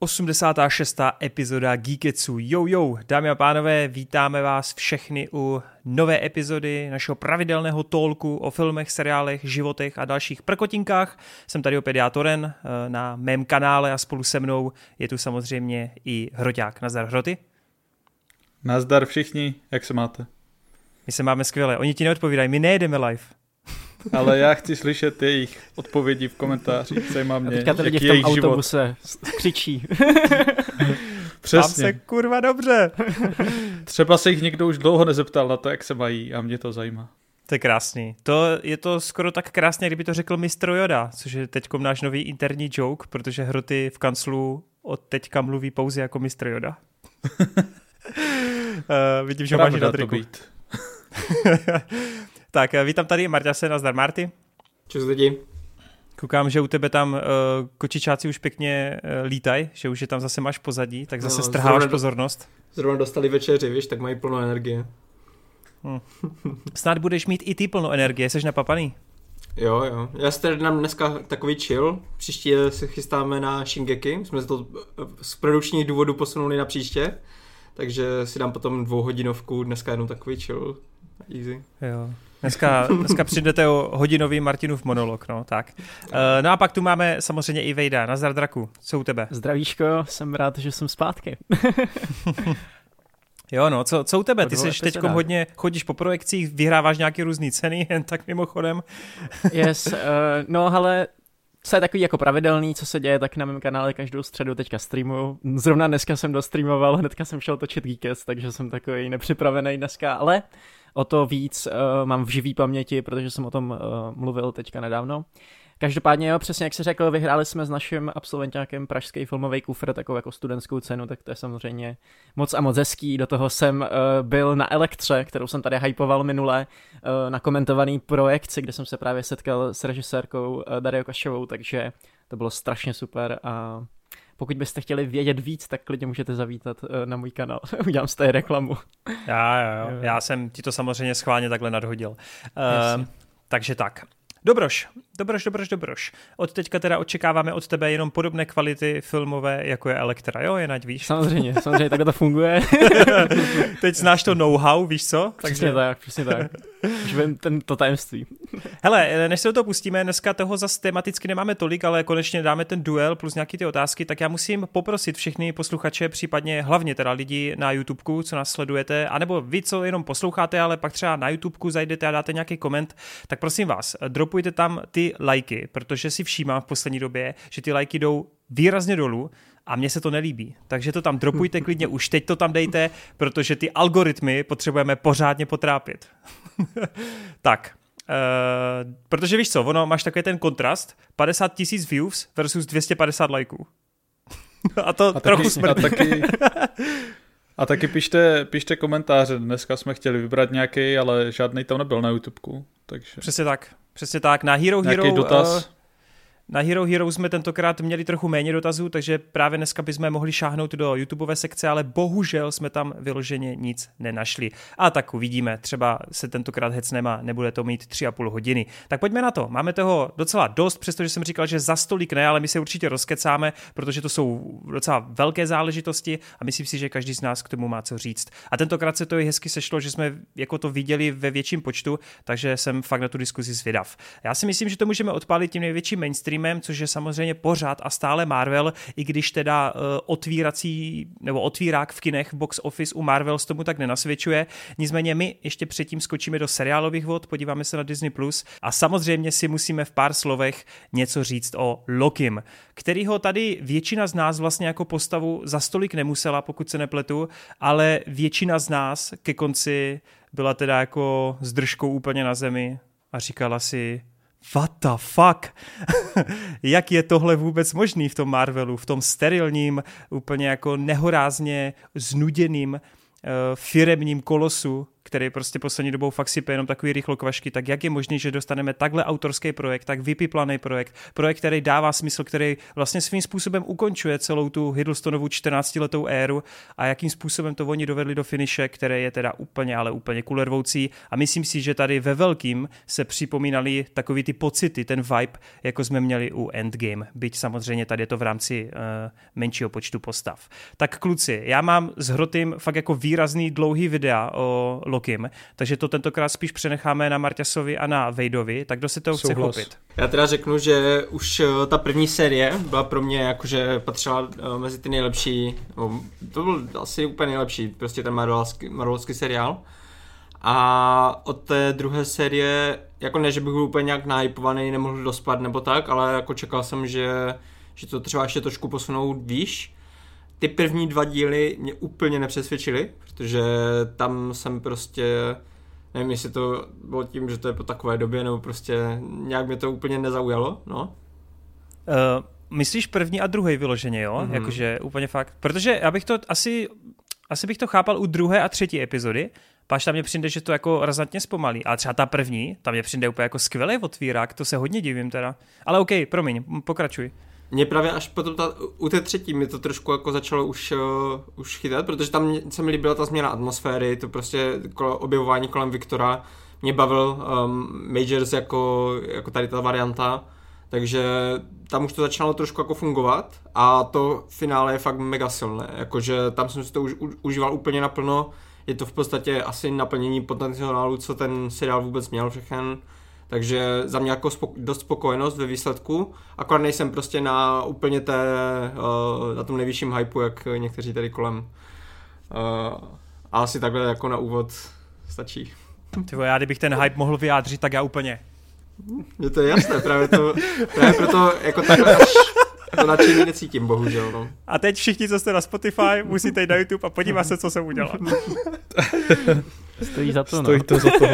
86. epizoda Geeketsu. Jo, jo, dámy a pánové, vítáme vás všechny u nové epizody našeho pravidelného tolku o filmech, seriálech, životech a dalších prkotinkách. Jsem tady opět já, Toren, eh, na mém kanále a spolu se mnou je tu samozřejmě i Hroťák. Nazdar Hroty. Nazdar všichni, jak se máte? My se máme skvěle. Oni ti neodpovídají, my nejedeme live. Ale já chci slyšet jejich odpovědi v komentářích, zajímá mě, teďka ty lidi v tom autobuse život. křičí. Přesně. Mám se kurva dobře. Třeba se jich někdo už dlouho nezeptal na to, jak se mají a mě to zajímá. To je krásný. To je to skoro tak krásně, kdyby to řekl mistr Yoda, což je teď náš nový interní joke, protože hroty v kanclu od teďka mluví pouze jako mistr Yoda. uh, vidím, že máš na triku. Tak, eh, vítám tady Marťase, nazdar Marty. Čus lidi. Koukám, že u tebe tam uh, kočičáci už pěkně uh, lítají, že už je tam zase máš pozadí, tak zase no, strháváš do, pozornost. Zrovna dostali večeři, víš, tak mají plno energie. Hmm. Snad budeš mít i ty plno energie, jsi napapaný. Jo, jo. Já si tady dám dneska takový chill. Příště se chystáme na Shingeki. Jsme se to z produkčních důvodů posunuli na příště. Takže si dám potom dvouhodinovku, dneska jenom takový chill. Easy. Jo. Dneska, dneska přijdete o hodinový Martinův monolog, no, tak. Uh, no a pak tu máme samozřejmě i Vejda. Nazdar Draku, co u tebe? Zdravíško, jsem rád, že jsem zpátky. Jo, no, co, co u tebe? Ty jsi teď hodně, chodíš po projekcích, vyhráváš nějaké různé ceny, jen tak mimochodem. yes, uh, no ale co je takový jako pravidelný, co se děje, tak na mém kanále každou středu teďka streamu. Zrovna dneska jsem dostreamoval, hnedka jsem šel točit Geekest, takže jsem takový nepřipravený dneska, ale o to víc uh, mám v živý paměti, protože jsem o tom uh, mluvil teďka nedávno. Každopádně jo, přesně jak jsi řekl, vyhráli jsme s naším absolventákem Pražský filmový kufr takovou jako studentskou cenu, tak to je samozřejmě moc a moc hezký. Do toho jsem uh, byl na Elektře, kterou jsem tady hypoval minule, uh, na komentovaný projekci, kde jsem se právě setkal s režisérkou uh, Dario Kašovou, takže to bylo strašně super a pokud byste chtěli vědět víc, tak klidně můžete zavítat eh, na můj kanál. Udělám z té reklamu. Já, jo, jo. Já jsem ti to samozřejmě schválně takhle nadhodil. Uh, takže tak. Dobroš, dobroš, dobroš, dobroš. Od teďka teda očekáváme od tebe jenom podobné kvality filmové, jako je Elektra, jo, jen ať víš. Samozřejmě, samozřejmě, takhle to funguje. Teď znáš to know-how, víš co? Takže... Přesně tak, přesně tak. Už vím ten, to tajemství. Hele, než se do toho pustíme, dneska toho zase tematicky nemáme tolik, ale konečně dáme ten duel plus nějaký ty otázky, tak já musím poprosit všechny posluchače, případně hlavně teda lidi na YouTubeku, co nás sledujete, anebo vy, co jenom posloucháte, ale pak třeba na YouTubeku zajdete a dáte nějaký koment, tak prosím vás, dropujte tam ty lajky, protože si všímám v poslední době, že ty lajky jdou výrazně dolů a mně se to nelíbí. Takže to tam dropujte klidně, už teď to tam dejte, protože ty algoritmy potřebujeme pořádně potrápit. tak, uh, protože víš co, ono máš takový ten kontrast, 50 tisíc views versus 250 lajků. a to a trochu smrdí. A taky, a taky pište, pište komentáře, dneska jsme chtěli vybrat nějaký, ale žádný tam nebyl na YouTubeku. Takže... Přesně tak, přesně tak. Na Hero Hero... Nějaký dotaz? Uh, na Hero Hero jsme tentokrát měli trochu méně dotazů, takže právě dneska bychom mohli šáhnout do YouTubeové sekce, ale bohužel jsme tam vyloženě nic nenašli. A tak uvidíme, třeba se tentokrát hecneme a nebude to mít tři a půl hodiny. Tak pojďme na to. Máme toho docela dost, přestože jsem říkal, že za stolik ne, ale my se určitě rozkecáme, protože to jsou docela velké záležitosti a myslím si, že každý z nás k tomu má co říct. A tentokrát se to i hezky sešlo, že jsme jako to viděli ve větším počtu, takže jsem fakt na tu diskuzi zvědav. Já si myslím, že to můžeme odpálit tím největším mainstream mainstreamem, což je samozřejmě pořád a stále Marvel, i když teda uh, otvírací nebo otvírák v kinech box office u Marvel s tomu tak nenasvědčuje. Nicméně my ještě předtím skočíme do seriálových vod, podíváme se na Disney Plus a samozřejmě si musíme v pár slovech něco říct o Lokim, kterýho tady většina z nás vlastně jako postavu za stolik nemusela, pokud se nepletu, ale většina z nás ke konci byla teda jako s držkou úplně na zemi a říkala si, what the fuck? Jak je tohle vůbec možný v tom Marvelu, v tom sterilním, úplně jako nehorázně znuděným uh, firemním kolosu, který prostě poslední dobou fakt sype jenom takový rychlokvašky, tak jak je možné, že dostaneme takhle autorský projekt, tak vypiplaný projekt, projekt, který dává smysl, který vlastně svým způsobem ukončuje celou tu Hiddlestonovu 14-letou éru a jakým způsobem to oni dovedli do finiše, které je teda úplně, ale úplně kulervoucí a myslím si, že tady ve velkým se připomínali takový ty pocity, ten vibe, jako jsme měli u Endgame, byť samozřejmě tady je to v rámci uh, menšího počtu postav. Tak kluci, já mám s Hrotým fakt jako výrazný dlouhý videa o Lokim, takže to tentokrát spíš přenecháme na Marťasovi a na Vejdovi, tak kdo se to chce chopit? Já teda řeknu, že už eh, ta první série byla pro mě jakože patřila eh, mezi ty nejlepší, no, to byl asi úplně nejlepší, prostě ten Marvelovský, Marvelovský seriál. A od té druhé série, jako ne, že bych byl úplně nějak nahypovaný, nemohl dospat nebo tak, ale jako čekal jsem, že, že to třeba ještě trošku posunou výš. Ty první dva díly mě úplně nepřesvědčily, protože tam jsem prostě, nevím, jestli to bylo tím, že to je po takové době, nebo prostě nějak mě to úplně nezaujalo, no. Uh, myslíš první a druhý vyloženě, jo? Mm-hmm. Jakože úplně fakt. Protože já bych to asi, asi bych to chápal u druhé a třetí epizody, Páš tam mě přijde, že to jako razantně zpomalí. Ale třeba ta první, tam mě přijde úplně jako skvělý otvírák, to se hodně divím teda. Ale OK, promiň, pokračuj. Mě právě až potom ta, u té třetí mi to trošku jako začalo už, uh, už chytat, protože tam se mi líbila ta změna atmosféry, to prostě kolo, objevování kolem Viktora. Mě bavil um, Majors jako, jako tady ta varianta, takže tam už to začalo trošku jako fungovat a to finále je fakt mega silné, jakože tam jsem si to už, už užíval úplně naplno, je to v podstatě asi naplnění potenciálu, co ten seriál vůbec měl všechen. Takže za mě jako spoko- dost spokojenost ve výsledku, akorát nejsem prostě na úplně té, uh, na tom nejvyšším hypeu, jak někteří tady kolem. Uh, a asi takhle jako na úvod stačí. Tyvo, já kdybych ten hype mohl vyjádřit, tak já úplně. Mně to je jasné, právě, to, právě proto jako takhle až to nadšení necítím, bohužel. No. A teď všichni, co jste na Spotify, musíte jít na YouTube a podívat se, co jsem udělal. Stojí za to, Stojí no. to za to.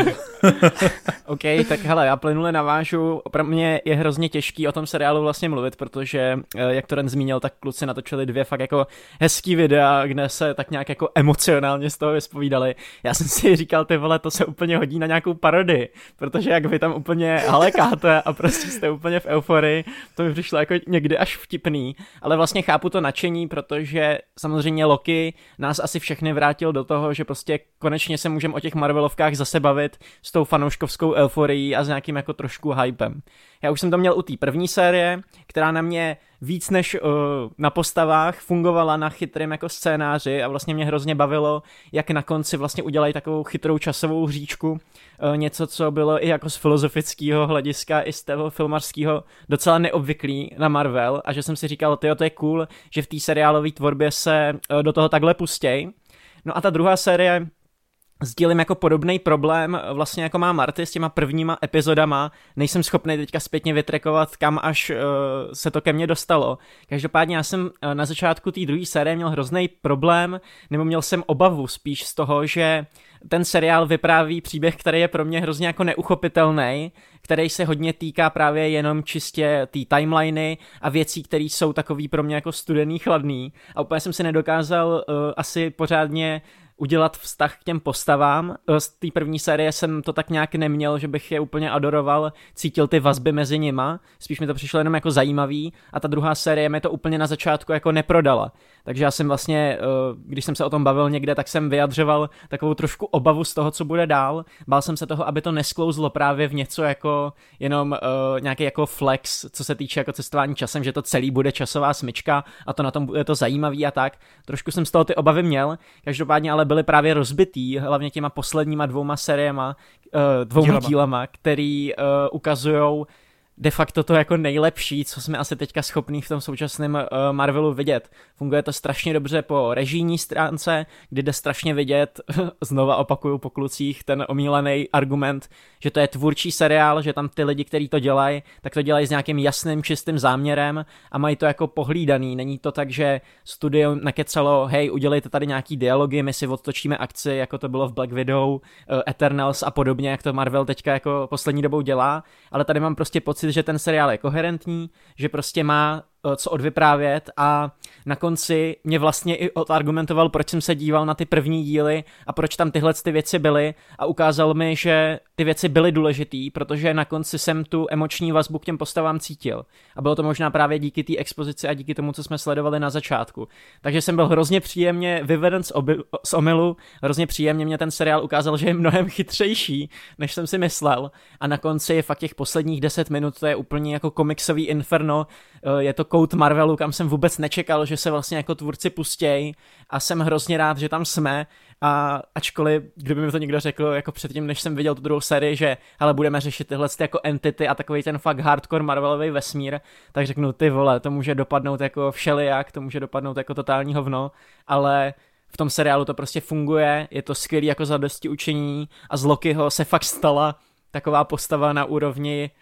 OK, tak hele, já plynule navážu. Pro mě je hrozně těžký o tom seriálu vlastně mluvit, protože, eh, jak to Ren zmínil, tak kluci natočili dvě fakt jako hezký videa, kde se tak nějak jako emocionálně z toho vyspovídali. Já jsem si říkal, ty vole, to se úplně hodí na nějakou parodii, protože jak vy tam úplně halekáte a prostě jste úplně v euforii, to mi přišlo jako někdy až vtipný, ale vlastně chápu to nadšení, protože samozřejmě Loki nás asi všechny vrátil do toho, že prostě konečně se můžeme o těch Marvelovkách zase bavit s tou fanouškovskou euforií a s nějakým jako trošku hypem. Já už jsem to měl u té první série, která na mě víc než uh, na postavách fungovala na chytrém jako scénáři a vlastně mě hrozně bavilo, jak na konci vlastně udělají takovou chytrou časovou hříčku, uh, něco, co bylo i jako z filozofického hlediska, i z toho filmařského docela neobvyklý na Marvel a že jsem si říkal, tyjo, to je cool, že v té seriálové tvorbě se uh, do toho takhle pustěj. No a ta druhá série sdílím jako podobný problém, vlastně jako má Marty s těma prvníma epizodama, nejsem schopný teďka zpětně vytrekovat, kam až uh, se to ke mně dostalo. Každopádně já jsem uh, na začátku té druhé série měl hrozný problém, nebo měl jsem obavu spíš z toho, že ten seriál vypráví příběh, který je pro mě hrozně jako neuchopitelný, který se hodně týká právě jenom čistě té timeliny a věcí, které jsou takový pro mě jako studený, chladný. A úplně jsem si nedokázal uh, asi pořádně udělat vztah k těm postavám. Z té první série jsem to tak nějak neměl, že bych je úplně adoroval, cítil ty vazby mezi nima, spíš mi to přišlo jenom jako zajímavý a ta druhá série mi to úplně na začátku jako neprodala. Takže já jsem vlastně, když jsem se o tom bavil někde, tak jsem vyjadřoval takovou trošku obavu z toho, co bude dál. Bál jsem se toho, aby to nesklouzlo právě v něco jako jenom uh, nějaký jako flex, co se týče jako cestování časem, že to celý bude časová smyčka a to na tom bude to zajímavý a tak. Trošku jsem z toho ty obavy měl, každopádně ale byly právě rozbitý, hlavně těma posledníma dvouma seriema, uh, dvouma dílama, dílama který ukazujou de facto to jako nejlepší, co jsme asi teďka schopní v tom současném uh, Marvelu vidět. Funguje to strašně dobře po režijní stránce, kdy jde strašně vidět, znova opakuju po klucích, ten omílený argument, že to je tvůrčí seriál, že tam ty lidi, kteří to dělají, tak to dělají s nějakým jasným, čistým záměrem a mají to jako pohlídaný. Není to tak, že studio nakecalo, hej, udělejte tady nějaký dialogy, my si odtočíme akci, jako to bylo v Black Widow, uh, Eternals a podobně, jak to Marvel teďka jako poslední dobou dělá, ale tady mám prostě pocit, že ten seriál je koherentní, že prostě má co odvyprávět a na konci mě vlastně i odargumentoval, proč jsem se díval na ty první díly a proč tam tyhle ty věci byly a ukázal mi, že ty věci byly důležitý, protože na konci jsem tu emoční vazbu k těm postavám cítil. A bylo to možná právě díky té expozici a díky tomu, co jsme sledovali na začátku. Takže jsem byl hrozně příjemně vyveden z, oby, z omylu, hrozně příjemně mě ten seriál ukázal, že je mnohem chytřejší, než jsem si myslel. A na konci fakt těch posledních 10 minut to je úplně jako komiksový inferno, eh, je to kout Marvelu, kam jsem vůbec nečekal, že se vlastně jako tvůrci pustějí a jsem hrozně rád, že tam jsme. A ačkoliv, kdyby mi to někdo řekl jako předtím, než jsem viděl tu druhou sérii, že ale budeme řešit tyhle ty jako entity a takový ten fakt hardcore Marvelový vesmír, tak řeknu ty vole, to může dopadnout jako všelijak, to může dopadnout jako totální hovno, ale v tom seriálu to prostě funguje, je to skvělý jako zadosti učení a z Lokiho se fakt stala taková postava na úrovni eh,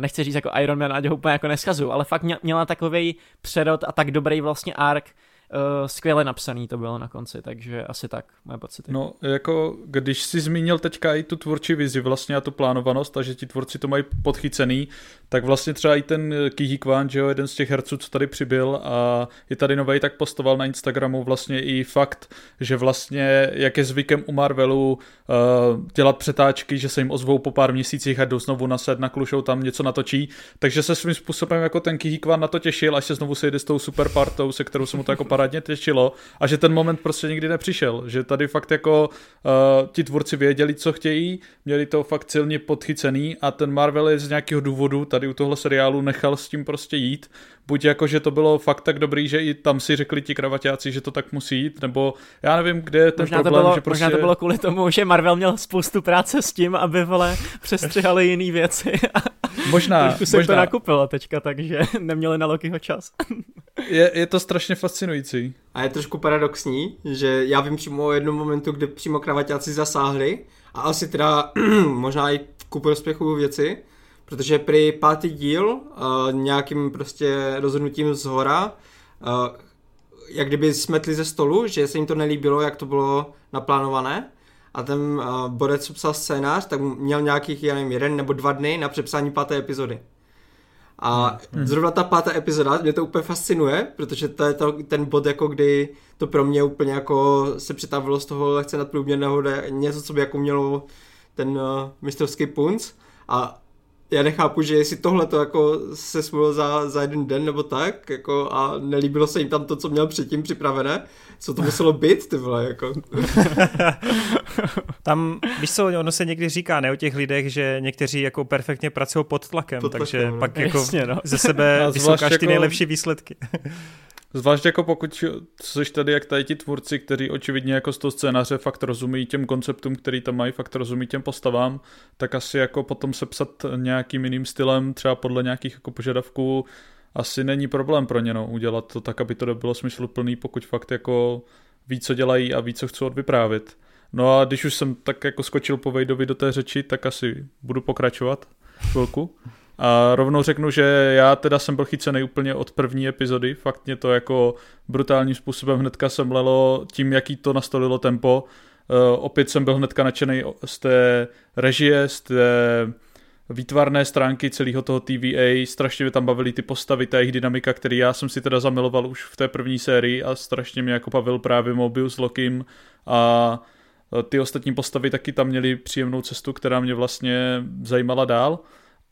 nechci říct jako Iron Man, ať ho úplně jako neskazu, ale fakt měla takový přerod a tak dobrý vlastně ark, uh, skvěle napsaný to bylo na konci, takže asi tak, moje pocity. No, jako když si zmínil teďka i tu tvůrčí vizi vlastně a tu plánovanost a že ti tvůrci to mají podchycený, tak vlastně třeba i ten Kihi Kwan, že jo, jeden z těch herců, co tady přibyl a je tady novej, tak postoval na Instagramu vlastně i fakt, že vlastně, jak je zvykem u Marvelu uh, dělat přetáčky, že se jim ozvou po pár měsících a jdou znovu na set, naklušou tam něco natočí, takže se svým způsobem jako ten Kihi Kwan na to těšil, až se znovu sejde s tou super partou, se kterou se mu to jako parádně těšilo a že ten moment prostě nikdy nepřišel, že tady fakt jako uh, ti tvůrci věděli, co chtějí, měli to fakt silně podchycený a ten Marvel je z nějakého důvodu tady u tohle seriálu nechal s tím prostě jít, buď jako, že to bylo fakt tak dobrý, že i tam si řekli ti kravaťáci, že to tak musí jít, nebo já nevím, kde je ten možná problém, to bylo, že prostě... Možná to bylo kvůli tomu, že Marvel měl spoustu práce s tím, aby vole přestřihali jiné věci možná, trošku se možná. to nakupilo teďka, takže neměli na Lokiho čas. je, je to strašně fascinující. A je trošku paradoxní, že já vím přímo o jednom momentu, kde přímo kravaťáci zasáhli a asi teda možná i ku prospěchu věci, protože při pátý díl uh, nějakým prostě rozhodnutím z hora uh, jak kdyby smetli ze stolu, že se jim to nelíbilo, jak to bylo naplánované a ten uh, borec, co psal scénář, tak měl nějakých, já nevím, jeden nebo dva dny na přepsání páté epizody. A hmm. zrovna ta pátá epizoda mě to úplně fascinuje, protože to je to, ten bod, jako kdy to pro mě úplně jako se přetavilo z toho lehce nadprůměrného něco, co by jako mělo ten uh, mistrovský punc a já nechápu, že jestli tohle to jako se smůlo za, za jeden den nebo tak, jako a nelíbilo se jim tam to, co měl předtím připravené, co to muselo být, ty vole, jako. tam, víš co, ono se někdy říká, ne o těch lidech, že někteří jako perfektně pracují pod tlakem, pod tlakem takže no. pak jako Jasně, no. ze sebe vysoukáš ty jako... nejlepší výsledky. Zvlášť jako pokud jsi tady jak tady ti tvůrci, kteří očividně jako z toho scénáře fakt rozumí těm konceptům, který tam mají, fakt rozumí těm postavám, tak asi jako potom sepsat nějakým jiným stylem, třeba podle nějakých jako požadavků, asi není problém pro ně no, udělat to tak, aby to bylo smysluplný, pokud fakt jako ví, co dělají a ví, co chcou odvyprávit. No a když už jsem tak jako skočil po Vejdovi do té řeči, tak asi budu pokračovat chvilku. A rovnou řeknu, že já teda jsem byl chycený úplně od první epizody, fakt mě to jako brutálním způsobem hnedka semlelo tím, jaký to nastolilo tempo. Uh, opět jsem byl hnedka nadšený z té režie, z té výtvarné stránky celého toho TVA, strašně mě tam bavily ty postavy, ta jejich dynamika, který já jsem si teda zamiloval už v té první sérii a strašně mě jako bavil právě Mobius Lokim a ty ostatní postavy taky tam měly příjemnou cestu, která mě vlastně zajímala dál.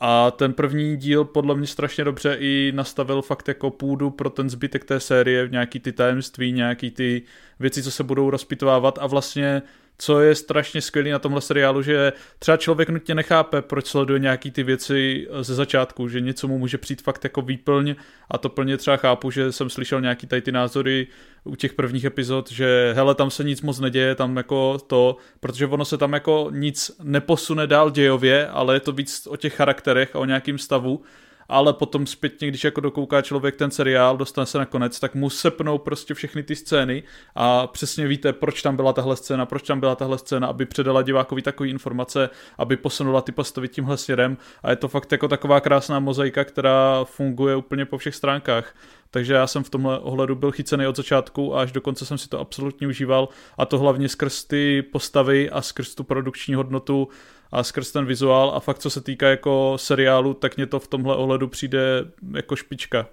A ten první díl podle mě strašně dobře i nastavil fakt jako půdu pro ten zbytek té série, nějaký ty tajemství, nějaký ty věci, co se budou rozpitovávat a vlastně co je strašně skvělý na tomhle seriálu, že třeba člověk nutně nechápe, proč sleduje nějaký ty věci ze začátku, že něco mu může přijít fakt jako výplň. A to plně třeba chápu, že jsem slyšel nějaký tady ty názory u těch prvních epizod, že hele, tam se nic moc neděje, tam jako to, protože ono se tam jako nic neposune dál dějově, ale je to víc o těch charakterech a o nějakým stavu ale potom zpětně, když jako dokouká člověk ten seriál, dostane se na konec, tak mu sepnou prostě všechny ty scény a přesně víte, proč tam byla tahle scéna, proč tam byla tahle scéna, aby předala divákovi takové informace, aby posunula ty postavy tímhle směrem a je to fakt jako taková krásná mozaika, která funguje úplně po všech stránkách. Takže já jsem v tomhle ohledu byl chycený od začátku a až do konce jsem si to absolutně užíval a to hlavně skrz ty postavy a skrz tu produkční hodnotu a skrz ten vizuál a fakt co se týká jako seriálu, tak mě to v tomhle ohledu přijde jako špička.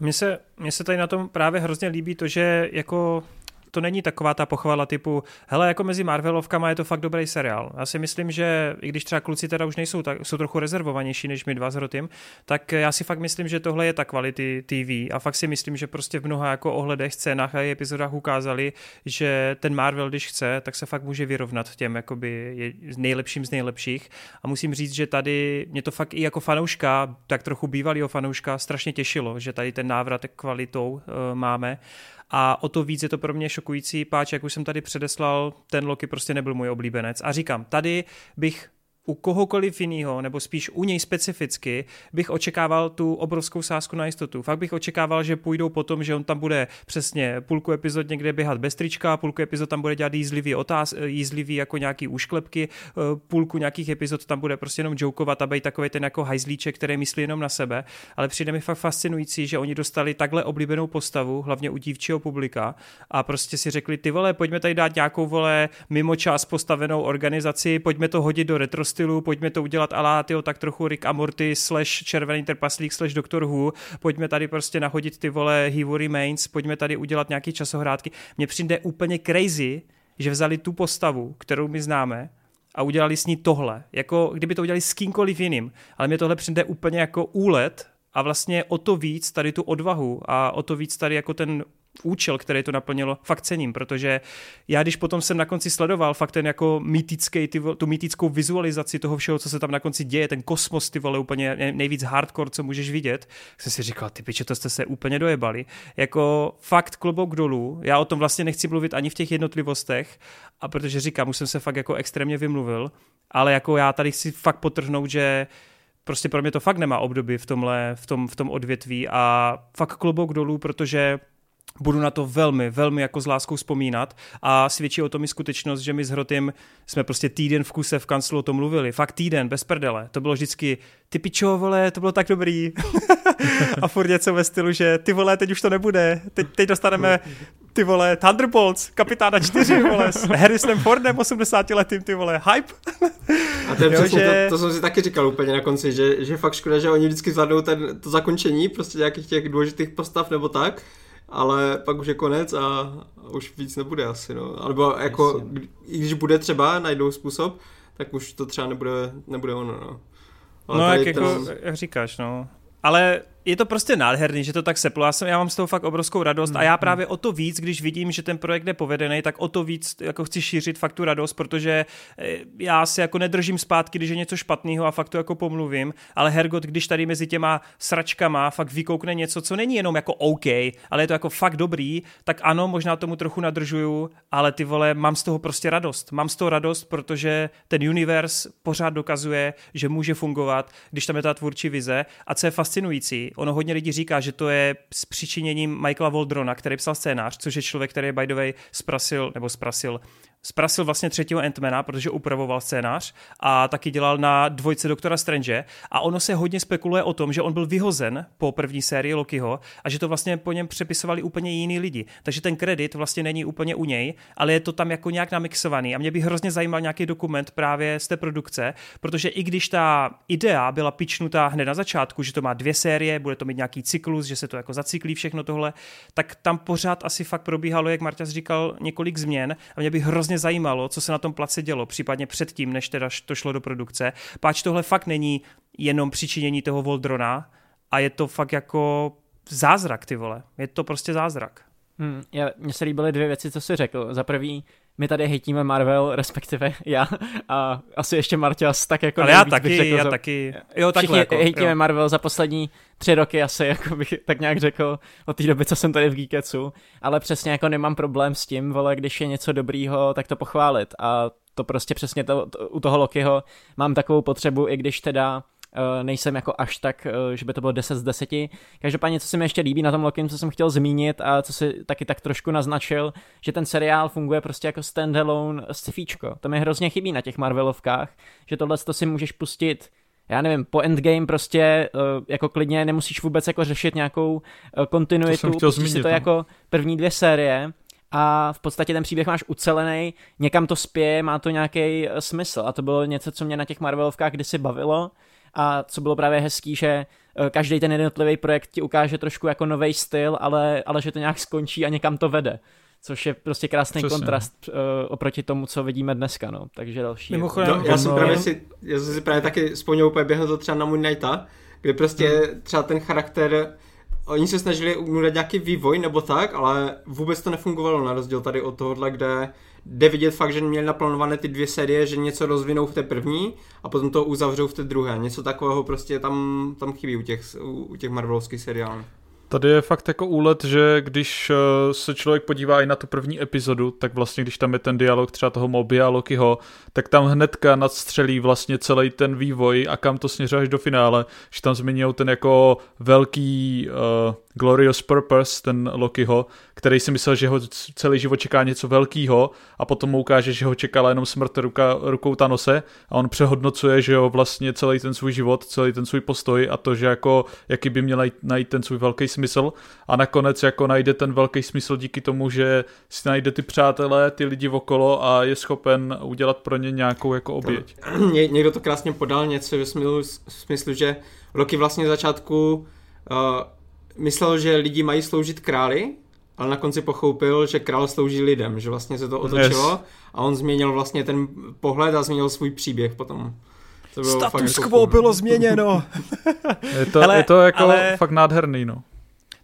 Mně se, mně se tady na tom právě hrozně líbí to, že jako to není taková ta pochvala typu, hele, jako mezi Marvelovkama je to fakt dobrý seriál. Já si myslím, že i když třeba kluci teda už nejsou, tak jsou trochu rezervovanější než my dva s Rotym, tak já si fakt myslím, že tohle je ta kvality TV a fakt si myslím, že prostě v mnoha jako ohledech, scénách a epizodách ukázali, že ten Marvel, když chce, tak se fakt může vyrovnat těm jakoby nejlepším z nejlepších. A musím říct, že tady mě to fakt i jako fanouška, tak trochu bývalého fanouška strašně těšilo, že tady ten návrat kvalitou uh, máme a o to víc je to pro mě šokující, páč, jak už jsem tady předeslal, ten Loki prostě nebyl můj oblíbenec. A říkám, tady bych u kohokoliv jiného, nebo spíš u něj specificky, bych očekával tu obrovskou sázku na jistotu. Fakt bych očekával, že půjdou po tom, že on tam bude přesně půlku epizod někde běhat bez trička, půlku epizod tam bude dělat jízlivý, otáz, jízlivý jako nějaký úšklepky, eh, půlku nějakých epizod tam bude prostě jenom jokovat a být takový ten jako hajzlíček, který myslí jenom na sebe. Ale přijde mi fakt fascinující, že oni dostali takhle oblíbenou postavu, hlavně u dívčího publika, a prostě si řekli, ty vole, pojďme tady dát nějakou vole mimo čas postavenou organizaci, pojďme to hodit do retro stylu, pojďme to udělat alá, tyjo, tak trochu Rick a Morty slash červený trpaslík slash Doctor Who, pojďme tady prostě nahodit ty vole He Who Remains, pojďme tady udělat nějaký časohrádky. Mně přijde úplně crazy, že vzali tu postavu, kterou my známe, a udělali s ní tohle. Jako kdyby to udělali s kýmkoliv jiným. Ale mě tohle přijde úplně jako úlet a vlastně o to víc tady tu odvahu a o to víc tady jako ten účel, který to naplnilo, fakt cením, protože já když potom jsem na konci sledoval fakt ten jako mýtický, ty, tu mýtickou vizualizaci toho všeho, co se tam na konci děje, ten kosmos, ty vole, úplně nejvíc hardcore, co můžeš vidět, jsem si říkal, ty piče, to jste se úplně dojebali. Jako fakt klobouk dolů, já o tom vlastně nechci mluvit ani v těch jednotlivostech, a protože říkám, už jsem se fakt jako extrémně vymluvil, ale jako já tady chci fakt potrhnout, že prostě pro mě to fakt nemá obdoby v tomhle, v tom, v tom odvětví a fakt klobouk dolů, protože budu na to velmi, velmi jako s láskou vzpomínat a svědčí o tom i skutečnost, že my s Hrotym jsme prostě týden v kuse v kanclu o tom mluvili. Fakt týden, bez prdele. To bylo vždycky, ty pičo, vole, to bylo tak dobrý. a furt něco ve stylu, že ty vole, teď už to nebude. Teď, teď dostaneme ty vole, Thunderbolts, kapitána 4, vole, s Harrisonem Fordem 80 letým, ty vole, hype. A to, je jo, že... to, to, jsem si taky říkal úplně na konci, že, že fakt škoda, že oni vždycky zvládnou ten, to zakončení prostě nějakých těch důležitých postav nebo tak, ale pak už je konec a už víc nebude asi, no. Alebo jako, i když bude třeba, najdou způsob, tak už to třeba nebude, nebude ono, no. Ale no, jak, ten... jako, jak říkáš, no. Ale je to prostě nádherný, že to tak seplo. Já, jsem, já mám z toho fakt obrovskou radost mm, a já mm. právě o to víc, když vidím, že ten projekt je povedený, tak o to víc jako chci šířit fakt tu radost, protože eh, já si jako nedržím zpátky, když je něco špatného a fakt to jako pomluvím, ale Hergot, když tady mezi těma sračkama fakt vykoukne něco, co není jenom jako OK, ale je to jako fakt dobrý, tak ano, možná tomu trochu nadržuju, ale ty vole, mám z toho prostě radost. Mám z toho radost, protože ten univerz pořád dokazuje, že může fungovat, když tam je ta tvůrčí vize a co je fascinující, ono hodně lidí říká, že to je s přičiněním Michaela Voldrona, který psal scénář, což je člověk, který by the way sprasil, nebo sprasil, zprasil vlastně třetího Antmana, protože upravoval scénář a taky dělal na dvojce Doktora Strange. A ono se hodně spekuluje o tom, že on byl vyhozen po první sérii Lokiho a že to vlastně po něm přepisovali úplně jiní lidi. Takže ten kredit vlastně není úplně u něj, ale je to tam jako nějak namixovaný. A mě by hrozně zajímal nějaký dokument právě z té produkce, protože i když ta idea byla pičnutá hned na začátku, že to má dvě série, bude to mít nějaký cyklus, že se to jako zacyklí všechno tohle, tak tam pořád asi fakt probíhalo, jak Marta říkal, několik změn. A mě by hrozně hrozně zajímalo, co se na tom place dělo, případně předtím, než teda to šlo do produkce. Páč tohle fakt není jenom přičinění toho Voldrona a je to fakt jako zázrak, ty vole. Je to prostě zázrak. Hmm, mně se líbily dvě věci, co jsi řekl. Za prvý, my tady hejtíme Marvel, respektive já a asi ještě Marťas, tak jako Ale já taky, řekl, já za... taky. Jo, takhle jako, hejtíme jo. Marvel za poslední tři roky asi, jako bych tak nějak řekl, od té doby, co jsem tady v Geeketsu, ale přesně jako nemám problém s tím, vole, když je něco dobrýho, tak to pochválit a to prostě přesně to, to, u toho Lokiho mám takovou potřebu, i když teda nejsem jako až tak, uh, že by to bylo 10 z 10. Každopádně, co se mi ještě líbí na tom Lokim, co jsem chtěl zmínit a co si taky tak trošku naznačil, že ten seriál funguje prostě jako standalone scifíčko. To mi hrozně chybí na těch Marvelovkách, že tohle to si můžeš pustit já nevím, po endgame prostě uh, jako klidně nemusíš vůbec jako řešit nějakou kontinuitu, to zmínit, si to no. jako první dvě série a v podstatě ten příběh máš ucelený, někam to spěje, má to nějaký smysl a to bylo něco, co mě na těch Marvelovkách kdysi bavilo a co bylo právě hezký, že eh, každý ten jednotlivý projekt ti ukáže trošku jako nový styl, ale, ale že to nějak skončí a někam to vede což je prostě krásný Přesně. kontrast uh, oproti tomu, co vidíme dneska, no. Takže další. Mimochodem, no, já jsem právě si, já jsem si právě taky vzpomněl úplně během to třeba na Moon Knighta, kde prostě hmm. třeba ten charakter Oni se snažili udělat nějaký vývoj nebo tak, ale vůbec to nefungovalo na rozdíl tady od tohohle, kde jde vidět fakt, že měli naplánované ty dvě série, že něco rozvinou v té první a potom to uzavřou v té druhé. Něco takového prostě tam, tam chybí u těch, u těch Marvelovských seriálů. Tady je fakt jako úlet, že když eh, se člověk podívá i na tu první epizodu, tak vlastně když tam je ten dialog třeba toho Moby a Lokiho, tak tam hnedka nadstřelí vlastně celý ten vývoj a kam to směřuje až do finále, že tam zmiňují ten jako velký uh, Glorious Purpose, ten Lokiho, který si myslel, že ho celý život čeká něco velkého a potom mu ukáže, že ho čekala jenom smrt ruka, rukou Tanose a on přehodnocuje, že jo vlastně celý ten svůj život, celý ten svůj postoj a to, že jako jaký by měl najít ten svůj velký smysl a nakonec jako najde ten velký smysl díky tomu, že si najde ty přátelé, ty lidi okolo a je schopen udělat pro ně nějakou jako oběť. Ně, někdo to krásně podal něco v smyslu, v smyslu že Loki vlastně začátku uh, myslel, že lidi mají sloužit králi, ale na konci pochopil, že král slouží lidem, že vlastně se to otočilo yes. a on změnil vlastně ten pohled a změnil svůj příběh potom. To bylo Status jako quo bylo změněno. je, to, ale, je to jako ale... fakt nádherný, no.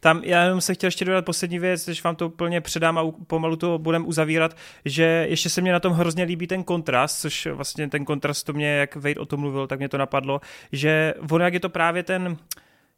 Tam já jenom se chtěl ještě dodat poslední věc, když vám to úplně předám a pomalu to budeme uzavírat, že ještě se mě na tom hrozně líbí ten kontrast, což vlastně ten kontrast to mě, jak Wade o tom mluvil, tak mě to napadlo, že ono jak je to právě ten,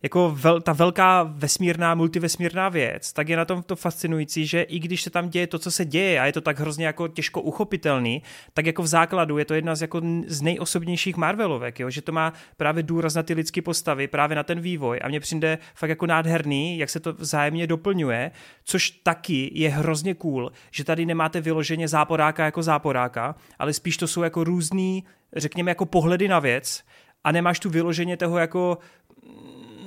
jako vel, ta velká vesmírná, multivesmírná věc, tak je na tom to fascinující, že i když se tam děje to, co se děje a je to tak hrozně jako těžko uchopitelný, tak jako v základu je to jedna z, jako z nejosobnějších Marvelovek, jo? že to má právě důraz na ty lidské postavy, právě na ten vývoj a mně přijde fakt jako nádherný, jak se to vzájemně doplňuje, což taky je hrozně cool, že tady nemáte vyloženě záporáka jako záporáka, ale spíš to jsou jako různý, řekněme, jako pohledy na věc a nemáš tu vyloženě toho jako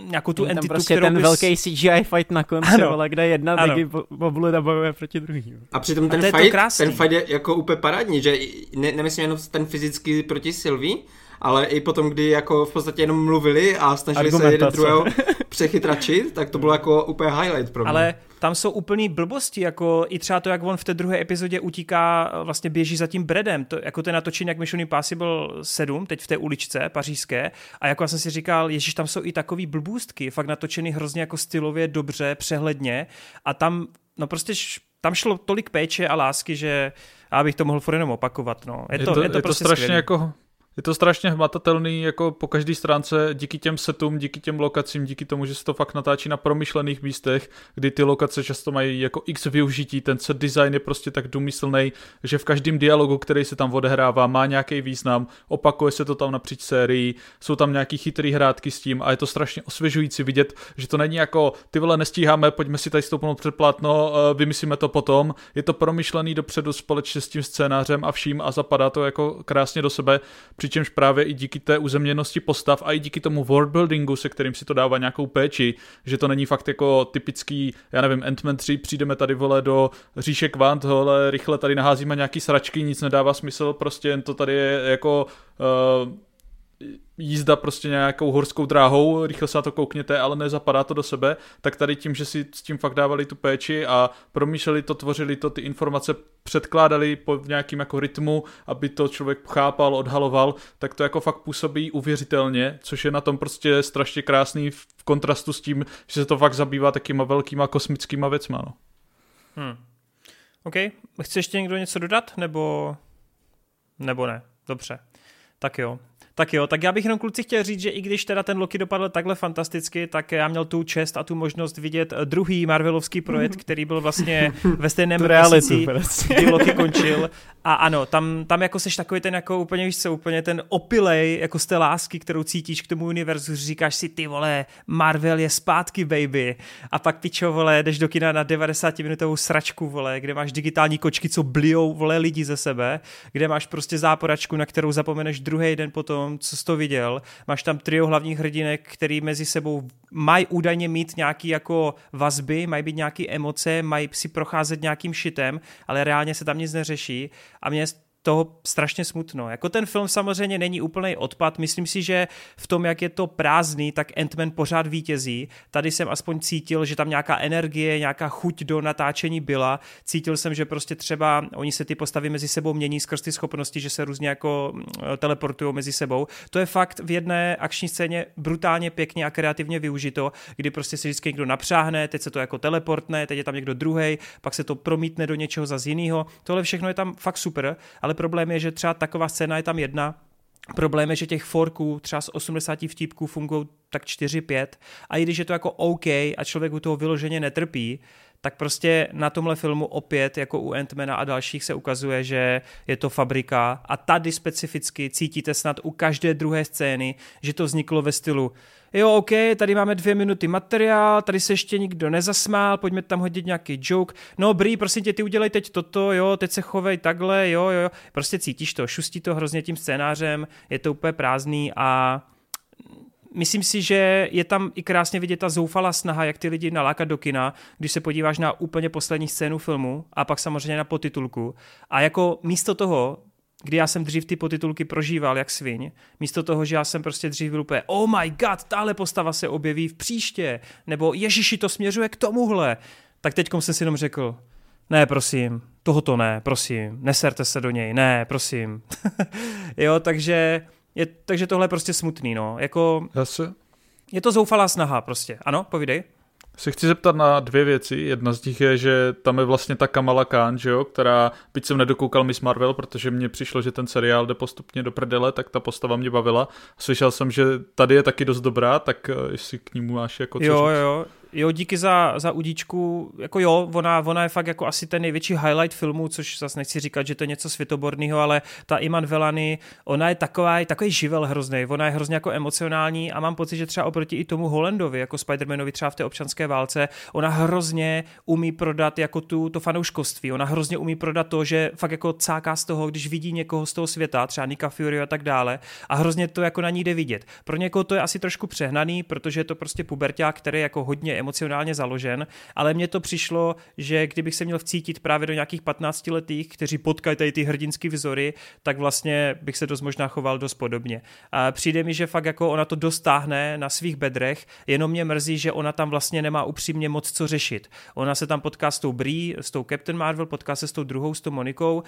nějakou tu entitu, prostě kterou ten bys... velký CGI fight na konci, ano. Vole, kde jedna ano. Digi Boblina bojuje proti druhý. A přitom ten, a fight, ten fight je jako úplně parádní, že ne, nemyslím jenom ten fyzický proti Sylvie, ale i potom, kdy jako v podstatě jenom mluvili a snažili se jeden druhého přechytračit, tak to bylo jako úplně highlight pro mě. Ale tam jsou úplný blbosti, jako i třeba to, jak on v té druhé epizodě utíká, vlastně běží za tím Bredem, to, jako ten natočení, jak Mission Impossible 7, teď v té uličce pařížské, a jako já jsem si říkal, ježiš, tam jsou i takový blbůstky, fakt natočený hrozně jako stylově, dobře, přehledně a tam, no prostě tam šlo tolik péče a lásky, že já bych to mohl furt jenom opakovat. No. Je, to, je to, je to, je prostě to strašně skvělý. jako je to strašně hmatatelný jako po každé stránce díky těm setům, díky těm lokacím, díky tomu, že se to fakt natáčí na promyšlených místech, kdy ty lokace často mají jako x využití, ten set design je prostě tak důmyslný, že v každém dialogu, který se tam odehrává, má nějaký význam, opakuje se to tam napříč sérií, jsou tam nějaký chytrý hrátky s tím a je to strašně osvěžující vidět, že to není jako ty vole nestíháme, pojďme si tady stoupnout před plátno, eh, vymyslíme to potom, je to promyšlený dopředu společně s tím scénářem a vším a zapadá to jako krásně do sebe přičemž právě i díky té uzemněnosti postav a i díky tomu worldbuildingu, se kterým si to dává nějakou péči, že to není fakt jako typický, já nevím, Ant-Man 3, přijdeme tady vole do říše kvant, vole, rychle tady naházíme nějaký sračky, nic nedává smysl, prostě jen to tady je jako uh, jízda prostě nějakou horskou dráhou, rychle se na to koukněte, ale nezapadá to do sebe, tak tady tím, že si s tím fakt dávali tu péči a promýšleli to, tvořili to, ty informace předkládali po nějakým jako rytmu, aby to člověk chápal, odhaloval, tak to jako fakt působí uvěřitelně, což je na tom prostě strašně krásný v kontrastu s tím, že se to fakt zabývá takýma velkýma kosmickýma věcma. No. Hmm. OK, chce ještě někdo něco dodat, nebo, nebo ne? Dobře. Tak jo. Tak jo, tak já bych jenom kluci chtěl říct, že i když teda ten Loki dopadl takhle fantasticky, tak já měl tu čest a tu možnost vidět druhý Marvelovský projekt, který byl vlastně ve stejném měsíci, kdy Loki končil. A ano, tam, tam jako seš takový ten jako úplně, víš co, úplně ten opilej jako z té lásky, kterou cítíš k tomu univerzu, říkáš si, ty vole, Marvel je zpátky, baby. A pak pičo, vole, jdeš do kina na 90 minutovou sračku, vole, kde máš digitální kočky, co blijou, vole, lidi ze sebe, kde máš prostě záporačku, na kterou zapomeneš druhý den potom tom, co jsi to viděl. Máš tam trio hlavních hrdinek, který mezi sebou mají údajně mít nějaký jako vazby, mají být nějaké emoce, mají si procházet nějakým šitem, ale reálně se tam nic neřeší. A mě toho strašně smutno. Jako ten film samozřejmě není úplný odpad, myslím si, že v tom, jak je to prázdný, tak Ant-Man pořád vítězí. Tady jsem aspoň cítil, že tam nějaká energie, nějaká chuť do natáčení byla. Cítil jsem, že prostě třeba oni se ty postavy mezi sebou mění skrz ty schopnosti, že se různě jako mm, teleportují mezi sebou. To je fakt v jedné akční scéně brutálně pěkně a kreativně využito, kdy prostě se vždycky někdo napřáhne, teď se to jako teleportne, teď je tam někdo druhý, pak se to promítne do něčeho za jiného. Tohle všechno je tam fakt super, ale problém je, že třeba taková scéna je tam jedna, Problém je, že těch forků třeba z 80 vtipků fungují tak 4-5 a i když je to jako OK a člověk u toho vyloženě netrpí, tak prostě na tomhle filmu opět, jako u Antmana a dalších, se ukazuje, že je to fabrika. A tady specificky cítíte snad u každé druhé scény, že to vzniklo ve stylu jo, OK, tady máme dvě minuty materiál, tady se ještě nikdo nezasmál, pojďme tam hodit nějaký joke. No, Brý, prosím tě, ty udělej teď toto, jo, teď se chovej takhle, jo, jo. Prostě cítíš to, šustí to hrozně tím scénářem, je to úplně prázdný a myslím si, že je tam i krásně vidět ta zoufalá snaha, jak ty lidi nalákat do kina, když se podíváš na úplně poslední scénu filmu a pak samozřejmě na potitulku. A jako místo toho, kdy já jsem dřív ty potitulky prožíval jak sviň, místo toho, že já jsem prostě dřív byl úplně oh my god, tahle postava se objeví v příště, nebo Ježíši to směřuje k tomuhle, tak teďkom jsem si jenom řekl, ne, prosím, tohoto ne, prosím, neserte se do něj, ne, prosím. jo, takže, je, takže tohle je prostě smutný, no, jako... Je to zoufalá snaha prostě, ano, povídej se chci zeptat na dvě věci. Jedna z nich je, že tam je vlastně ta Kamala Khan, že jo, která, byť jsem nedokoukal Miss Marvel, protože mně přišlo, že ten seriál jde postupně do prdele, tak ta postava mě bavila. Slyšel jsem, že tady je taky dost dobrá, tak eh, jestli k ní máš jako co Jo, říct. jo, jo, díky za, za udíčku, jako jo, ona, ona je fakt jako asi ten největší highlight filmu, což zase nechci říkat, že to je něco světoborného, ale ta Iman Velany, ona je taková, takový živel hrozný, ona je hrozně jako emocionální a mám pocit, že třeba oproti i tomu Holandovi, jako Spider-Manovi třeba v té občanské válce, ona hrozně umí prodat jako tu, to fanouškovství, ona hrozně umí prodat to, že fakt jako cáká z toho, když vidí někoho z toho světa, třeba Nika Fury a tak dále. A hrozně to jako na ní jde vidět. Pro někoho to je asi trošku přehnaný, protože je to prostě puberták, který je jako hodně emocionálně založen, ale mně to přišlo, že kdybych se měl vcítit právě do nějakých 15 letých, kteří potkají tady ty hrdinský vzory, tak vlastně bych se dost možná choval dost podobně. A přijde mi, že fakt jako ona to dostáhne na svých bedrech, jenom mě mrzí, že ona tam vlastně nemá upřímně moc co řešit. Ona se tam potká s tou Brie, s tou Captain Marvel, potká se s tou druhou, s tou Monikou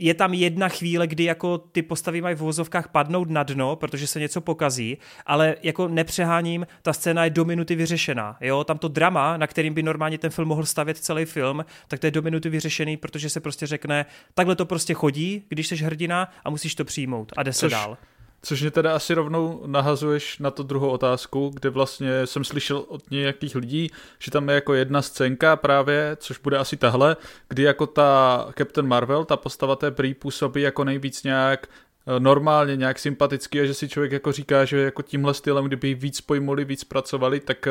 je tam jedna chvíle, kdy jako ty postavy mají v vozovkách padnout na dno, protože se něco pokazí, ale jako nepřeháním, ta scéna je do minuty vyřešená. Jo, tam to drama, na kterým by normálně ten film mohl stavět celý film, tak to je do minuty vyřešený, protože se prostě řekne, takhle to prostě chodí, když jsi hrdina a musíš to přijmout a jde se Což, dál. Což mě teda asi rovnou nahazuješ na to druhou otázku, kde vlastně jsem slyšel od nějakých lidí, že tam je jako jedna scénka právě, což bude asi tahle, kdy jako ta Captain Marvel, ta postava té prý působí jako nejvíc nějak eh, normálně, nějak sympaticky a že si člověk jako říká, že jako tímhle stylem, kdyby ji víc pojmuli, víc pracovali, tak eh,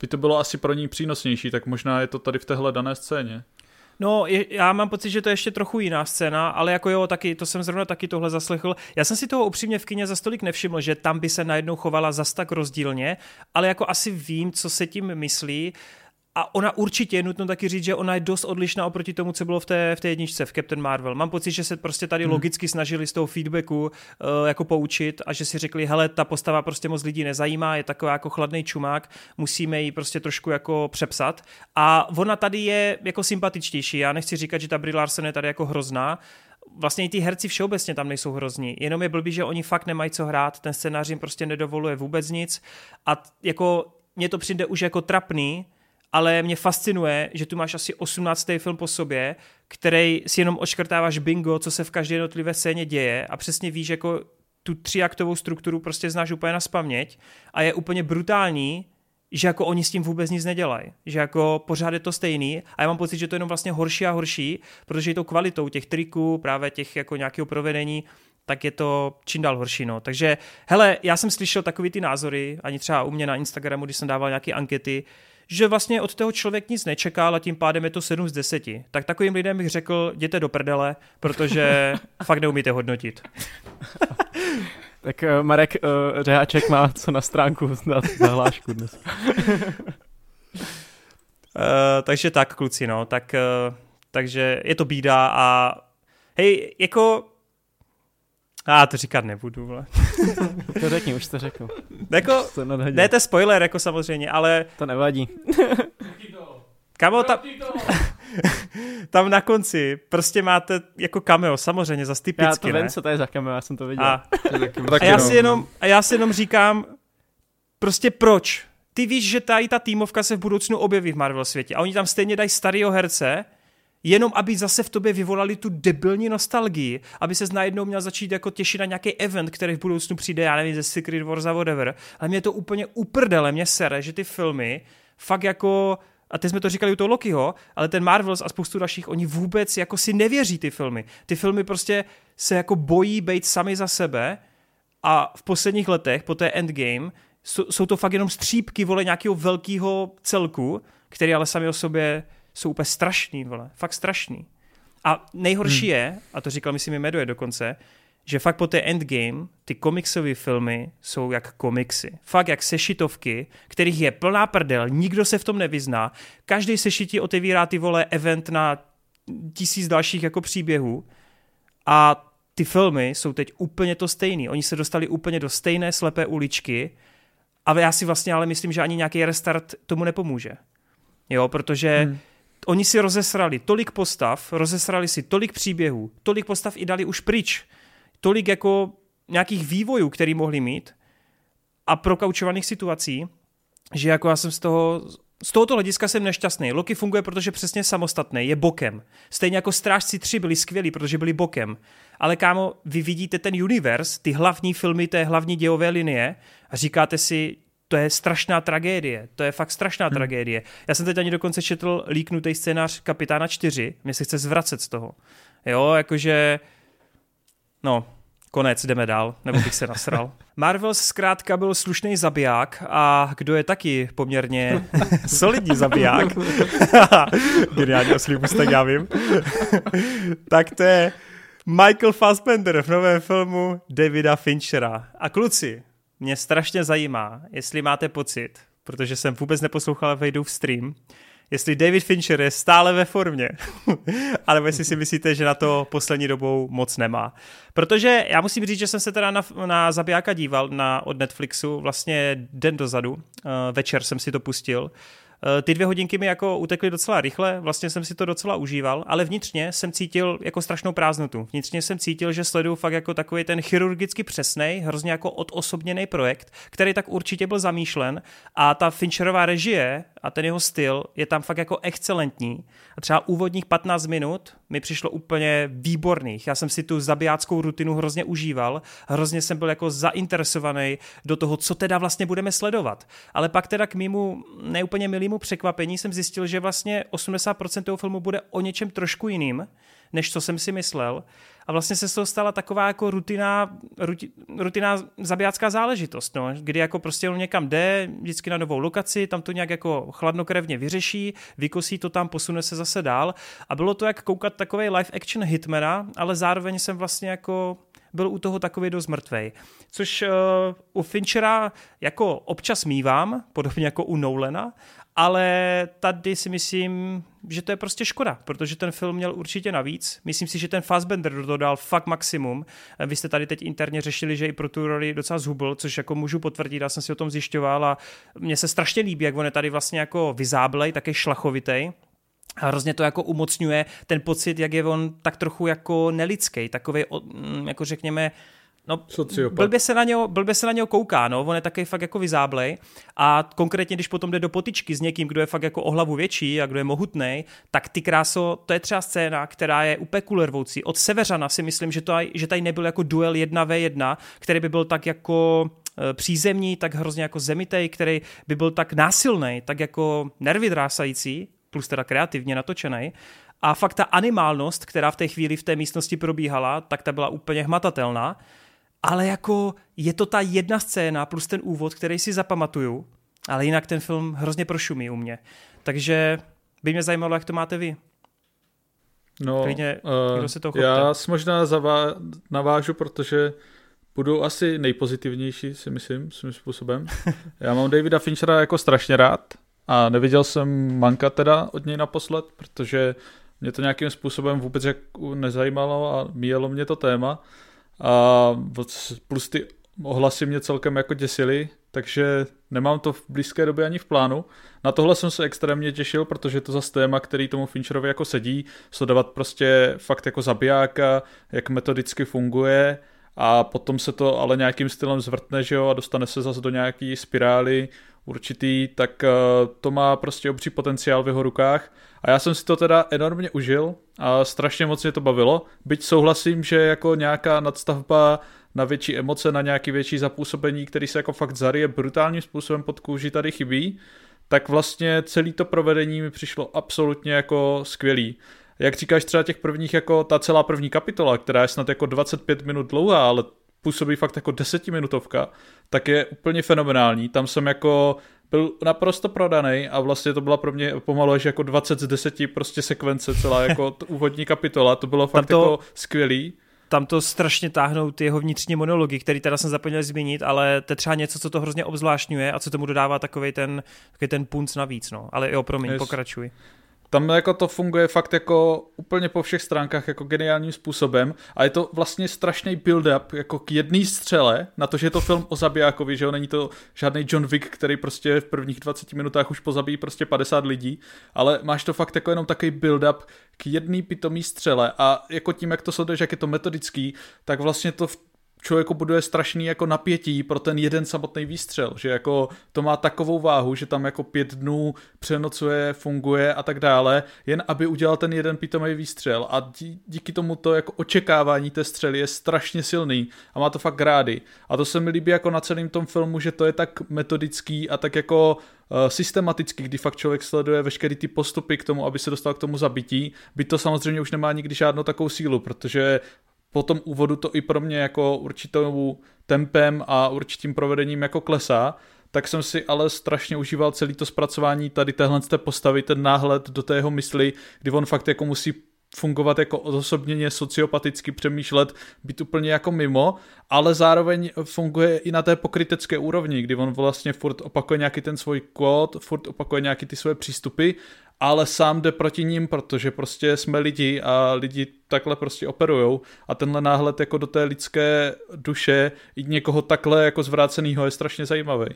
by to bylo asi pro ní přínosnější, tak možná je to tady v téhle dané scéně. No, je, já mám pocit, že to je ještě trochu jiná scéna, ale jako jo, taky, to jsem zrovna taky tohle zaslechl. Já jsem si toho upřímně v kině za stolik nevšiml, že tam by se najednou chovala zas tak rozdílně, ale jako asi vím, co se tím myslí. A ona určitě je nutno taky říct, že ona je dost odlišná oproti tomu, co bylo v té, v té jedničce, v Captain Marvel. Mám pocit, že se prostě tady hmm. logicky snažili z toho feedbacku uh, jako poučit a že si řekli, hele, ta postava prostě moc lidí nezajímá, je taková jako chladný čumák, musíme ji prostě trošku jako přepsat. A ona tady je jako sympatičtější. Já nechci říkat, že ta Brie Larson je tady jako hrozná, vlastně i ty herci všeobecně tam nejsou hrozní, jenom je blbý, že oni fakt nemají co hrát, ten scénář jim prostě nedovoluje vůbec nic a jako mně to přijde už jako trapný, ale mě fascinuje, že tu máš asi 18. film po sobě, který si jenom oškrtáváš bingo, co se v každé jednotlivé scéně děje a přesně víš, jako tu třiaktovou strukturu prostě znáš úplně na spaměť a je úplně brutální, že jako oni s tím vůbec nic nedělají, že jako pořád je to stejný a já mám pocit, že to je jenom vlastně horší a horší, protože je to kvalitou těch triků, právě těch jako nějakého provedení, tak je to čím dál horší. No. Takže hele, já jsem slyšel takový ty názory, ani třeba u mě na Instagramu, když jsem dával nějaké ankety, že vlastně od toho člověk nic nečekal a tím pádem je to 7 z 10. Tak takovým lidem bych řekl, jděte do prdele, protože fakt neumíte hodnotit. tak uh, Marek uh, Řeháček má co na stránku na, na hlášku dnes. uh, takže tak, kluci, no, tak, uh, takže je to bída a Hej, jako... A ah, to říkat nebudu, vole. to řekni, už to řekl. Jako, to ne, to je spoiler, jako samozřejmě, ale... To nevadí. Kamo, tam, tam na konci prostě máte jako cameo, samozřejmě, za typicky, Já to vím, co to je za cameo, já jsem to viděl. A, a, já, si jenom, a já si jenom říkám, prostě proč? Ty víš, že tady ta týmovka se v budoucnu objeví v Marvel světě a oni tam stejně dají starého herce, jenom aby zase v tobě vyvolali tu debilní nostalgii, aby se najednou měl začít jako těšit na nějaký event, který v budoucnu přijde, já nevím, ze Secret Wars a whatever, ale mě to úplně uprdele, mě sere, že ty filmy fakt jako a teď jsme to říkali u toho Lokiho, ale ten Marvels a spoustu dalších, oni vůbec jako si nevěří ty filmy. Ty filmy prostě se jako bojí být sami za sebe a v posledních letech, po té Endgame, jsou, jsou to fakt jenom střípky, vole, nějakého velkého celku, který ale sami o sobě jsou úplně strašný, vole, fakt strašný. A nejhorší hmm. je, a to říkal myslím i Meduje dokonce, že fakt po té Endgame ty komiksové filmy jsou jak komiksy. Fakt jak sešitovky, kterých je plná prdel, nikdo se v tom nevyzná. Každý sešití otevírá ty vole event na tisíc dalších jako příběhů a ty filmy jsou teď úplně to stejný. Oni se dostali úplně do stejné slepé uličky a já si vlastně ale myslím, že ani nějaký restart tomu nepomůže. Jo, protože hmm. Oni si rozesrali tolik postav, rozesrali si tolik příběhů, tolik postav i dali už pryč tolik jako nějakých vývojů, který mohli mít a prokaučovaných situací, že jako já jsem z toho, z tohoto hlediska jsem nešťastný. Loki funguje, protože přesně samostatný, je bokem. Stejně jako Strážci 3 byli skvělí, protože byli bokem. Ale kámo, vy vidíte ten univerz, ty hlavní filmy té hlavní dějové linie a říkáte si, to je strašná tragédie, to je fakt strašná hmm. tragédie. Já jsem teď ani dokonce četl líknutý scénář Kapitána 4, mě se chce zvracet z toho. Jo, jakože No, konec, jdeme dál, nebo bych se nasral. Marvel zkrátka byl slušný zabiják a kdo je taky poměrně solidní zabiják, geniální oslý tak já vím, tak to je Michael Fassbender v novém filmu Davida Finchera. A kluci, mě strašně zajímá, jestli máte pocit, protože jsem vůbec neposlouchal v stream, jestli David Fincher je stále ve formě, alebo jestli si myslíte, že na to poslední dobou moc nemá. Protože já musím říct, že jsem se teda na, na Zabijáka díval na, od Netflixu vlastně den dozadu, uh, večer jsem si to pustil Eh, ty dvě hodinky mi jako utekly docela rychle, vlastně jsem si to docela užíval, ale vnitřně jsem cítil jako strašnou prázdnotu. Vnitřně jsem cítil, že sleduju fakt jako takový ten chirurgicky přesný, hrozně jako odosobněný projekt, který tak určitě byl zamýšlen a ta Fincherová režie a ten jeho styl je tam fakt jako excelentní. A třeba úvodních 15 minut mi přišlo úplně výborných. Já jsem si tu zabijáckou rutinu hrozně užíval, hrozně jsem byl jako zainteresovaný do toho, co teda vlastně budeme sledovat. Ale pak teda k mýmu neúplně milému překvapení jsem zjistil, že vlastně 80% toho filmu bude o něčem trošku jiným, než co jsem si myslel. A vlastně se z toho stala taková jako rutina, rutina zabijácká záležitost, no, kdy jako prostě on někam jde, vždycky na novou lokaci, tam to nějak jako chladnokrevně vyřeší, vykosí to tam, posune se zase dál. A bylo to jak koukat takový live action hitmana, ale zároveň jsem vlastně jako byl u toho takový dost mrtvej. Což uh, u Finchera jako občas mívám, podobně jako u Nolana, ale tady si myslím, že to je prostě škoda, protože ten film měl určitě navíc. Myslím si, že ten Fassbender dodal fakt maximum. Vy jste tady teď interně řešili, že i pro tu roli docela zhubl, což jako můžu potvrdit, já jsem si o tom zjišťoval a mně se strašně líbí, jak on je tady vlastně jako vyzáblej, taky šlachovitej. A hrozně to jako umocňuje ten pocit, jak je on tak trochu jako nelidský, takový, mm, jako řekněme, No, blbě se, na něho, blbě se na něho kouká, no, on je taky fakt jako vyzáblej a konkrétně, když potom jde do potičky s někým, kdo je fakt jako o hlavu větší a kdo je mohutný, tak ty kráso, to je třeba scéna, která je úplně kulervoucí. Od Severana si myslím, že, to, že tady nebyl jako duel 1v1, který by byl tak jako e, přízemní, tak hrozně jako zemitej, který by byl tak násilný, tak jako nervy drásající, plus teda kreativně natočený. A fakt ta animálnost, která v té chvíli v té místnosti probíhala, tak ta byla úplně hmatatelná ale jako je to ta jedna scéna plus ten úvod, který si zapamatuju, ale jinak ten film hrozně prošumí u mě. Takže by mě zajímalo, jak to máte vy. No, Klidně, uh, kdo se to já si možná zavá- navážu, protože budu asi nejpozitivnější, si myslím, svým způsobem. Já mám Davida Finchera jako strašně rád a neviděl jsem Manka teda od něj naposled, protože mě to nějakým způsobem vůbec jako nezajímalo a míjelo mě to téma. A plus ty ohlasy mě celkem jako děsily, takže nemám to v blízké době ani v plánu. Na tohle jsem se extrémně těšil, protože to zase téma, který tomu Fincherovi jako sedí, sledovat prostě fakt jako zabijáka, jak metodicky funguje a potom se to ale nějakým stylem zvrtne, že jo, a dostane se zase do nějaký spirály určitý, tak eh, to má prostě obří potenciál v jeho rukách a já jsem si to teda enormně užil a strašně moc mě to bavilo, byť souhlasím, že jako nějaká nadstavba na větší emoce, na nějaký větší zapůsobení, který se jako fakt zarije brutálním způsobem pod kůži tady chybí, tak vlastně celý to provedení mi přišlo absolutně jako skvělý. Jak říkáš třeba těch prvních, jako ta celá první kapitola, která je snad jako 25 minut dlouhá, ale působí fakt jako desetiminutovka, tak je úplně fenomenální. Tam jsem jako byl naprosto prodaný a vlastně to byla pro mě pomalu až jako 20 z 10 prostě sekvence celá jako úvodní kapitola, to bylo fakt to... jako skvělý tam to strašně táhnou ty jeho vnitřní monology, který teda jsem zapomněl zmínit, ale to je třeba něco, co to hrozně obzvláštňuje a co tomu dodává takový ten, takový ten punc navíc, no. Ale jo, promiň, yes. pokračuj tam jako to funguje fakt jako úplně po všech stránkách jako geniálním způsobem a je to vlastně strašný build-up jako k jedné střele na to, že je to film o zabijákovi, že jo, není to žádný John Wick, který prostě v prvních 20 minutách už pozabíjí prostě 50 lidí, ale máš to fakt jako jenom takový build-up k jedné pitomý střele a jako tím, jak to sleduješ, jak je to metodický, tak vlastně to v člověku buduje strašný jako napětí pro ten jeden samotný výstřel, že jako to má takovou váhu, že tam jako pět dnů přenocuje, funguje a tak dále, jen aby udělal ten jeden pitomý výstřel a díky tomu to jako očekávání té střely je strašně silný a má to fakt rády. A to se mi líbí jako na celém tom filmu, že to je tak metodický a tak jako uh, systematický, kdy fakt člověk sleduje veškeré ty postupy k tomu, aby se dostal k tomu zabití. By to samozřejmě už nemá nikdy žádnou takovou sílu, protože po tom úvodu to i pro mě jako určitou tempem a určitým provedením jako klesá, tak jsem si ale strašně užíval celý to zpracování tady téhle té postavy, ten náhled do té jeho mysli, kdy on fakt jako musí fungovat jako osobněně sociopaticky přemýšlet, být úplně jako mimo, ale zároveň funguje i na té pokrytecké úrovni, kdy on vlastně furt opakuje nějaký ten svůj kód, furt opakuje nějaký ty své přístupy ale sám jde proti ním, protože prostě jsme lidi a lidi takhle prostě operujou a tenhle náhled jako do té lidské duše i někoho takhle jako zvrácenýho je strašně zajímavý.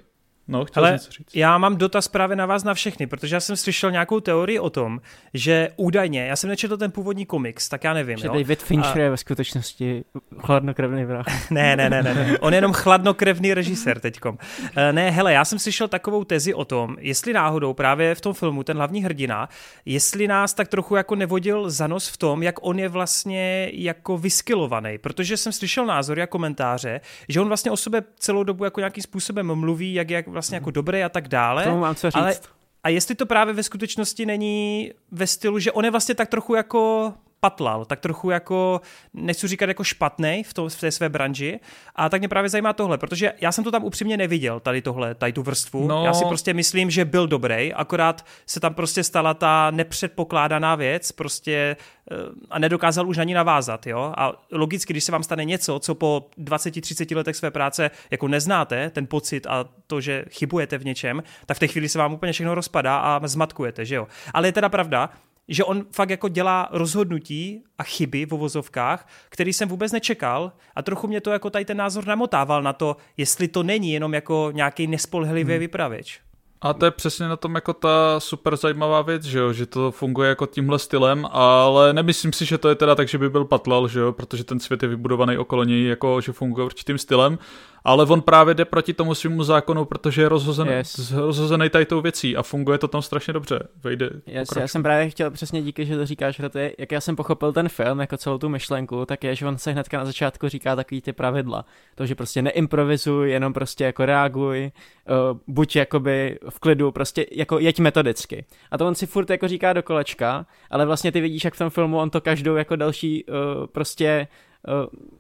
No, chtěl Ale něco říct. já mám dotaz právě na vás na všechny, protože já jsem slyšel nějakou teorii o tom, že údajně, já jsem nečetl ten původní komiks, tak já nevím. Že jo? David Fincher a... je ve skutečnosti chladnokrevný vrah. ne, ne, ne, ne, ne. On je jenom chladnokrevný režisér teďkom. Eh, ne, hele, já jsem slyšel takovou tezi o tom, jestli náhodou právě v tom filmu ten hlavní hrdina, jestli nás tak trochu jako nevodil za nos v tom, jak on je vlastně jako vyskilovaný, protože jsem slyšel názory a komentáře, že on vlastně o sobě celou dobu jako nějakým způsobem mluví, jak, jak vlastně jako dobrý a tak dále. Tomu mám co říct. Ale, a jestli to právě ve skutečnosti není ve stylu, že on je vlastně tak trochu jako patlal, tak trochu jako, nechci říkat jako špatný v, to, v té své branži. A tak mě právě zajímá tohle, protože já jsem to tam upřímně neviděl, tady tohle, tady tu vrstvu. No. Já si prostě myslím, že byl dobrý, akorát se tam prostě stala ta nepředpokládaná věc, prostě eh, a nedokázal už ani navázat, jo. A logicky, když se vám stane něco, co po 20-30 letech své práce jako neznáte, ten pocit a to, že chybujete v něčem, tak v té chvíli se vám úplně všechno rozpadá a zmatkujete, že jo. Ale je teda pravda, že on fakt jako dělá rozhodnutí a chyby v uvozovkách, který jsem vůbec nečekal a trochu mě to jako tady ten názor namotával na to, jestli to není jenom jako nějaký nespolehlivý hmm. vypravěč. A to je přesně na tom jako ta super zajímavá věc, že jo, že to funguje jako tímhle stylem, ale nemyslím si, že to je teda tak, že by byl patlal, že jo, protože ten svět je vybudovaný okolo něj, jako že funguje určitým stylem, ale on právě jde proti tomu svýmu zákonu, protože je rozhozen, yes. rozhozený tady tou věcí a funguje to tam strašně dobře. Vejde, yes, já jsem právě chtěl přesně díky, že to říkáš, že to je, jak já jsem pochopil ten film, jako celou tu myšlenku, tak je, že on se hnedka na začátku říká takový ty pravidla. To, že prostě neimprovizuj, jenom prostě jako reaguj, uh, buď jakoby v klidu, prostě jako jeď metodicky. A to on si furt jako říká do kolečka, ale vlastně ty vidíš, jak v tom filmu on to každou jako další uh, prostě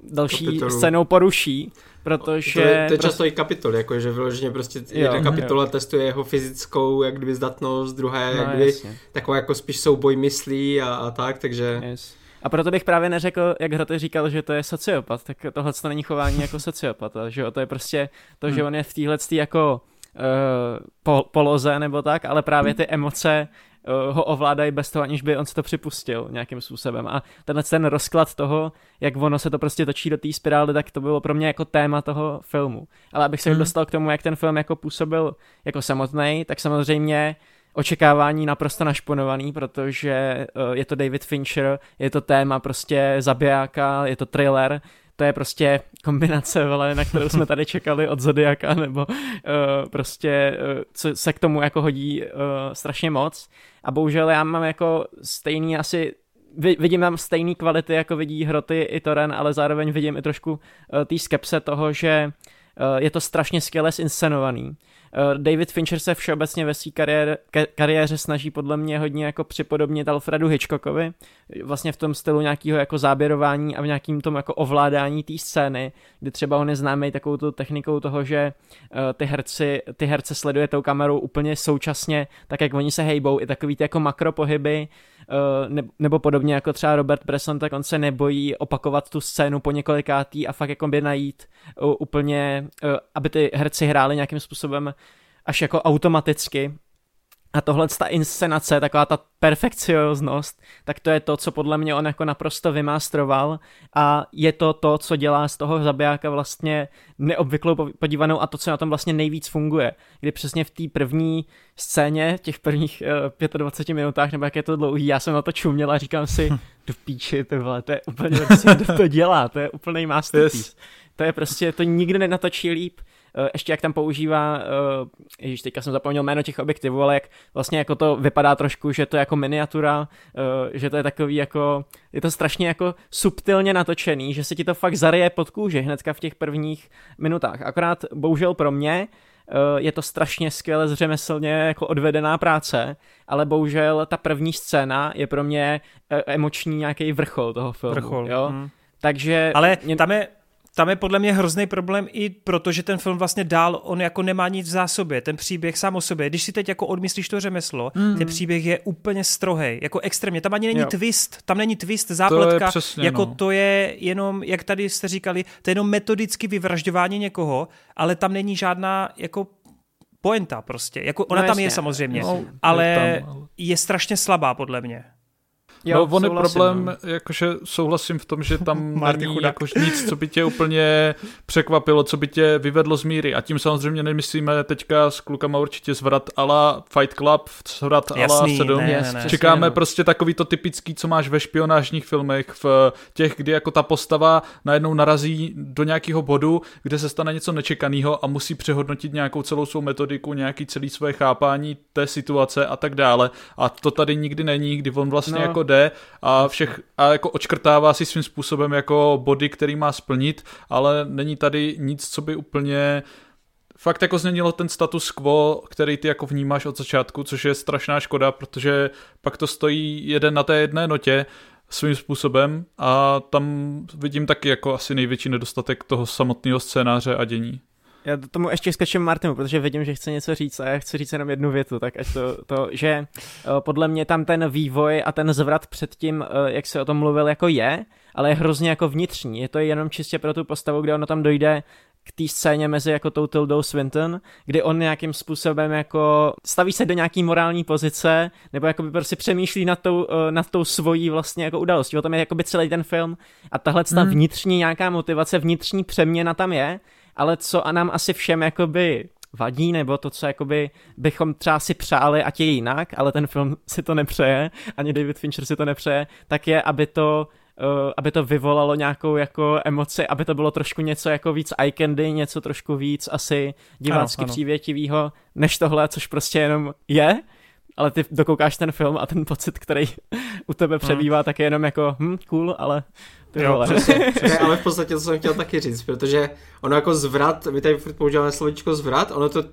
další Kapitolu. scénou poruší, protože... To je, to je často i kapitol, jako že vyloženě prostě jedna kapitola jo. testuje jeho fyzickou, jak kdyby zdatnost, druhá no, jak kdyby taková jako spíš souboj myslí a, a tak, takže... Yes. A proto bych právě neřekl, jak Hroty říkal, že to je sociopat, tak tohle to není chování jako sociopata, že jo, to je prostě to, že hmm. on je v téhle jako uh, po, poloze nebo tak, ale právě ty emoce ho ovládají bez toho, aniž by on si to připustil nějakým způsobem. A tenhle ten rozklad toho, jak ono se to prostě točí do té spirály, tak to bylo pro mě jako téma toho filmu. Ale abych se hmm. dostal k tomu, jak ten film jako působil jako samotný, tak samozřejmě očekávání naprosto našponovaný, protože uh, je to David Fincher, je to téma prostě zabijáka, je to thriller, to je prostě kombinace, vele, na kterou jsme tady čekali od Zodiaka, nebo uh, prostě uh, co se k tomu jako hodí uh, strašně moc. A bohužel já mám jako stejný asi vidím tam stejný kvality, jako vidí Hroty i Toren, ale zároveň vidím i trošku uh, tý skepse toho, že uh, je to strašně skvěle zinscenovaný. Eh, David Fincher se všeobecně ve své kariéře, kariéře snaží podle mě hodně jako připodobnit Alfredu Hitchcockovi, vlastně v tom stylu nějakého jako záběrování a v nějakým tom jako ovládání té scény, kdy třeba on je známý takovou technikou toho, že uh, ty herci, ty herce sleduje tou kamerou úplně současně, tak jak oni se hejbou, i takový ty jako makropohyby, uh, nebo podobně jako třeba Robert Bresson, tak on se nebojí opakovat tu scénu po několikátý a fakt jako by najít úplně, aby ty herci hráli nějakým způsobem až jako automaticky. A tohle ta inscenace, taková ta perfekcioznost, tak to je to, co podle mě on jako naprosto vymástroval a je to to, co dělá z toho zabijáka vlastně neobvyklou podívanou a to, co na tom vlastně nejvíc funguje. Kdy přesně v té první scéně, těch prvních uh, eh, 25 minutách, nebo jak je to dlouhý, já jsem na to čuměl a říkám si, do píči, ty vole, to je úplně, kdo to dělá, to je úplný masterpiece. Yes. To je prostě, to nikdy nenatočí líp ještě jak tam používá, uh, ježiš, teďka jsem zapomněl jméno těch objektivů, ale jak vlastně jako to vypadá trošku, že to je jako miniatura, uh, že to je takový jako, je to strašně jako subtilně natočený, že se ti to fakt zaryje pod kůži hnedka v těch prvních minutách. Akorát bohužel pro mě, je to strašně skvěle zřemeslně jako odvedená práce, ale bohužel ta první scéna je pro mě emoční nějaký vrchol toho filmu. Vrchol. Jo? Hmm. Takže... Ale mě... tam je, tam je podle mě hrozný problém i proto, že ten film vlastně dál, on jako nemá nic v zásobě, ten příběh sám o sobě. Když si teď jako odmyslíš to řemeslo, mm. ten příběh je úplně strohej, jako extrémně. Tam ani není jo. twist, tam není twist, zápletka, to je přesně, jako no. to je jenom, jak tady jste říkali, to je jenom metodicky vyvražďování někoho, ale tam není žádná jako poenta prostě. Jako ona no, tam jasně. je samozřejmě, no, ale je, tam, ale je strašně slabá podle mě. Jo, no, on je problém, no. jakože souhlasím v tom, že tam není jako nic, co by tě úplně překvapilo, co by tě vyvedlo z míry. A tím samozřejmě nemyslíme teďka s klukama určitě zvrat ala Fight Club, zvrat ala 7. Ne, ne, ne. Čekáme no. prostě takový to typický, co máš ve špionážních filmech, v těch, kdy jako ta postava najednou narazí do nějakého bodu, kde se stane něco nečekaného a musí přehodnotit nějakou celou svou metodiku, nějaký celý své chápání té situace a tak dále. A to tady nikdy není, kdy on vlastně no. jako jde jde a, všech, a jako očkrtává si svým způsobem jako body, který má splnit, ale není tady nic, co by úplně fakt jako změnilo ten status quo, který ty jako vnímáš od začátku, což je strašná škoda, protože pak to stojí jeden na té jedné notě svým způsobem a tam vidím taky jako asi největší nedostatek toho samotného scénáře a dění. Já tomu ještě skočím Martinu, protože vidím, že chce něco říct a já chci říct jenom jednu větu, tak ať to, to že eh, podle mě tam ten vývoj a ten zvrat před tím, eh, jak se o tom mluvil, jako je, ale je hrozně jako vnitřní. Je to jenom čistě pro tu postavu, kde ono tam dojde k té scéně mezi jako tou Tildou Swinton, kdy on nějakým způsobem jako staví se do nějaký morální pozice, nebo jako by prostě přemýšlí nad tou, eh, nad tou svojí vlastně jako událostí. O tom je jako by celý ten film a tahle ta hmm. vnitřní nějaká motivace, vnitřní přeměna tam je ale co a nám asi všem jakoby vadí, nebo to, co jakoby bychom třeba si přáli, ať je jinak, ale ten film si to nepřeje, ani David Fincher si to nepřeje, tak je, aby to Uh, aby to vyvolalo nějakou jako emoci, aby to bylo trošku něco jako víc eye candy, něco trošku víc asi divácky ano, ano. přívětivýho, než tohle, což prostě jenom je, ale ty dokoukáš ten film a ten pocit, který u tebe hmm. přebývá, hmm. tak je jenom jako hm, cool, ale ty jo, přesně, přesně, ale v podstatě to jsem chtěl taky říct, protože ono jako zvrat, my tady používáme slovičko zvrat, ono to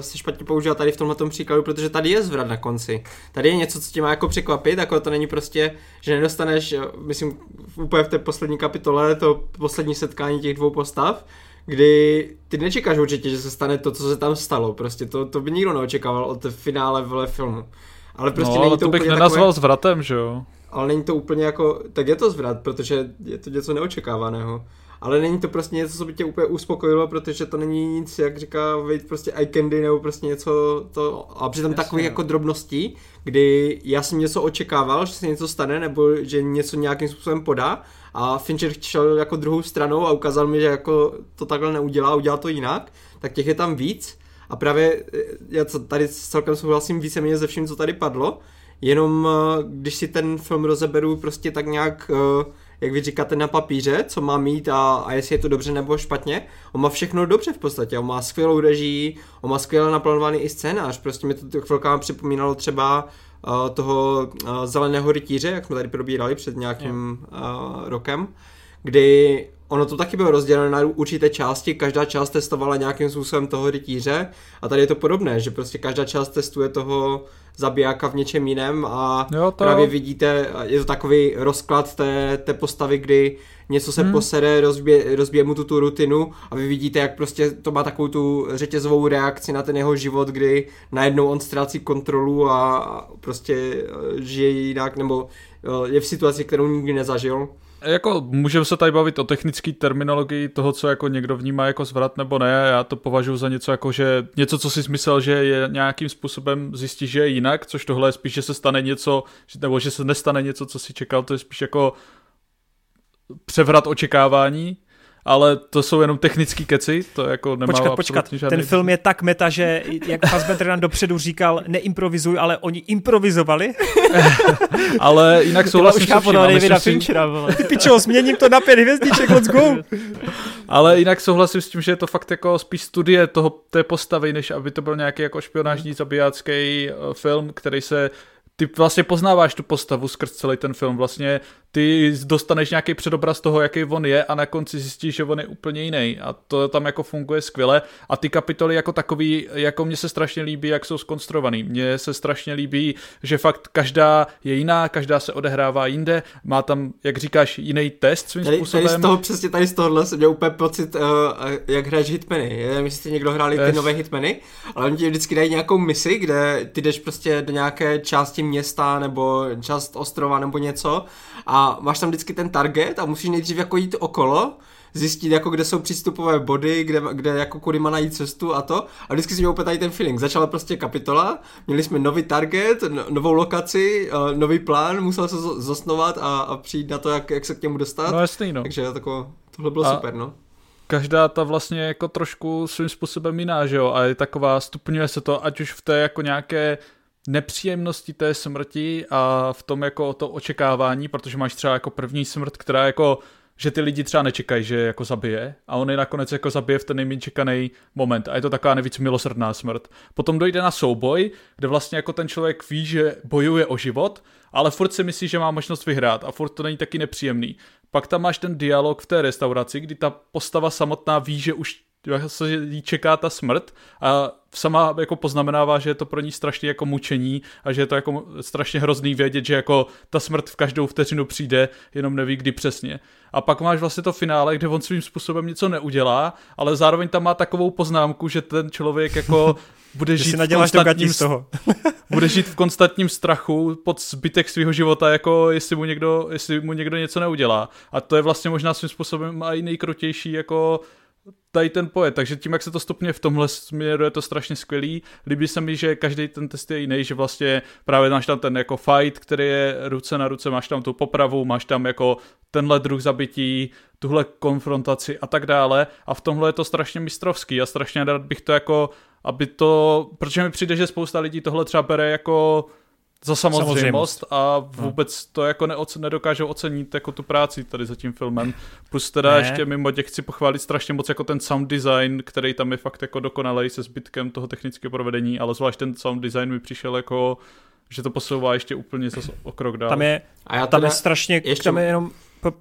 se špatně používá tady v tomhle příkladu, protože tady je zvrat na konci. Tady je něco, co tě má jako překvapit, jako to není prostě, že nedostaneš, myslím, úplně v té poslední kapitole, to poslední setkání těch dvou postav, kdy ty nečekáš určitě, že se stane to, co se tam stalo, prostě to, to by nikdo neočekával od finále vle filmu. Ale prostě no, není ale to, to bych nenazval takové... zvratem, že jo? ale není to úplně jako, tak je to zvrat, protože je to něco neočekávaného. ale není to prostě něco, co by tě úplně uspokojilo, protože to není nic, jak říká Vejt, prostě eye candy nebo prostě něco to, a přitom Jasně, takových jako drobností, kdy já jsem něco očekával, že se něco stane, nebo že něco nějakým způsobem podá a Fincher šel jako druhou stranou a ukázal mi, že jako to takhle neudělá, udělá to jinak, tak těch je tam víc. A právě eh, já tady celkem souhlasím víceméně ze vším, co tady padlo, jenom eh, když si ten film rozeberu prostě tak nějak uh, jak vy říkáte, na papíře, co má mít a, a jestli je to dobře nebo špatně. On má všechno dobře v podstatě, on má skvělou režii, on má skvěle naplánovaný i scénář, prostě mi to chvilkám připomínalo třeba toho zeleného rytíře, jak jsme tady probírali před nějakým uh, rokem, kdy ono to taky bylo rozděleno na určité části, každá část testovala nějakým způsobem toho rytíře. A tady je to podobné, že prostě každá část testuje toho zabijáka v něčem jiném a jo, to... právě vidíte, je to takový rozklad té, té postavy, kdy něco se hmm. posere, rozbije, rozbije mu tu, tu rutinu a vy vidíte, jak prostě to má takovou tu řetězovou reakci na ten jeho život, kdy najednou on ztrácí kontrolu a prostě žije jinak, nebo eh, je v situaci, kterou nikdy nezažil jako můžeme se tady bavit o technické terminologii toho, co jako někdo vnímá jako zvrat nebo ne. Já to považuji za něco jako, že něco, co si smyslel, že je nějakým způsobem zjistí, že je jinak, což tohle je spíš, že se stane něco, nebo že se nestane něco, co si čekal, to je spíš jako převrat očekávání ale to jsou jenom technický keci, to jako nemá Počkat, počkat, žádný... ten film je tak meta, že jak Fassbender nám dopředu říkal, neimprovizuj, ale oni improvizovali. ale jinak souhlasím už chápu, no, Davida Finchera, Ty pičo, změním to na pět hvězdiček, let's go. ale jinak souhlasím s tím, že je to fakt jako spíš studie toho, té postavy, než aby to byl nějaký jako špionážní zabijácký eh, film, který se ty vlastně poznáváš tu postavu skrz celý ten film. Vlastně ty dostaneš nějaký předobraz toho, jaký on je a na konci zjistíš, že on je úplně jiný a to tam jako funguje skvěle a ty kapitoly jako takový, jako mně se strašně líbí, jak jsou skonstruovaný. Mně se strašně líbí, že fakt každá je jiná, každá se odehrává jinde, má tam, jak říkáš, jiný test svým tady, způsobem. Tady z toho, přesně tady z tohohle jsem měl úplně pocit, uh, jak hraješ hitmeny. Nevím, jestli někdo hráli ty nové hitmeny, ale oni ti vždycky dají nějakou misi, kde ty jdeš prostě do nějaké části města nebo část ostrova nebo něco a máš tam vždycky ten target a musíš nejdřív jako jít okolo, zjistit, jako kde jsou přístupové body, kde, kde jako kudy má najít cestu a to. A vždycky si měl úplně tady ten feeling. Začala prostě kapitola, měli jsme nový target, no, novou lokaci, uh, nový plán, musel se zasnovat a, a přijít na to, jak, jak se k němu dostat. No jasný, no. Takže tako, tohle bylo a... super, no každá ta vlastně jako trošku svým způsobem jiná, že jo, a je taková, stupňuje se to, ať už v té jako nějaké nepříjemnosti té smrti a v tom jako to očekávání, protože máš třeba jako první smrt, která jako že ty lidi třeba nečekají, že jako zabije a on je nakonec jako zabije v ten nejméně čekaný moment a je to taková nejvíc milosrdná smrt. Potom dojde na souboj, kde vlastně jako ten člověk ví, že bojuje o život, ale furt si myslí, že má možnost vyhrát a furt to není taky nepříjemný. Pak tam máš ten dialog v té restauraci, kdy ta postava samotná ví, že už se jí čeká ta smrt a sama jako poznamenává, že je to pro ní strašně jako mučení a že je to jako strašně hrozný vědět, že jako ta smrt v každou vteřinu přijde, jenom neví kdy přesně. A pak máš vlastně to finále, kde on svým způsobem něco neudělá, ale zároveň tam má takovou poznámku, že ten člověk jako bude žít v konstantním, z toho. bude žít v konstantním strachu pod zbytek svého života, jako jestli mu, někdo, jestli mu někdo něco neudělá. A to je vlastně možná svým způsobem i nejkrotější jako tady ten pojet, takže tím, jak se to stupně v tomhle směru, je to strašně skvělý. Líbí se mi, že každý ten test je jiný, že vlastně právě máš tam ten jako fight, který je ruce na ruce, máš tam tu popravu, máš tam jako tenhle druh zabití, tuhle konfrontaci a tak dále a v tomhle je to strašně mistrovský a strašně rád bych to jako, aby to, protože mi přijde, že spousta lidí tohle třeba bere jako za samozřejmost, samozřejmost. a hm. vůbec to jako neoc- nedokážou ocenit jako tu práci tady za tím filmem. Plus teda ne. ještě mimo těch chci pochválit strašně moc jako ten sound design, který tam je fakt jako dokonalý se zbytkem toho technického provedení, ale zvlášť ten sound design mi přišel jako že to posouvá ještě úplně zase o krok dál. Tam je, a já tam je strašně, ještě... tam je jenom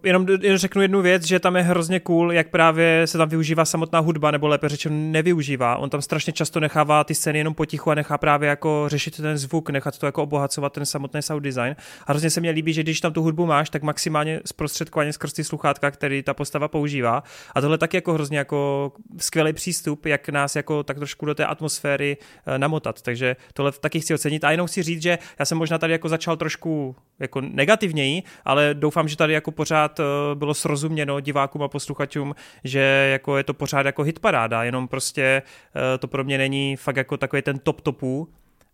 jenom řeknu jednu věc, že tam je hrozně cool, jak právě se tam využívá samotná hudba, nebo lépe řečeno nevyužívá. On tam strašně často nechává ty scény jenom potichu a nechá právě jako řešit ten zvuk, nechat to jako obohacovat ten samotný sound design. A hrozně se mi líbí, že když tam tu hudbu máš, tak maximálně zprostředkovaně skrz ty sluchátka, který ta postava používá. A tohle taky jako hrozně jako skvělý přístup, jak nás jako tak trošku do té atmosféry eh, namotat. Takže tohle taky chci ocenit. A jenom chci říct, že já jsem možná tady jako začal trošku jako negativněji, ale doufám, že tady jako pořád bylo srozuměno divákům a posluchačům, že jako je to pořád jako hitparáda, jenom prostě to pro mě není fakt jako takový ten top topů,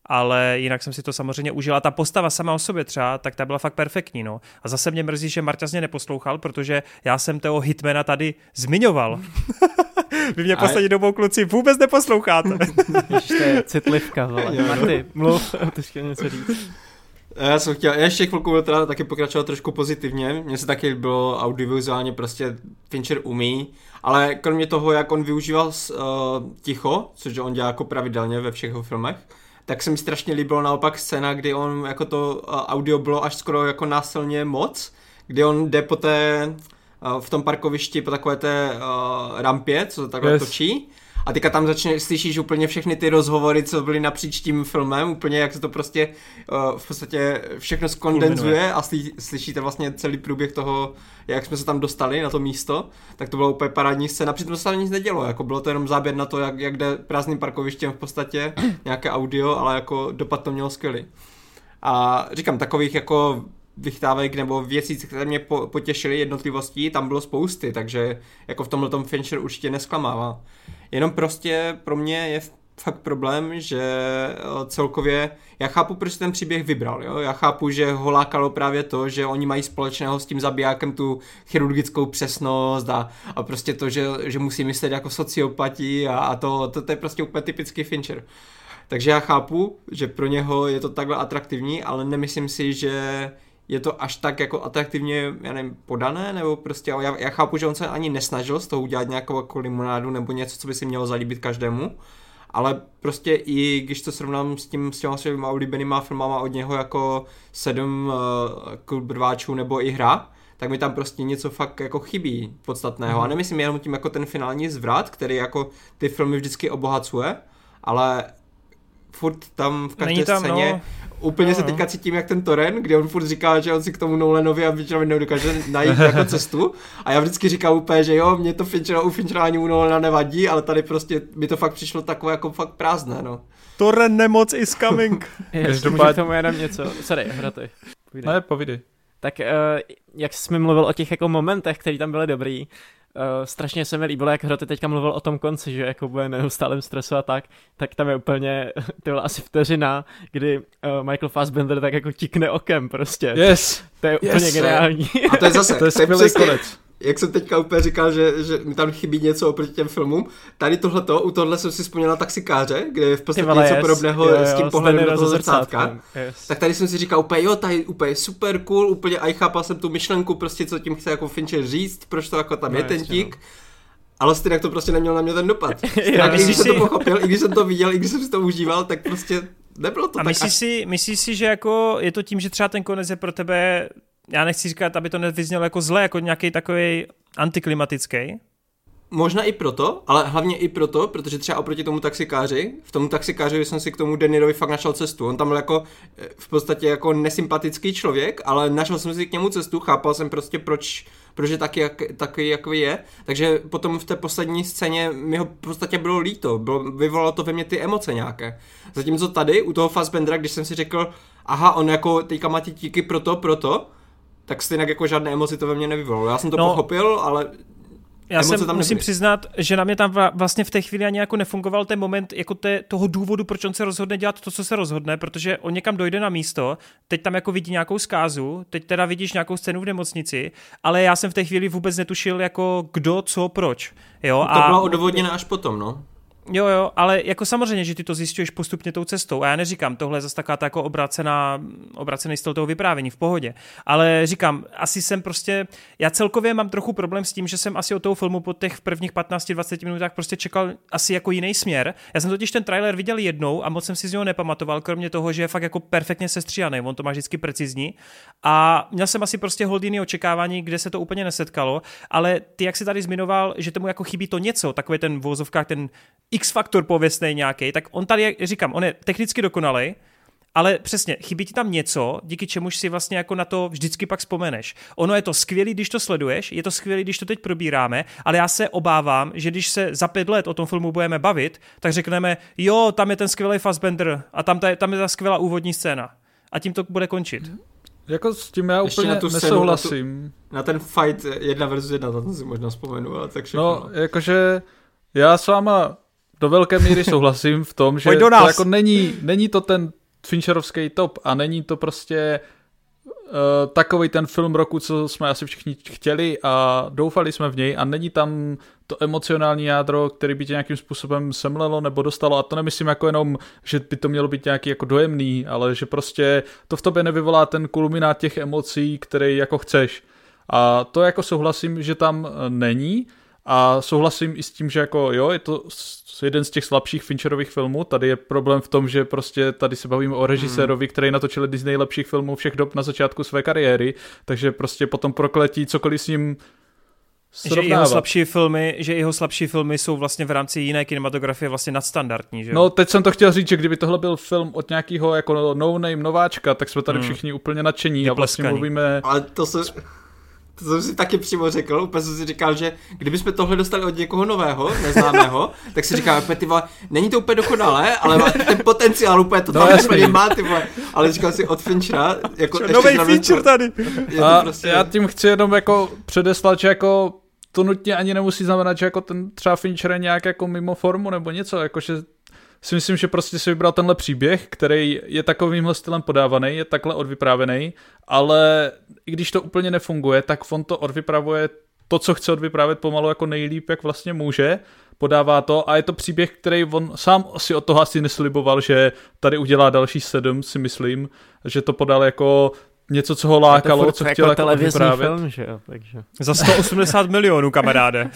ale jinak jsem si to samozřejmě užila. Ta postava sama o sobě třeba, tak ta byla fakt perfektní. No. A zase mě mrzí, že Marta mě neposlouchal, protože já jsem toho hitmana tady zmiňoval. Vy mě poslední dobou kluci vůbec neposloucháte. Ještě to je citlivka, vole. Marty, mluv, chtěl něco říct. Já jsem chtěl, já ještě chvilku byl teda taky pokračovat trošku pozitivně. Mně se taky bylo audiovizuálně prostě Fincher umí, ale kromě toho, jak on využíval uh, ticho, což on dělá jako pravidelně ve všech jeho filmech, tak se mi strašně líbilo naopak scéna, kdy on jako to audio bylo až skoro jako násilně moc, kdy on jde po té, v tom parkovišti po takové té uh, rampě, co takhle yes. točí a teďka tam začne, slyšíš úplně všechny ty rozhovory, co byly napříč tím filmem, úplně jak se to prostě uh, v podstatě všechno skondenzuje a sly, slyšíte vlastně celý průběh toho, jak jsme se tam dostali na to místo, tak to bylo úplně parádní scéna, přitom se tam nic nedělo, jako bylo to jenom záběr na to, jak, jak jde prázdným parkovištěm v podstatě, nějaké audio, ale jako dopad to mělo skvělý. A říkám, takových jako vychytávek nebo věcí, které mě potěšily jednotlivostí, tam bylo spousty, takže jako v tomhle tom Fincher určitě nesklamává. Jenom prostě pro mě je fakt problém, že eh, celkově, já chápu, proč ten příběh vybral, jo? já chápu, že ho lákalo právě to, že oni mají společného s tím zabijákem tu chirurgickou přesnost a, a prostě to, že, že musí myslet jako sociopatí a, a to, to, to je prostě úplně typický Fincher. Takže já chápu, že pro něho je to takhle atraktivní, ale nemyslím si, že je to až tak jako atraktivně, já nevím, podané, nebo prostě, já, já chápu, že on se ani nesnažil z toho udělat nějakou jako limonádu nebo něco, co by si mělo zalíbit každému, ale prostě i když to srovnám s tím s těma svými oblíbenýma filmama od něho jako sedm uh, klub rváčů nebo i hra, tak mi tam prostě něco fakt jako chybí podstatného. Mm. A nemyslím jenom tím jako ten finální zvrat, který jako ty filmy vždycky obohacuje, ale furt tam v každé tam, scéně no. Úplně no, se teďka cítím jak ten Toren, kde on furt říká, že on si k tomu Nolanovi a Fincherovi nedokáže najít jako cestu. A já vždycky říkám úplně, že jo, mě to Finchera, u Finchera ani u Nolana nevadí, ale tady prostě mi to fakt přišlo takové jako fakt prázdné, no. Toren nemoc is coming. Ještě můžu k tomu jenom něco. Sorry, hraty. Ne, povídej. Tak uh, jak jsme mluvil o těch jako momentech, které tam byly dobrý, Uh, strašně se mi líbilo, jak Hroty teďka mluvil o tom konci, že jako bude neustálým stresu a tak, tak tam je úplně, to byla asi vteřina, kdy uh, Michael Fassbender tak jako tikne okem prostě. Yes. To je yes. úplně geniální. A to je zase, to je skvělý konec jak jsem teďka úplně říkal, že, že mi tam chybí něco oproti těm filmům, tady tohleto, u tohle jsem si vzpomněl taxikáře, kde je v podstatě vole, něco yes. podobného jo, jo, s tím pohledem do toho zrcátka. Yes. Tak tady jsem si říkal úplně, jo, tady úplně super cool, úplně a chápal jsem tu myšlenku, prostě co tím chce jako Fincher říct, proč to jako tam no, je ten tík. No. Ale stejně to prostě nemělo na mě ten dopad. já, i když jsem to pochopil, i když jsem to viděl, i když jsem si to užíval, tak prostě nebylo to a tak myslíš, až... si, myslíš si, že jako je to tím, že třeba ten konec je pro tebe já nechci říkat, aby to nevyznělo jako zle, jako nějaký takový antiklimatický. Možná i proto, ale hlavně i proto, protože třeba oproti tomu taxikáři, v tom taxikáři jsem si k tomu Denirovi fakt našel cestu. On tam byl jako eh, v podstatě jako nesympatický člověk, ale našel jsem si k němu cestu, chápal jsem prostě proč, je taky, jak, taky jako je. Takže potom v té poslední scéně mi ho v podstatě bylo líto, bylo, vyvolalo to ve mně ty emoce nějaké. Zatímco tady u toho Fassbendera, když jsem si řekl, aha, on jako teďka má ty tíky proto, proto, tak stejně jako žádné emoci to ve mně nevyvolalo. Já jsem to no, pochopil, ale já jsem tam musím nebyly. přiznat, že na mě tam vlastně v té chvíli ani jako nefungoval ten moment jako té, toho důvodu, proč on se rozhodne dělat to, co se rozhodne, protože on někam dojde na místo, teď tam jako vidí nějakou zkázu, teď teda vidíš nějakou scénu v nemocnici, ale já jsem v té chvíli vůbec netušil jako kdo, co, proč. Jo, to a... bylo odvodněné až potom, no. Jo, jo, ale jako samozřejmě, že ty to zjišťuješ postupně tou cestou. A já neříkám, tohle je zase taková ta jako obracená, obracený styl toho vyprávění v pohodě. Ale říkám, asi jsem prostě, já celkově mám trochu problém s tím, že jsem asi od toho filmu po těch prvních 15-20 minutách prostě čekal asi jako jiný směr. Já jsem totiž ten trailer viděl jednou a moc jsem si z něho nepamatoval, kromě toho, že je fakt jako perfektně sestříhaný, on to má vždycky precizní. A měl jsem asi prostě hold jiný očekávání, kde se to úplně nesetkalo, ale ty, jak si tady zmiňoval, že tomu jako chybí to něco, takový ten vozovkách, ten X-faktor pověstný nějaký, tak on tady, jak říkám, on je technicky dokonalý, ale přesně, chybí ti tam něco, díky čemuž si vlastně jako na to vždycky pak vzpomeneš. Ono je to skvělý, když to sleduješ, je to skvělý, když to teď probíráme, ale já se obávám, že když se za pět let o tom filmu budeme bavit, tak řekneme, jo, tam je ten skvělý Fassbender a tam, ta, tam je ta skvělá úvodní scéna. A tím to bude končit. Jako s tím já Ještě úplně na tu scénu, nesouhlasím. Na ten fight jedna versus jedna, na to si možná vzpomenu, ale tak všechno. No, jakože já s váma do velké míry souhlasím v tom, že to jako není, není to ten Fincherovský top a není to prostě uh, takový ten film roku, co jsme asi všichni chtěli a doufali jsme v něj a není tam to emocionální jádro, který by tě nějakým způsobem semlelo nebo dostalo. A to nemyslím jako jenom, že by to mělo být nějaký jako dojemný, ale že prostě to v tobě nevyvolá ten kulminát těch emocí, který jako chceš. A to jako souhlasím, že tam eh, není a souhlasím i s tím, že jako jo, je to jeden z těch slabších Fincherových filmů. Tady je problém v tom, že prostě tady se bavíme o režisérovi, který natočil jeden z nejlepších filmů všech dob na začátku své kariéry, takže prostě potom prokletí cokoliv s ním Že jeho srovnávat. slabší filmy, že jeho slabší filmy jsou vlastně v rámci jiné kinematografie vlastně nadstandardní, že jo? No, teď jsem to chtěl říct, že kdyby tohle byl film od nějakého jako no-name nováčka, tak jsme tady Hmm. všichni úplně nadšení a vlastně mluvíme... Ale to se... To jsem si taky přímo řekl, úplně jsem si říkal, že kdybychom tohle dostali od někoho nového, neznámého, tak si říkal, úplně ty vole, není to úplně dokonalé, ale má ten potenciál úplně to No, tam jasný. úplně má, ty vole. Ale říkal si od Finchera, jako ještě Nový feature to- tady. Je A prostě... já tím chci jenom jako předeslat, že jako to nutně ani nemusí znamenat, že jako ten třeba Fincher je nějak jako mimo formu nebo něco, jakože si myslím, že prostě si vybral tenhle příběh, který je takovýmhle stylem podávaný, je takhle odvyprávěný, ale i když to úplně nefunguje, tak on to odvypravuje to, co chce odvyprávět pomalu jako nejlíp, jak vlastně může, podává to a je to příběh, který on sám si od toho asi nesliboval, že tady udělá další sedm, si myslím, že to podal jako něco, co ho to lákalo, furt co jako chtěl jako televizní odvyprávět. film, že jo, takže. Za 180 milionů, kamaráde.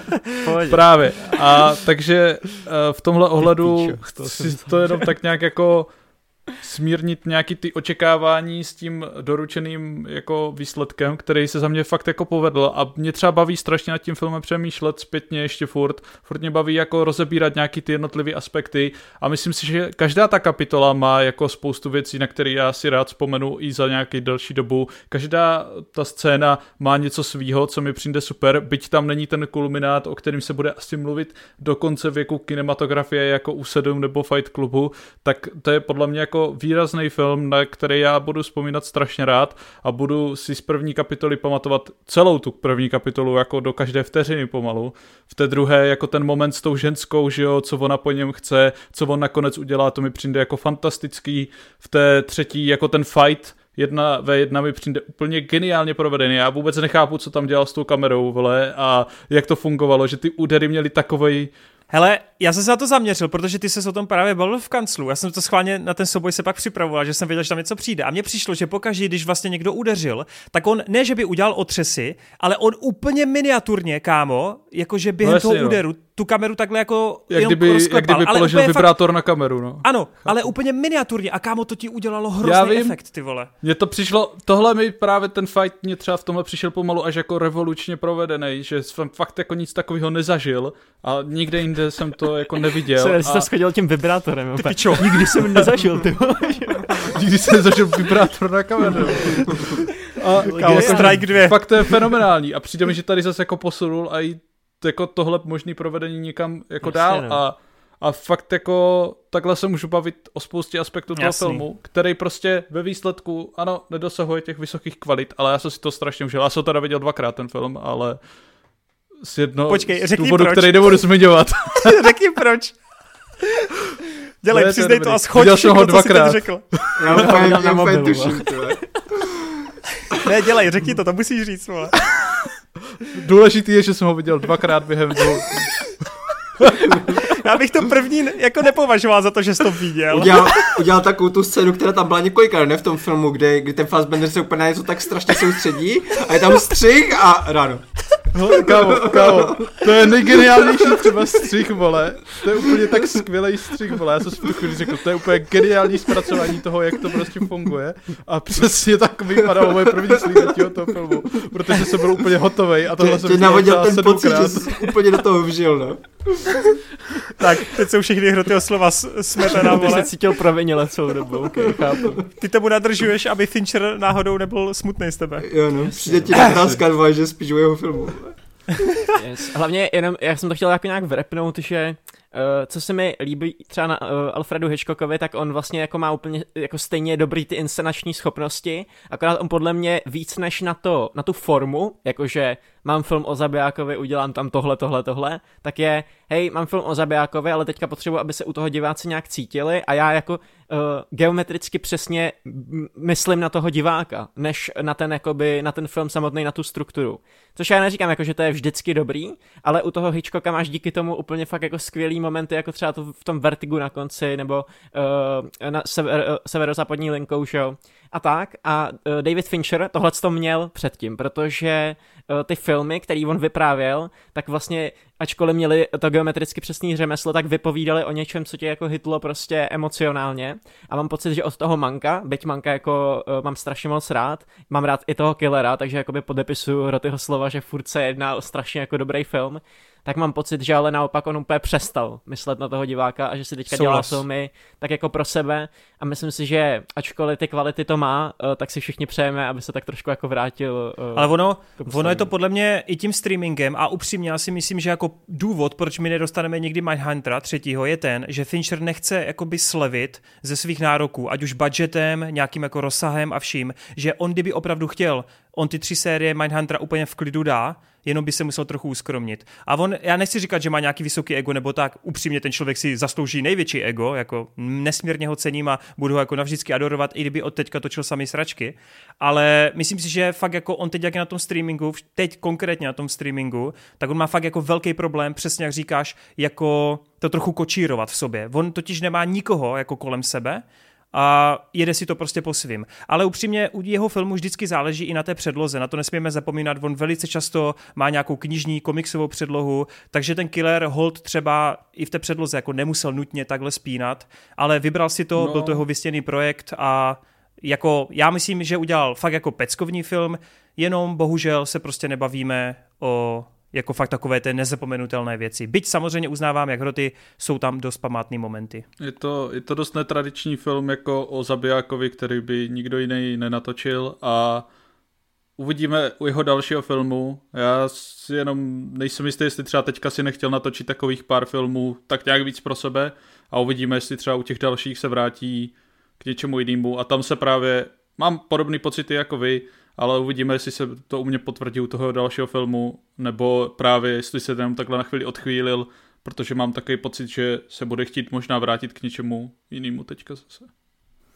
Právě. A takže uh, v tomhle ohledu to jsem to jenom tak nějak jako smírnit nějaký ty očekávání s tím doručeným jako výsledkem, který se za mě fakt jako povedl. A mě třeba baví strašně nad tím filmem přemýšlet zpětně ještě furt, furt mě baví jako rozebírat nějaký ty jednotlivé aspekty. A myslím si, že každá ta kapitola má jako spoustu věcí, na které já si rád vzpomenu i za nějaký delší dobu. Každá ta scéna má něco svýho, co mi přijde super, byť tam není ten kulminát, o kterým se bude asi mluvit do konce věku kinematografie jako u 7 nebo Fight Clubu, tak to je podle mě jako výrazný film, na který já budu vzpomínat strašně rád a budu si z první kapitoly pamatovat celou tu první kapitolu jako do každé vteřiny pomalu. V té druhé jako ten moment s tou ženskou, že jo, co ona po něm chce, co on nakonec udělá, to mi přijde jako fantastický. V té třetí jako ten fight, jedna ve jedna mi přijde úplně geniálně provedený. Já vůbec nechápu, co tam dělal s tou kamerou, vole, a jak to fungovalo, že ty údery měly takovej Hele, já jsem se na to zaměřil, protože ty se o tom právě bavil v kanclu. Já jsem to schválně na ten souboj se pak připravoval, že jsem věděl, že tam něco přijde. A mně přišlo, že pokaždé, když vlastně někdo udeřil, tak on ne, že by udělal otřesy, ale on úplně miniaturně, kámo, jakože během No toho no. úderu, tu kameru takhle jako jak jenom kdyby, jak kdyby ale položil úplně fakt- vibrátor na kameru, no. Ano, ale úplně miniaturně. A kámo, to ti udělalo Já hrozný vím. efekt, ty vole. Mně to přišlo, tohle mi právě ten fight mě třeba v tomhle přišel pomalu až jako revolučně provedený, že jsem fakt jako nic takového nezažil a nikde jinde jsem to jako neviděl. Jsem jsi a to schodil tím vibrátorem. Ty pičo. Nikdy jsem nezažil, ty vole. nikdy jsem nezažil vibrátor na kameru. A Kámo, Strike 2. Fakt to je fenomenální a přijde mi, že tady zase jako posunul a i jako tohle možný provedení někam jako Jasně, dál no. a, a fakt jako takhle se můžu bavit o spoustě aspektů toho Jasný. filmu, který prostě ve výsledku, ano, nedosahuje těch vysokých kvalit, ale já jsem si to strašně užil. Já jsem teda viděl dvakrát ten film, ale z jedno Počkej, z řekni důvodu, proč. který nebudu zmiňovat. Řekni proč. Dělej, Ne, přiznej to a schoď Viděl jsem ho dvakrát. řekl. Já já ty vole. Ne, dělej, řekni to, to musíš říct, vole. Důležitý je, že jsem ho viděl dvakrát během dvou. Já bych to první jako nepovažoval za to, že jsi to viděl. Udělal, udělal takovou tu scénu, která tam byla několikrát, ne v tom filmu, kde, kdy ten Fassbender se úplně na něco tak strašně soustředí a je tam střih a ráno. Hele, kámo, kámo, to je nejgeniálnější třeba střih, vole. To je úplně tak skvělý střih, vole. Já jsem si v tu chvíli řekl, to je úplně geniální zpracování toho, jak to prostě funguje. A přesně tak vypadalo moje první slíbetí od toho filmu, protože jsem byl úplně hotový a tohle Tě, jsem viděl navodil ten pocit, že jsi úplně do toho vžil, no. Tak, teď jsou všechny hroty slova s- smetana, Ty vole. se cítil provinile celou dobu, okay, chápu. Ty tomu nadržuješ, aby Fincher náhodou nebyl smutný z tebe. Jo, no. Přijde ti nahrázka dva, že spíš u jeho filmu. Yes. Hlavně jenom, já jsem to chtěl jako nějak vrepnout, že co se mi líbí třeba na uh, Alfredu Hitchcockovi, tak on vlastně jako má úplně jako stejně dobrý ty inscenační schopnosti, akorát on podle mě víc než na to, na tu formu, jakože mám film o zabijákovi, udělám tam tohle, tohle, tohle, tak je, hej, mám film o zabijákovi, ale teďka potřebuji, aby se u toho diváci nějak cítili a já jako uh, geometricky přesně myslím na toho diváka, než na ten, jakoby, na ten film samotný, na tu strukturu. Což já neříkám, jako, že to je vždycky dobrý, ale u toho Hitchcocka máš díky tomu úplně fakt jako skvělý momenty, jako třeba to v tom Vertigu na konci, nebo uh, na sever, uh, severozápadní linkou, show a tak. A uh, David Fincher tohle to měl předtím, protože uh, ty filmy, který on vyprávěl, tak vlastně, ačkoliv měli to geometricky přesný řemeslo, tak vypovídali o něčem, co tě jako hitlo prostě emocionálně. A mám pocit, že od toho Manka, byť Manka jako uh, mám strašně moc rád, mám rád i toho Killera, takže jakoby podepisuju Rotyho slova, že furt se jedná o strašně jako dobrý film, tak mám pocit, že ale naopak on úplně přestal myslet na toho diváka a že si teďka Souhlas. dělá filmy tak jako pro sebe a myslím si, že ačkoliv ty kvality to má, eh, tak si všichni přejeme, aby se tak trošku jako vrátil. Eh, ale ono, ono je to podle mě i tím streamingem a upřímně já si myslím, že jako důvod, proč my nedostaneme někdy Mindhuntera třetího je ten, že Fincher nechce jakoby slevit ze svých nároků, ať už budgetem, nějakým jako rozsahem a vším, že on kdyby opravdu chtěl, on ty tři série Mindhuntera úplně v klidu dá, jenom by se musel trochu uskromnit. A on, já nechci říkat, že má nějaký vysoký ego nebo tak, upřímně ten člověk si zaslouží největší ego, jako nesmírně ho cením a budu ho jako navždycky adorovat, i kdyby od teďka točil sami sračky, ale myslím si, že fakt jako on teď jak je na tom streamingu, teď konkrétně na tom streamingu, tak on má fakt jako velký problém, přesně jak říkáš, jako to trochu kočírovat v sobě. On totiž nemá nikoho jako kolem sebe, a jede si to prostě po svým. Ale upřímně u jeho filmu vždycky záleží i na té předloze, na to nesmíme zapomínat, on velice často má nějakou knižní, komiksovou předlohu, takže ten killer hold třeba i v té předloze jako nemusel nutně takhle spínat, ale vybral si to, no. byl to jeho vystěný projekt a jako já myslím, že udělal fakt jako peckovní film, jenom bohužel se prostě nebavíme o jako fakt takové ty nezapomenutelné věci. Byť samozřejmě uznávám, jak hroty, jsou tam dost památné momenty. Je to, je to dost netradiční film jako o zabijákovi, který by nikdo jiný nenatočil a uvidíme u jeho dalšího filmu. Já si jenom nejsem jistý, jestli třeba teďka si nechtěl natočit takových pár filmů tak nějak víc pro sebe a uvidíme, jestli třeba u těch dalších se vrátí k něčemu jinému a tam se právě mám podobný pocity jako vy, ale uvidíme, jestli se to u mě potvrdí u toho dalšího filmu, nebo právě jestli se tam takhle na chvíli odchvílil, protože mám takový pocit, že se bude chtít možná vrátit k něčemu jinému teďka zase.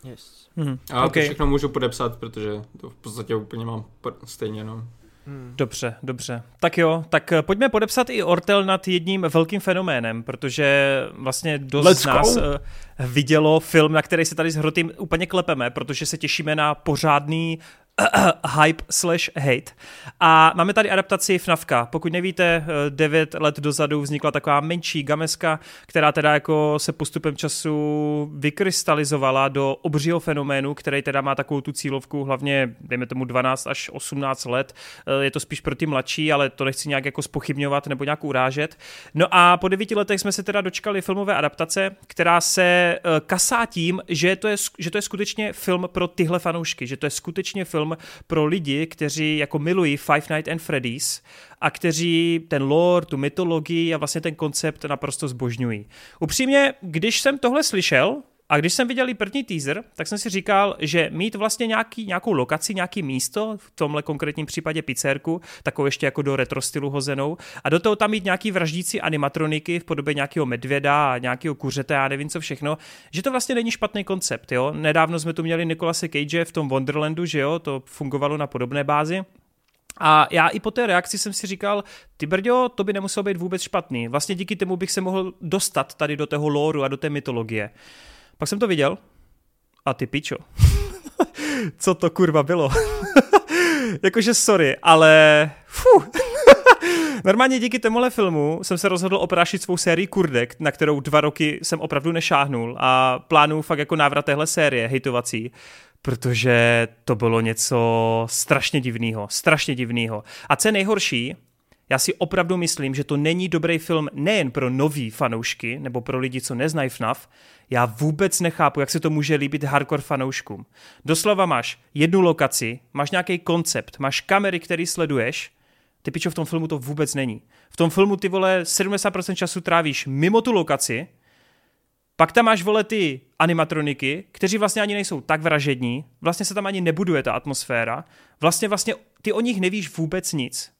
Yes. Hmm. A okay. to všechno můžu podepsat, protože to v podstatě úplně mám stejně, no. Hmm. Dobře, dobře. Tak jo, tak eh, pojďme podepsat i Ortel nad jedním velkým fenoménem, protože vlastně dost Let's z nás go. Eh, vidělo film, na který se tady s Hrotým úplně klepeme, protože se těšíme na pořádný hype slash hate. A máme tady adaptaci FNAFka. Pokud nevíte, 9 let dozadu vznikla taková menší gameska, která teda jako se postupem času vykrystalizovala do obřího fenoménu, který teda má takovou tu cílovku, hlavně dejme tomu 12 až 18 let. Je to spíš pro ty mladší, ale to nechci nějak jako spochybňovat nebo nějak urážet. No a po devíti letech jsme se teda dočkali filmové adaptace, která se eh, kasá tím, že to je, že to je skutečně film pro tyhle fanoušky, že to je skutečně film film pro lidi, kteří jako milují Five Nights at Freddy's a kteří ten lore, tu mytologii a vlastně ten koncept naprosto zbožňují. Upřímně, když jsem tohle slyšel, a když jsem viděl první teaser, tak jsem si říkal, že mít vlastně nějaký, nějakou lokaci, nějaký místo, v tomhle konkrétním případě pizzerku, takovou ještě jako do retro stylu hozenou, a do toho tam mít nějaký vraždící animatroniky v podobě nějakého medvěda a nějakého kuřete a nevím co všechno, že to vlastně není špatný koncept. Jo? Nedávno jsme tu měli Nikolase Cage v tom Wonderlandu, že jo, to fungovalo na podobné bázi. A já i po té reakci jsem si říkal, ty brďo, to by nemuselo být vůbec špatný. Vlastně díky tomu bych se mohl dostat tady do toho lóru a do té mytologie. Pak jsem to viděl a ty pičo. Co to kurva bylo? Jakože sorry, ale... Fuh. Normálně díky tomuhle filmu jsem se rozhodl oprášit svou sérii Kurdek, na kterou dva roky jsem opravdu nešáhnul a plánuju fakt jako návrat téhle série hejtovací, protože to bylo něco strašně divného, strašně divného. A co je nejhorší, já si opravdu myslím, že to není dobrý film nejen pro nový fanoušky nebo pro lidi, co neznají FNAF. Já vůbec nechápu, jak se to může líbit hardcore fanouškům. Doslova máš jednu lokaci, máš nějaký koncept, máš kamery, který sleduješ, Ty pičo, v tom filmu to vůbec není. V tom filmu ty vole 70% času trávíš mimo tu lokaci, pak tam máš, vole, ty animatroniky, kteří vlastně ani nejsou tak vražední, vlastně se tam ani nebuduje ta atmosféra, vlastně vlastně ty o nich nevíš vůbec nic.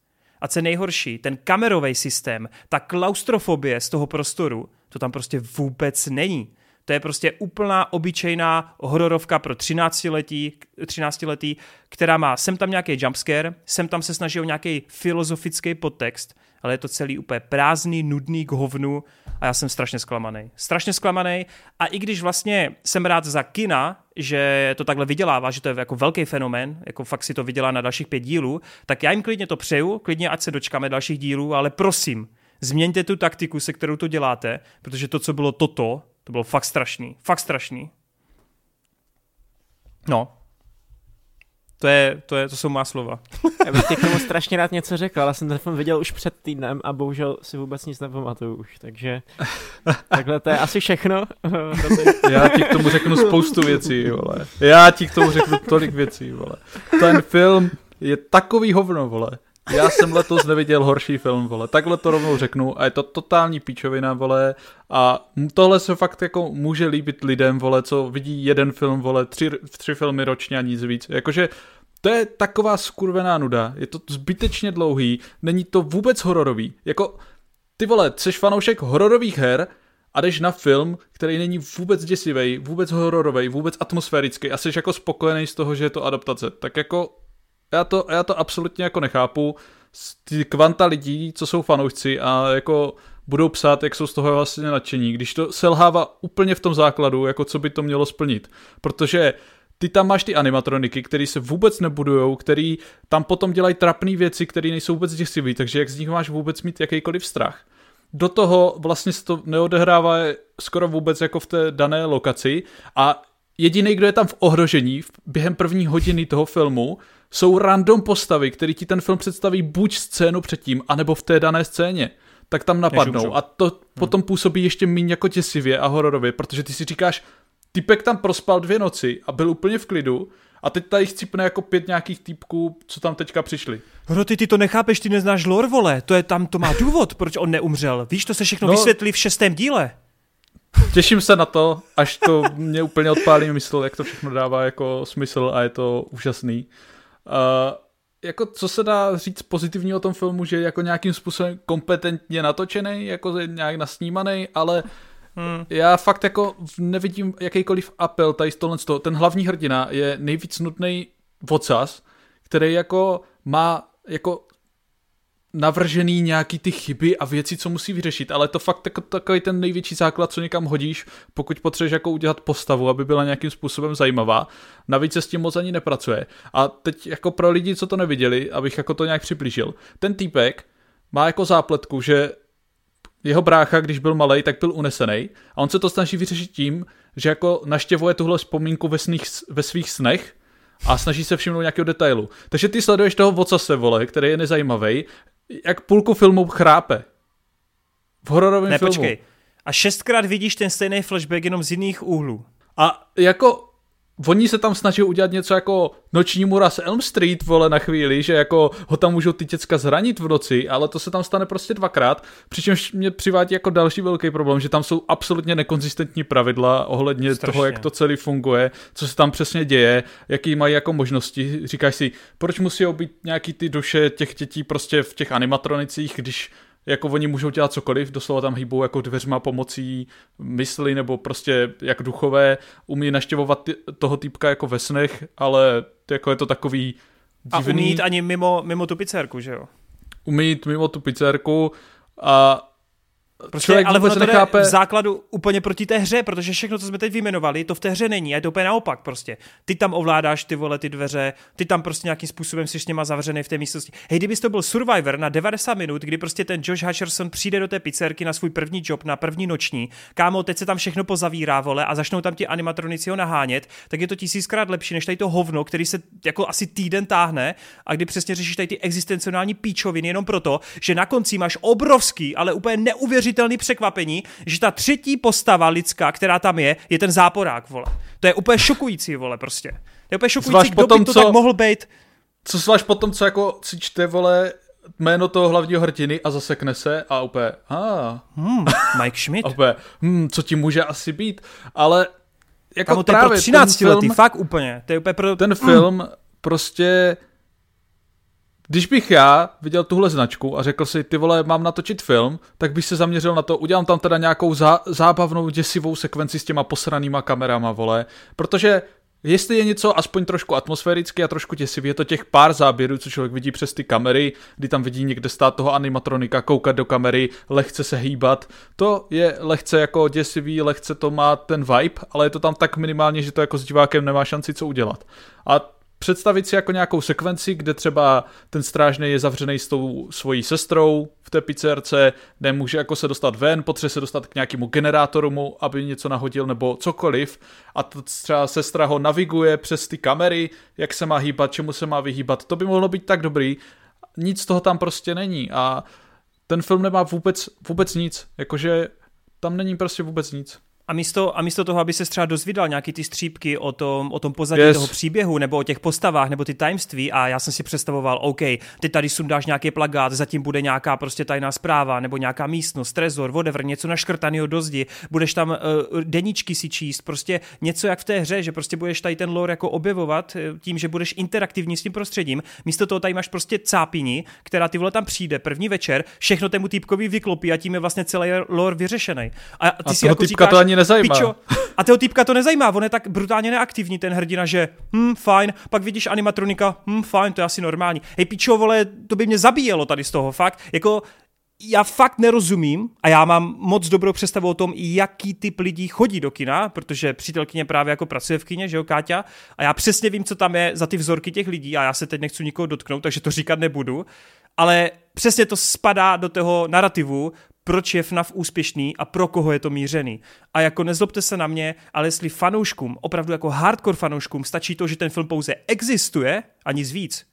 A co nejhorší, ten kamerový systém, ta klaustrofobie z toho prostoru, to tam prostě vůbec není. To je prostě úplná obyčejná hororovka pro 13 letí, 13 letý, která má sem tam nějaký jumpscare, sem tam se snaží o nějaký filozofický podtext, ale je to celý úplně prázdný, nudný k hovnu a já jsem strašně zklamaný. Strašně zklamaný a i když vlastně jsem rád za kina, že to takhle vydělává, že to je jako velký fenomén, jako fakt si to vydělá na dalších pět dílů, tak já jim klidně to přeju, klidně ať se dočkáme dalších dílů, ale prosím, změňte tu taktiku, se kterou to děláte, protože to, co bylo toto, to bylo fakt strašný. Fakt strašný. No. To, je, to, je, to jsou má slova. Já bych ti k tomu strašně rád něco řekl, ale jsem ten film viděl už před týdnem a bohužel si vůbec nic nepamatuju už, takže takhle to je asi všechno. Já ti k tomu řeknu spoustu věcí, vole. Já ti k tomu řeknu tolik věcí, vole. Ten film je takový hovno, vole. Já jsem letos neviděl horší film, vole. Takhle to rovnou řeknu a je to totální píčovina, vole. A tohle se fakt jako může líbit lidem, vole, co vidí jeden film, vole, tři, tři filmy ročně a nic víc. Jakože to je taková skurvená nuda, je to zbytečně dlouhý, není to vůbec hororový. Jako, ty vole, jsi fanoušek hororových her a jdeš na film, který není vůbec děsivý, vůbec hororový, vůbec atmosférický a jsi jako spokojený z toho, že je to adaptace. Tak jako já to, já to absolutně jako nechápu. Ty kvanta lidí, co jsou fanoušci a jako budou psát, jak jsou z toho vlastně nadšení, když to selhává úplně v tom základu, jako co by to mělo splnit. Protože ty tam máš ty animatroniky, které se vůbec nebudujou, který tam potom dělají trapné věci, které nejsou vůbec děsivé, takže jak z nich máš vůbec mít jakýkoliv strach. Do toho vlastně se to neodehrává skoro vůbec jako v té dané lokaci a jediný, kdo je tam v ohrožení během první hodiny toho filmu, jsou random postavy, které ti ten film představí buď scénu předtím, anebo v té dané scéně tak tam napadnou. A to hmm. potom působí ještě méně jako děsivě a hororově, protože ty si říkáš, typek tam prospal dvě noci a byl úplně v klidu a teď tady chcípne jako pět nějakých týpků, co tam teďka přišli. Hro, ty, ty to nechápeš, ty neznáš lore, vole. To je tam, to má důvod, proč on neumřel. Víš, to se všechno no, vysvětlí v šestém díle. Těším se na to, až to mě úplně odpálí mysl, jak to všechno dává jako smysl a je to úžasný. Uh, jako co se dá říct pozitivního o tom filmu, že je jako nějakým způsobem kompetentně natočený, jako nějak nasnímaný, ale Hmm. Já fakt jako nevidím jakýkoliv apel tady z tohle. Ten hlavní hrdina je nejvíc nutný vocas, který jako má jako navržený nějaký ty chyby a věci, co musí vyřešit, ale to fakt jako takový ten největší základ, co někam hodíš, pokud potřebuješ jako udělat postavu, aby byla nějakým způsobem zajímavá. Navíc se s tím moc ani nepracuje. A teď jako pro lidi, co to neviděli, abych jako to nějak přiblížil. Ten týpek má jako zápletku, že jeho brácha, když byl malý, tak byl unesený a on se to snaží vyřešit tím, že jako naštěvuje tuhle vzpomínku ve, sných, ve svých snech a snaží se všimnout nějakého detailu. Takže ty sleduješ toho vocase, vole, který je nezajímavý, jak půlku filmu chrápe. V hororovém ne, filmu. Počkej. A šestkrát vidíš ten stejný flashback jenom z jiných úhlů. A jako oni se tam snaží udělat něco jako noční mura z Elm Street, vole, na chvíli, že jako ho tam můžou ty děcka zranit v noci, ale to se tam stane prostě dvakrát, přičemž mě přivádí jako další velký problém, že tam jsou absolutně nekonzistentní pravidla ohledně Strašně. toho, jak to celý funguje, co se tam přesně děje, jaký mají jako možnosti. Říkáš si, proč musí být nějaký ty duše těch dětí prostě v těch animatronicích, když jako oni můžou dělat cokoliv, doslova tam hýbou jako dveřma pomocí mysli nebo prostě jak duchové, umí naštěvovat toho týpka jako ve snech, ale jako je to takový divný. A umí jít ani mimo, mimo tu pizzerku, že jo? Umí jít mimo tu pizzerku a Prostě, Člověk ale ono to nechápe... v základu úplně proti té hře, protože všechno, co jsme teď vyjmenovali, to v té hře není. A je to úplně naopak prostě. Ty tam ovládáš ty vole ty dveře, ty tam prostě nějakým způsobem jsi s něma zavřený v té místnosti. Hej, kdybys to byl Survivor na 90 minut, kdy prostě ten Josh Hutcherson přijde do té pizzerky na svůj první job, na první noční, kámo, teď se tam všechno pozavírá, vole, a začnou tam ti animatronici ho nahánět, tak je to tisíckrát lepší než tady to hovno, který se jako asi týden táhne a kdy přesně řešíš tady ty existenciální píčoviny jenom proto, že na konci máš obrovský, ale úplně neuvěřitelný neuvěřitelné překvapení, že ta třetí postava lidská, která tam je, je ten záporák, vole. To je úplně šokující, vole, prostě. To je úplně šokující, kdo potom, by to co, tak mohl být. Co zvlášť potom, co jako si čte, vole, jméno toho hlavního hrdiny a zasekne se a úplně, ah. Hmm, Mike Schmidt. úplně, hmm, co ti může asi být, ale jako Kámo, to je pro ten 13 film, letý, fakt úplně. To je úplně pro... ten film prostě když bych já viděl tuhle značku a řekl si, ty vole, mám natočit film, tak bych se zaměřil na to, udělám tam teda nějakou zá, zábavnou, děsivou sekvenci s těma posranýma kamerama, vole, protože Jestli je něco aspoň trošku atmosféricky a trošku děsivý, je to těch pár záběrů, co člověk vidí přes ty kamery, kdy tam vidí někde stát toho animatronika, koukat do kamery, lehce se hýbat. To je lehce jako děsivý, lehce to má ten vibe, ale je to tam tak minimálně, že to jako s divákem nemá šanci co udělat. A představit si jako nějakou sekvenci, kde třeba ten strážný je zavřený s tou svojí sestrou v té pizzerce, nemůže jako se dostat ven, potřebuje se dostat k nějakému generátoru aby něco nahodil nebo cokoliv. A to třeba sestra ho naviguje přes ty kamery, jak se má hýbat, čemu se má vyhýbat, to by mohlo být tak dobrý, nic z toho tam prostě není. A ten film nemá vůbec, vůbec nic, jakože tam není prostě vůbec nic. A místo, a místo toho, aby se třeba dozvídal nějaký ty střípky o tom, o tom pozadí Yes. toho příběhu, nebo o těch postavách, nebo ty tajemství, a já jsem si představoval, OK, ty tady sundáš nějaký plagát, zatím bude nějaká prostě tajná zpráva, nebo nějaká místnost, trezor, whatever, něco naškrtanýho do zdi, budeš tam uh, deníčky si číst, prostě něco jak v té hře, že prostě budeš tady ten lore jako objevovat eh, tím, že budeš interaktivní s tím prostředím. Místo toho tady máš prostě cápini, která ty vole tam přijde první večer, všechno tému týpkovi vyklopí a tím je vlastně celý lore vyřešený. A ty A si jako říkáš, ani nezajímá. Pičo, a toho týpka to nezajímá, on je tak brutálně neaktivní, ten hrdina, že hm, fajn, pak vidíš animatronika, hm, fajn, to je asi normální. Hej, pičo, vole, to by mě zabíjelo tady z toho, fakt, jako já fakt nerozumím a já mám moc dobrou představu o tom, jaký typ lidí chodí do kina, protože přítelkyně právě jako pracuje v kině, že jo, Káťa, a já přesně vím, co tam je za ty vzorky těch lidí a já se teď nechci nikoho dotknout, takže to říkat nebudu, ale přesně to spadá do toho narrativu, proč je FNAF úspěšný a pro koho je to mířený. A jako nezlobte se na mě, ale jestli fanouškům, opravdu jako hardcore fanouškům, stačí to, že ten film pouze existuje a nic víc,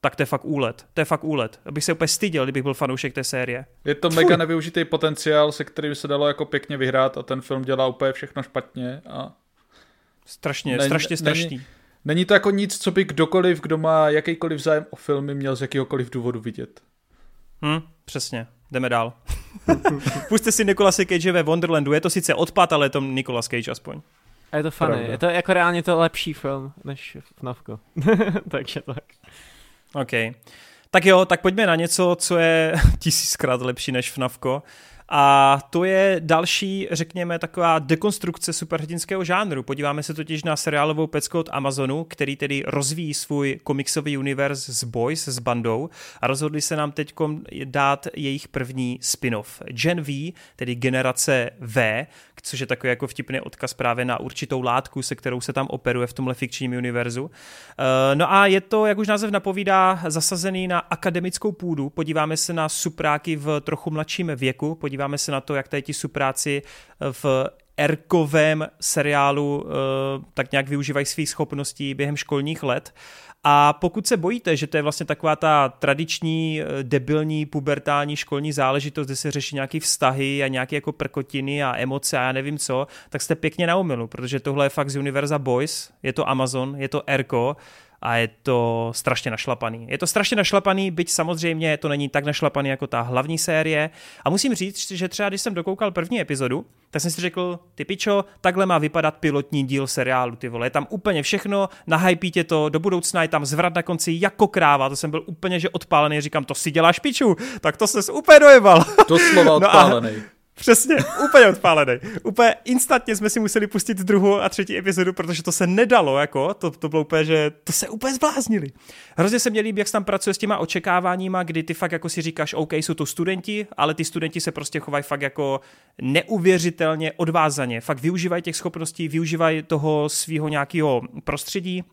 tak to je fakt úlet. To je fakt úlet. Abych se úplně styděl, kdybych byl fanoušek té série. Je to mega nevyužitý potenciál, se kterým se dalo jako pěkně vyhrát a ten film dělá úplně všechno špatně a Strašně, Není- strašně strašný. není- není to jako nic, co by kdokoliv, kdo má jakýkoliv zájem o filmy, měl z jakýhokoliv důvodu vidět. Hm, přesně. Jdeme dál. Puste si Nikolase Cage ve Wonderlandu. Je to sice odpad, ale je to Nicolas Cage aspoň. A je to funny. Pravda. Je to jako reálně to lepší film než FNAFko. Takže tak. OK. Tak jo, tak pojďme na něco, co je tisíckrát lepší než FNAFko. A to je další, řekněme, taková dekonstrukce superhrdinského žánru. Podíváme se totiž na seriálovou pecku od Amazonu, který tedy rozvíjí svůj komiksový univerz s Boys, s bandou a rozhodli se nám teď dát jejich první spin-off. Gen V, tedy generace V, což je takový jako vtipný odkaz právě na určitou látku, se kterou se tam operuje v tomhle fikčním univerzu. Eh, No a je to, jak už název napovídá, zasazený na akademickou půdu. Podíváme se na supráky v trochu mladším věku, podíváme se na to, jak tady ti supráci v erkovém seriálu eh, tak nějak využívají svých schopností během školních let. A pokud se bojíte, že to je vlastně taková ta tradiční, eh, debilní, pubertální školní záležitost, kde se řeší nějaké vztahy a nějaké jako prkotiny a emoce a já nevím co, tak jste pěkně na omilu, protože tohle je fakt z Univerza Boys, je to Amazon, je to Erko a je to strašně našlapaný. Je to strašně našlapaný, byť samozřejmě to není tak našlapaný jako ta hlavní série. A musím říct, že třeba když jsem dokoukal první epizodu, tak jsem si řekl, ty pičo, takhle má vypadat pilotní díl seriálu, ty vole. Je tam úplně všechno, nahypí tě to, do budoucna je tam zvrat na konci jako kráva, to jsem byl úplně že odpálený, říkám, to si děláš piču, tak to ses úplně dojebal. Doslova No a- odpálený. Přesně, úplně odpálený. Úplně instantně jsme si museli pustit druhou a třetí epizodu, protože to se nedalo, jako, to, to bylo úplně, že to se úplně zbláznili. Hrozně se mě líbí, jak se tam pracuje s těma očekáváníma, kdy ty fakt jako si říkáš, OK, jsou to studenti, ale ty studenti se prostě chovají fakt jako neuvěřitelně odvázaně. Fakt využívají těch schopností, využívají toho svého nějakého prostředí,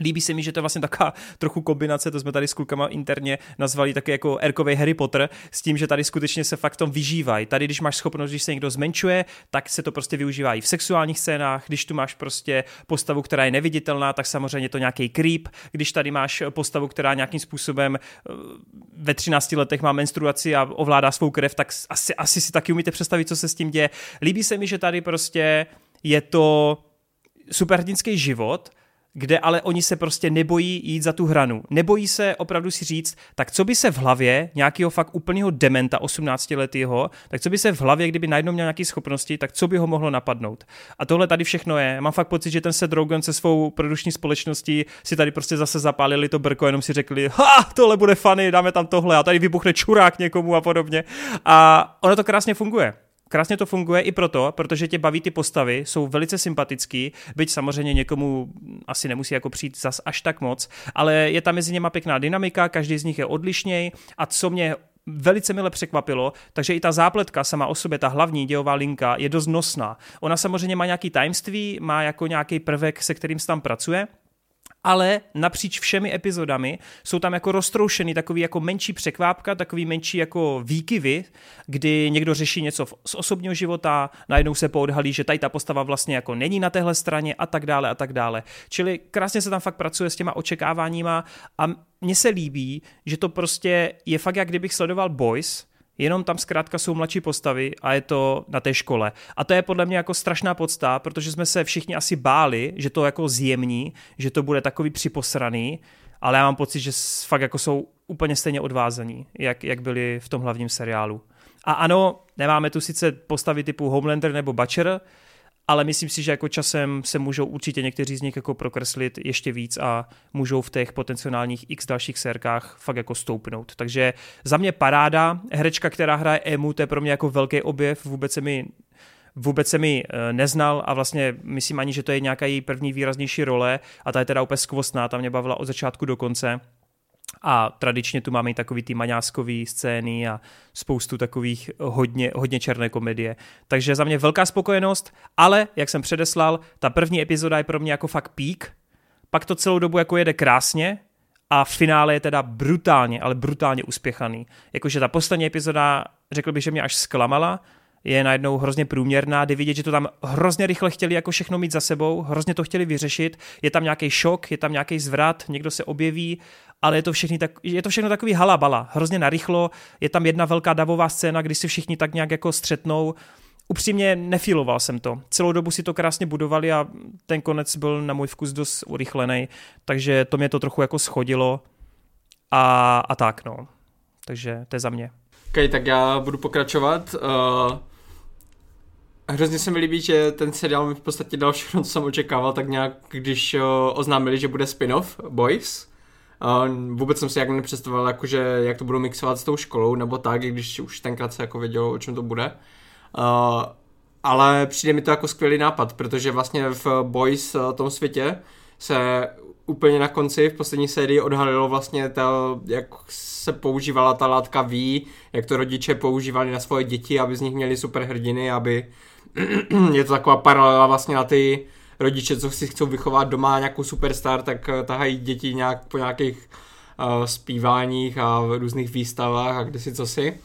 Líbí se mi, že to je vlastně taková trochu kombinace, to jsme tady s klukama interně nazvali také jako Erkovej Harry Potter, s tím, že tady skutečně se fakt tom vyžívají. Tady, když máš schopnost, když se někdo zmenšuje, tak se to prostě využívá i v sexuálních scénách. Když tu máš prostě postavu, která je neviditelná, tak samozřejmě to nějaký creep. Když tady máš postavu, která nějakým způsobem eh, ve 13 letech má menstruaci a ovládá svou krev, tak asi, asi si taky umíte představit, co se s tím děje. Líbí se mi, že tady prostě je to superhrdinský život, kde ale oni se prostě nebojí jít za tu hranu. Nebojí se opravdu si říct, tak co by se v hlavě nějakého fakt úplného dementa 18 letého, tak co by se v hlavě, kdyby najednou měl nějaké schopnosti, tak co by ho mohlo napadnout. A tohle tady všechno je. Mám fakt pocit, že ten Seth Rogen se svou produční společností si tady prostě zase zapálili to brko, jenom si řekli, ha, tohle bude funny, dáme tam tohle a tady vybuchne čurák někomu a podobně. A ono to krásně funguje. Krásně to funguje i proto, protože tě baví ty postavy, jsou velice sympatický, byť samozřejmě někomu asi nemusí jako přijít zas až tak moc, ale je tam mezi něma pěkná dynamika, každý z nich je odlišněj a co mě velice mile překvapilo, takže i ta zápletka sama o sobě, ta hlavní dějová linka je dost nosná. Ona samozřejmě má nějaký tajemství, má jako nějaký prvek, se kterým se tam pracuje, ale napříč všemi epizodami jsou tam jako roztroušený takový jako menší překvápka, takový menší jako výkyvy, kdy někdo řeší něco z osobního života, najednou se poodhalí, že tady ta postava vlastně jako není na téhle straně a tak dále a tak dále. Čili krásně se tam fakt pracuje s těma očekáváníma a mně se líbí, že to prostě je fakt jak kdybych sledoval Boys, jenom tam zkrátka jsou mladší postavy a je to na té škole. A to je podle mě jako strašná podsta, protože jsme se všichni asi báli, že to jako zjemní, že to bude takový připosraný, ale já mám pocit, že fakt jako jsou úplně stejně odvázaní, jak, jak byli v tom hlavním seriálu. A ano, nemáme tu sice postavy typu Homelander nebo Butcher, ale myslím si, že jako časem se můžou určitě někteří z nich jako prokreslit ještě víc a můžou v těch potenciálních x dalších sérkách fakt jako stoupnout. Takže za mě paráda, herečka, která hraje Emu, to je pro mě jako velký objev, vůbec se mi vůbec se mi eh, neznal a vlastně myslím ani, že to je nějaká její první výraznější role a ta je teda úplně skvostná, ta mě bavila od začátku do konce. A tradičně tu máme i takový ty maňáskový scény a spoustu takových hodně, hodně černé komedie. Takže za mě velká spokojenost, ale jak jsem předeslal, ta první epizoda je pro mě jako fakt pík, pak to celou dobu jako jede krásně a v finále je teda brutálně, ale brutálně uspěchaný. Jakože ta poslední epizoda, řekl bych, že mě až zklamala, je najednou hrozně průměrná, jde vidět, že to tam hrozně rychle chtěli jako všechno mít za sebou, hrozně to chtěli vyřešit, je tam nějaký šok, je tam nějaký zvrat, někdo se objeví ale je to, všechny tak, je to všechno takový halabala, hrozně narychlo, je tam jedna velká davová scéna, kdy si všichni tak nějak jako střetnou, upřímně nefiloval jsem to. Celou dobu si to krásně budovali a ten konec byl na můj vkus dost urychlený, takže to mě to trochu jako schodilo a, a tak no. Takže to je za mě. Ok, tak já budu pokračovat. Uh, hrozně se mi líbí, že ten seriál mi v podstatě dal všechno, co jsem očekával, tak nějak, když uh, oznámili, že bude spin-off Boys, Uh, vůbec jsem si jak nepředstavoval, jakože, jak to budu mixovat s tou školou, nebo tak, když už tenkrát se jako vědělo, o čem to bude. Uh, ale přijde mi to jako skvělý nápad, protože vlastně v Boys uh, tom světě se úplně na konci v poslední sérii odhalilo vlastně to, jak se používala ta látka V, jak to rodiče používali na svoje děti, aby z nich měli superhrdiny, aby je to taková paralela vlastně na ty rodiče, co si chcou vychovat doma nějakou superstar, tak eh, tahají děti nějak po nějakých uh, zpíváních a různých výstavách a kde si.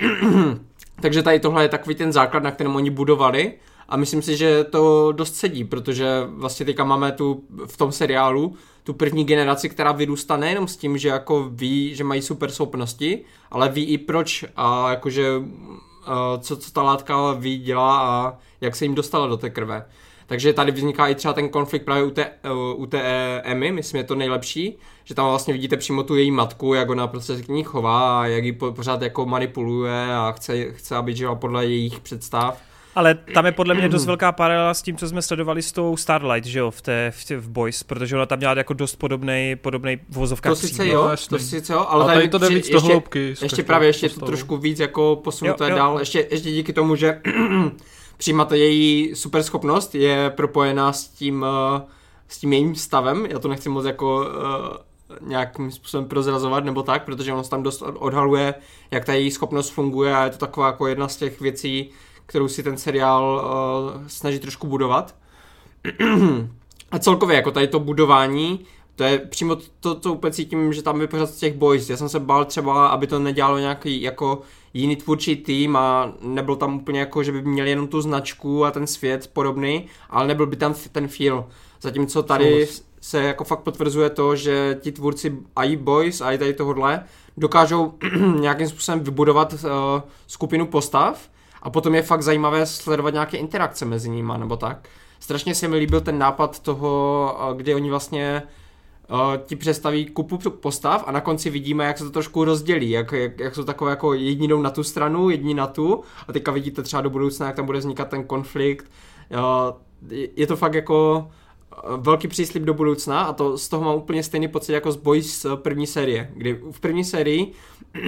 Takže tady tohle je takový ten základ, na kterém oni budovali a myslím si, že to dost sedí, protože vlastně teďka máme tu v tom seriálu tu první generaci, která vyrůstá nejenom s tím, že jako ví, že mají super schopnosti, ale ví i proč a jakože uh, co, co ta látka ví dělá a jak se jim dostala do té krve. Takže tady vzniká i třeba ten konflikt právě u té, u té Emmy, myslím, je to nejlepší, že tam vlastně vidíte přímo tu její matku, jak ona prostě se k ní chová a jak ji pořád jako manipuluje a chce, chce aby žila podle jejich představ. Ale tam je podle mě dost velká paralela s tím, co jsme sledovali s tou Starlight, že jo, v, té, v, té, v Boys, protože ona tam měla jako dost podobný, podobný vozovka. To sice jo, to sice jo, ale, ale tady, to jde víc do hloubky. Ještě právě ještě to trošku víc jako posunuté jo, jo. dál, ještě, ještě díky tomu, že přímo ta její superschopnost je propojená s tím, uh, s tím jejím stavem, já to nechci moc jako uh, nějakým způsobem prozrazovat nebo tak, protože on tam dost odhaluje, jak ta její schopnost funguje a je to taková jako jedna z těch věcí, kterou si ten seriál uh, snaží trošku budovat. a celkově jako tady to budování, to je přímo to, co úplně cítím, že tam je pořád z těch boys. Já jsem se bál třeba, aby to nedělalo nějaký jako jiný tvůrčí tým a nebyl tam úplně jako, že by měli jenom tu značku a ten svět podobný, ale nebyl by tam ten feel. Zatímco tady se jako fakt potvrzuje to, že ti tvůrci a i Boys a i tady tohodle dokážou nějakým způsobem vybudovat uh, skupinu postav a potom je fakt zajímavé sledovat nějaké interakce mezi nimi nebo tak. strašně se mi líbil ten nápad toho, kdy oni vlastně ti představí kupu postav a na konci vidíme, jak se to trošku rozdělí, jak, jak, jak jsou takové jako jedni jdou na tu stranu, jedni na tu a teďka vidíte třeba do budoucna, jak tam bude vznikat ten konflikt. Uh, je to fakt jako velký příslip do budoucna a to z toho mám úplně stejný pocit jako z Boys první série, kdy v první sérii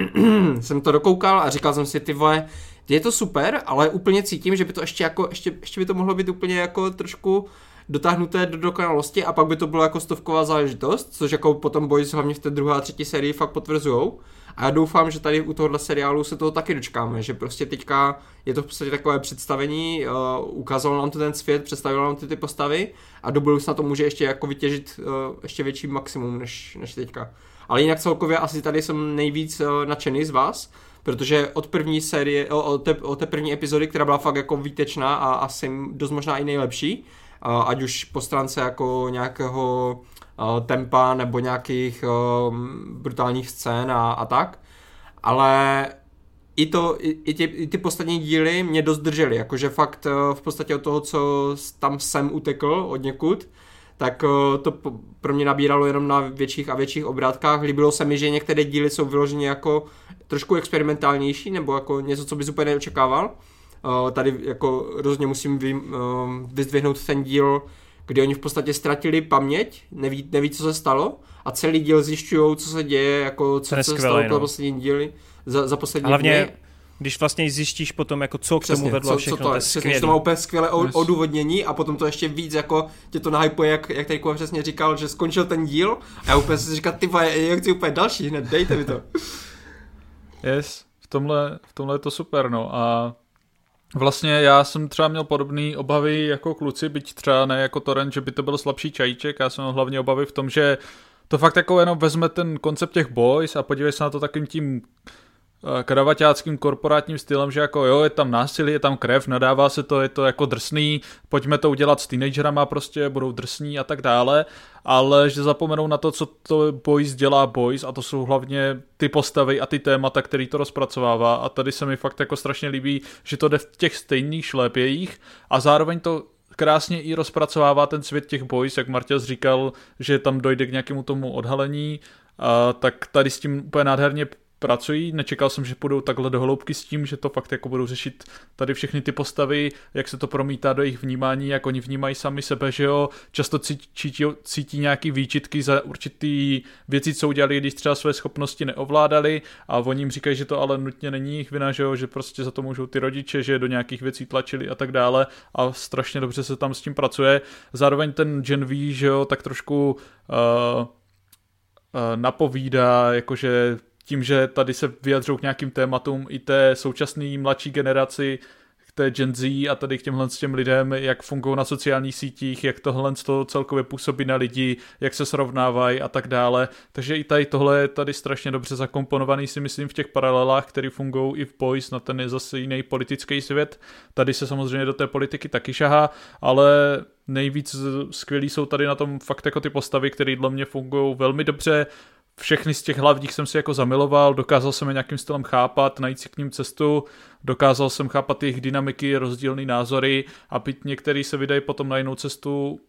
jsem to dokoukal a říkal jsem si, ty vole, je to super, ale úplně cítím, že by to ještě jako, ještě, ještě by to mohlo být úplně jako trošku dotáhnuté do dokonalosti a pak by to bylo jako stovková záležitost, což jako potom Boys hlavně v té druhé a třetí sérii fakt potvrzujou. A já doufám, že tady u tohohle seriálu se toho taky dočkáme, že prostě teďka je to v podstatě takové představení, uh, ukázalo nám to ten svět, představilo nám ty, ty postavy a do budoucna to může ještě jako vytěžit uh, ještě větší maximum než, než teďka. Ale jinak celkově asi tady jsem nejvíc uh, nadšený z vás, protože od první série, od té, od té první epizody, která byla fakt jako výtečná a asi dost možná i nejlepší, ať už po stránce jako nějakého tempa nebo nějakých brutálních scén a, a tak, ale i, to, i, i, ty, i ty poslední díly mě dost držely, jakože fakt v podstatě od toho, co tam jsem utekl od někud, tak to pro mě nabíralo jenom na větších a větších obrátkách. Líbilo se mi, že některé díly jsou vyloženě jako trošku experimentálnější, nebo jako něco, co bys úplně neočekával. Tady jako rozhodně musím vy, vyzdvihnout ten díl, kdy oni v podstatě ztratili paměť, neví, neví co se stalo a celý díl zjišťují, co se děje, jako co se stalo no. poslední díly, za, za poslední Hlavně, dny. když vlastně zjistíš potom, jako co Přesně, k tomu vedlo co, všechno, co to, to je přesně, to má úplně skvělé odůvodnění a potom to ještě víc jako tě to nahypuje, jak, jak tady Kuba přesně říkal, že skončil ten díl a já úplně si říkal, ty já chci úplně další hned, dejte mi to. Yes, v tomhle, v tomhle je to super, no a Vlastně já jsem třeba měl podobné obavy jako kluci, byť třeba ne jako Torrent, že by to byl slabší čajíček, já jsem měl hlavně obavy v tom, že to fakt jako jenom vezme ten koncept těch boys a podívej se na to takým tím kravaťáckým korporátním stylem, že jako jo, je tam násilí, je tam krev, nadává se to, je to jako drsný, pojďme to udělat s teenagerama prostě, budou drsní a tak dále, ale že zapomenou na to, co to Boys dělá Boys a to jsou hlavně ty postavy a ty témata, který to rozpracovává a tady se mi fakt jako strašně líbí, že to jde v těch stejných šlépějích a zároveň to krásně i rozpracovává ten svět těch boys, jak Martěz říkal, že tam dojde k nějakému tomu odhalení, a tak tady s tím úplně nádherně pracují. Nečekal jsem, že půjdou takhle do hloubky s tím, že to fakt jako budou řešit tady všechny ty postavy, jak se to promítá do jejich vnímání, jak oni vnímají sami sebe, že jo. Často cítí, cítí nějaký výčitky za určitý věci, co udělali, když třeba své schopnosti neovládali a oni jim říkají, že to ale nutně není jejich vina, že jo, že prostě za to můžou ty rodiče, že do nějakých věcí tlačili a tak dále a strašně dobře se tam s tím pracuje. Zároveň ten Gen V, že jo, tak trošku uh, napovídá, jakože tím, že tady se vyjadřují k nějakým tématům i té současné mladší generaci, k té Gen Z a tady k těmhle s těm lidem, jak fungují na sociálních sítích, jak tohle to celkově působí na lidi, jak se srovnávají a tak dále. Takže i tady tohle je tady strašně dobře zakomponovaný si myslím v těch paralelách, které fungují i v Boys, na ten je zase jiný politický svět. Tady se samozřejmě do té politiky taky šahá, ale nejvíc skvělý jsou tady na tom fakt jako ty postavy, které dle mě fungují velmi dobře, všechny z těch hlavních jsem si jako zamiloval, dokázal jsem je nějakým stylem chápat, najít si k ním cestu, dokázal jsem chápat jejich dynamiky, rozdílné názory a byť některý se vydají potom na jinou cestu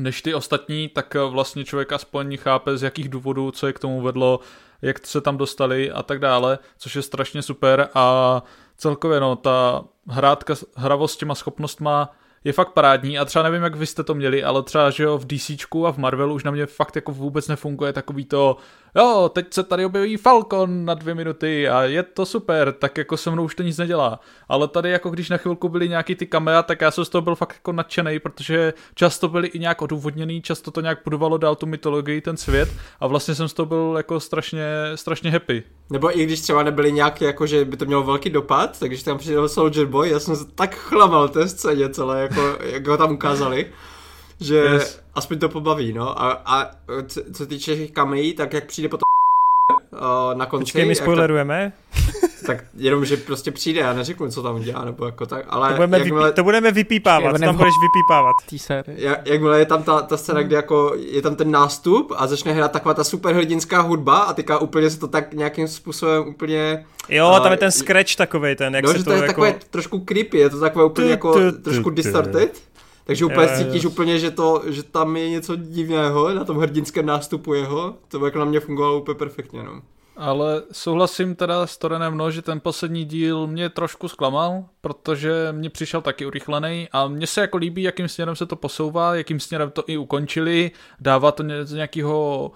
než ty ostatní, tak vlastně člověk aspoň chápe z jakých důvodů, co je k tomu vedlo, jak se tam dostali a tak dále, což je strašně super a celkově no, ta hrátka, hravost s těma schopnostma je fakt parádní a třeba nevím, jak vy jste to měli, ale třeba, že jo, v DC a v Marvelu už na mě fakt jako vůbec nefunguje takový to, jo, teď se tady objeví Falcon na dvě minuty a je to super, tak jako se mnou už to nic nedělá. Ale tady jako když na chvilku byly nějaký ty kamera, tak já jsem z toho byl fakt jako nadšený, protože často byly i nějak odůvodněný, často to nějak budovalo dál tu mytologii, ten svět a vlastně jsem z toho byl jako strašně, strašně happy. Nebo i když třeba nebyly nějaké, jako že by to mělo velký dopad, tak když tam přišel Soldier Boy, já jsem se tak chlamal té scéně celé, jako, jak ho tam ukázali že yes. aspoň to pobaví, no. A, a co, co týče kamejí, tak jak přijde potom uh, na konci... Počkej, my spoilerujeme? tak jenom, že prostě přijde, já neřeknu, co tam dělá, nebo jako tak, ale... To budeme, jakmile, vypí, to budeme vypípávat, to tam budeš vypípávat. Jak, jakmile je tam ta, ta scéna, kde jako je tam ten nástup a začne hrát taková ta superhrdinská hudba a teďka úplně se to tak nějakým způsobem úplně... Jo, a, tam je ten scratch takový ten, jak no, se že to, to je jako... takové trošku creepy, je to takové úplně jako trošku distorted Takže úplně cítíš úplně, že, to, že tam je něco divného na tom hrdinském nástupu jeho. To by jako na mě fungovalo úplně perfektně. No. Ale souhlasím teda s Torenem, no, že ten poslední díl mě trošku zklamal, protože mě přišel taky urychlený a mně se jako líbí, jakým směrem se to posouvá, jakým směrem to i ukončili, dává to z nějakého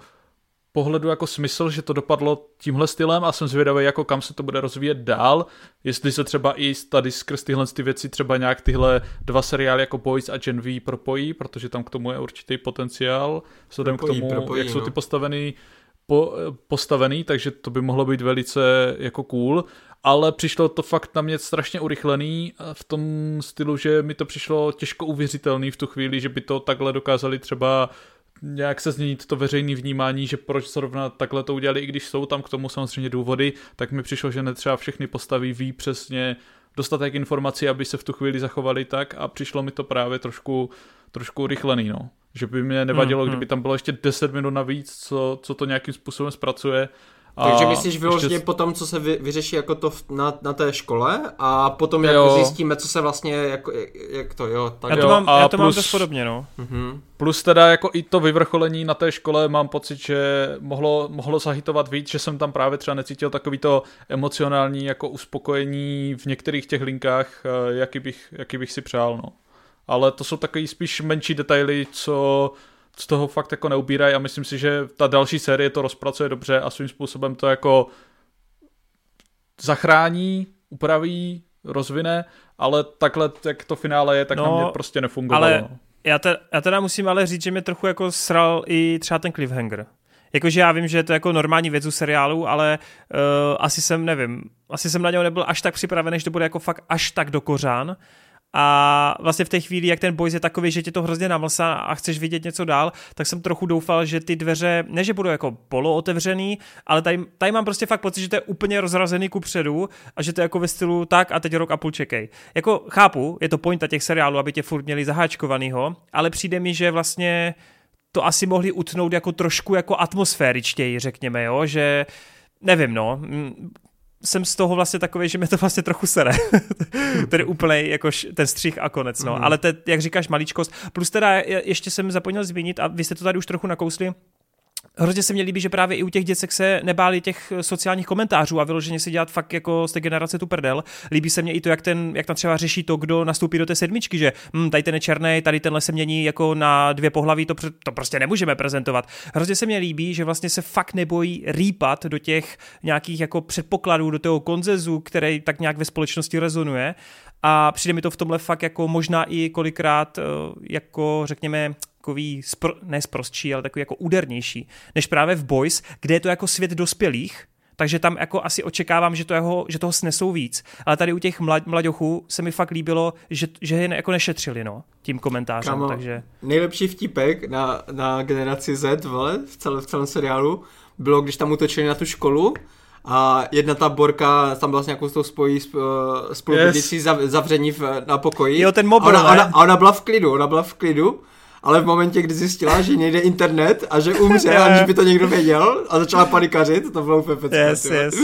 pohledu jako smysl, že to dopadlo tímhle stylem a jsem zvědavý, jako kam se to bude rozvíjet dál, jestli se třeba i tady skrz tyhle ty věci třeba nějak tyhle dva seriály jako Boys a Gen V propojí, protože tam k tomu je určitý potenciál, vzhledem k tomu, propojí, jak no. jsou ty postavený po, postavený, takže to by mohlo být velice jako cool, ale přišlo to fakt na mě strašně urychlený v tom stylu, že mi to přišlo těžko uvěřitelný v tu chvíli, že by to takhle dokázali třeba nějak se změnit to veřejné vnímání, že proč zrovna takhle to udělali, i když jsou tam k tomu samozřejmě důvody, tak mi přišlo, že netřeba všechny postavy ví přesně dostatek informací, aby se v tu chvíli zachovali tak a přišlo mi to právě trošku, trošku urychlený, no. Že by mě nevadilo, mm, kdyby tam bylo ještě 10 minut navíc, co, co to nějakým způsobem zpracuje, a Takže myslíš vyloženě ještě... potom, co se vy, vyřeší jako to v, na, na té škole a potom jak jo. zjistíme, co se vlastně, jako, jak to, jo. Tak já to mám, a já to plus, mám dost podobně, no. Mm-hmm. Plus teda jako i to vyvrcholení na té škole mám pocit, že mohlo, mohlo zahitovat víc, že jsem tam právě třeba necítil takový to emocionální jako uspokojení v některých těch linkách, eh, jaký bych, jaký bych si přál, no. Ale to jsou takový spíš menší detaily, co z toho fakt jako neubírají a myslím si, že ta další série to rozpracuje dobře a svým způsobem to jako zachrání, upraví, rozvine, ale takhle, jak to finále je, tak no, na mě prostě nefungovalo. Ale no. já, te, já teda musím ale říct, že mě trochu jako sral i třeba ten cliffhanger. Jakože já vím, že je to jako normální věc u seriálu, ale uh, asi jsem, nevím, asi jsem na něho nebyl až tak připravený, že to bude jako fakt až tak dokořán. A vlastně v té chvíli, jak ten boys je takový, že tě to hrozně namlsá a chceš vidět něco dál, tak jsem trochu doufal, že ty dveře, ne že budou jako polootevřený, ale tady, tady mám prostě fakt pocit, že to je úplně rozrazený ku předu a že to je jako ve stylu tak a teď rok a půl čekej. Jako chápu, je to pointa těch seriálů, aby tě furt měli zaháčkovanýho, ale přijde mi, že vlastně to asi mohli utnout jako trošku jako atmosféričtěji, řekněme, jo, že nevím, no, jsem z toho vlastně takový, že mě to vlastně trochu sere. Tedy úplně jako ten střih a konec, no. Mm. Ale te, jak říkáš, maličkost. Plus teda ještě jsem zapomněl zmínit, a vy jste to tady už trochu nakousli, Hrozně se mi líbí, že právě i u těch děcek se nebáli těch sociálních komentářů a vyloženě si dělat fakt jako z té generace tu prdel. Líbí se mně i to, jak, ten, jak tam třeba řeší to, kdo nastoupí do té sedmičky, že hm, tady ten je černý, tady tenhle se mění jako na dvě pohlaví, to, to prostě nemůžeme prezentovat. Hrozně se mně líbí, že vlastně se fakt nebojí rýpat do těch nějakých jako předpokladů, do toho konzezu, který tak nějak ve společnosti rezonuje. A přijde mi to v tomhle fakt jako možná i kolikrát eh, jako řekněme takový, spr- ne sprostší, ale takový jako údernější, než právě v Boys, kde je to jako svět dospělých, takže tam jako asi očekávám, že, to jeho, že toho snesou víc. Ale tady u těch mlad, mladěchů se mi fakt líbilo, že, že je jako nešetřili, no, tím komentářem, Kamo, takže... Nejlepší vtipek na, na generaci Z, vole, v, celé, v celém seriálu, bylo, když tam utočili na tu školu a jedna ta borka tam vlastně nějakou s tou spojí spolubydlící yes. zavření v, na pokoji. Jo, ten mobil, a ona, ona, a ona byla v klidu, ona byla v klidu ale v momentě, kdy zjistila, že nejde internet a že umře, aniž by to někdo věděl a začala panikařit, to bylo úplně pecka. Yes, yes.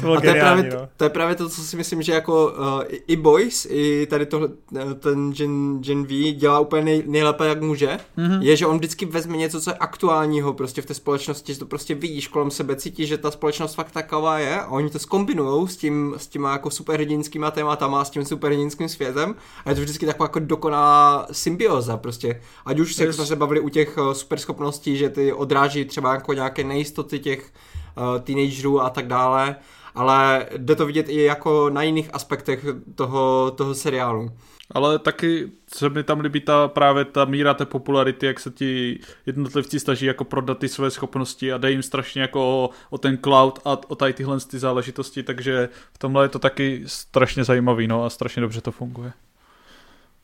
To bylo a to je, právě, no. to je právě to, co si myslím, že jako uh, i Boys, i tady tohle, eh, ten Gen, Gen V dělá úplně nej, nejlépe, jak může, mm-hmm. je, že on vždycky vezme něco, co je aktuálního prostě v té společnosti, že to prostě vidíš kolem sebe, cítíš, že ta společnost fakt taková je a oni to skombinují s tím, s těma jako superhrdinskýma tématama, s tím superhrdinským světem a je to vždycky taková jako dokonalá symbioza prostě Ať už se, jsme se bavili u těch uh, superschopností, že ty odráží třeba jako nějaké nejistoty těch uh, teenagerů a tak dále, ale jde to vidět i jako na jiných aspektech toho, toho seriálu. Ale taky se mi tam líbí ta, právě ta míra té popularity, jak se ti jednotlivci snaží jako prodat ty své schopnosti a dají jim strašně jako o, o ten cloud a o tady tyhle ty záležitosti, takže v tomhle je to taky strašně zajímavý no a strašně dobře to funguje.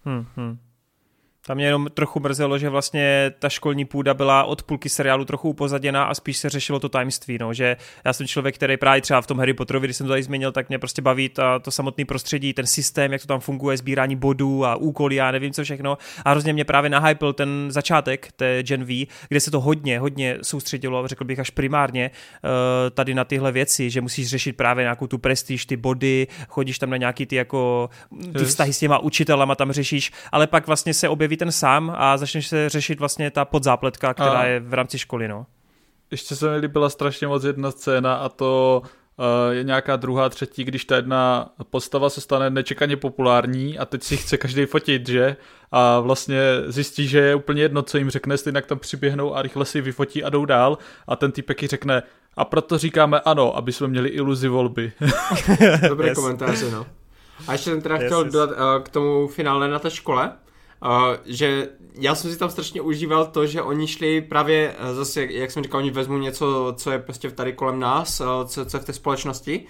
Hmm, hmm. Tam mě jenom trochu mrzelo, že vlastně ta školní půda byla od půlky seriálu trochu upozaděná a spíš se řešilo to tajemství, no, že já jsem člověk, který právě třeba v tom Harry Potterovi, když jsem to tady změnil, tak mě prostě baví ta, to samotné prostředí, ten systém, jak to tam funguje, sbírání bodů a úkoly, já nevím co všechno. A hrozně mě právě nahypil ten začátek té Gen V, kde se to hodně, hodně soustředilo, řekl bych až primárně uh, tady na tyhle věci, že musíš řešit právě nějakou tu prestiž, ty body, chodíš tam na nějaký ty jako ty vztahy s těma učitelama tam řešíš, ale pak vlastně se objeví objeví ten sám a začneš se řešit vlastně ta podzápletka, která a... je v rámci školy, no. Ještě se mi líbila strašně moc jedna scéna a to uh, je nějaká druhá, třetí, když ta jedna postava se stane nečekaně populární a teď si chce každý fotit, že? A vlastně zjistí, že je úplně jedno, co jim řekne, stejně tam přiběhnou a rychle si vyfotí a jdou dál a ten týpek ji řekne, a proto říkáme ano, aby jsme měli iluzi volby. Dobré yes. komentáře, no. A ještě jsem teda yes, chtěl yes. dodat uh, k tomu finále na té škole, že já jsem si tam strašně užíval to, že oni šli právě uh, zase, jak jsem říkal, oni vezmu něco, co je prostě tady kolem nás, uh, co, co je v té společnosti.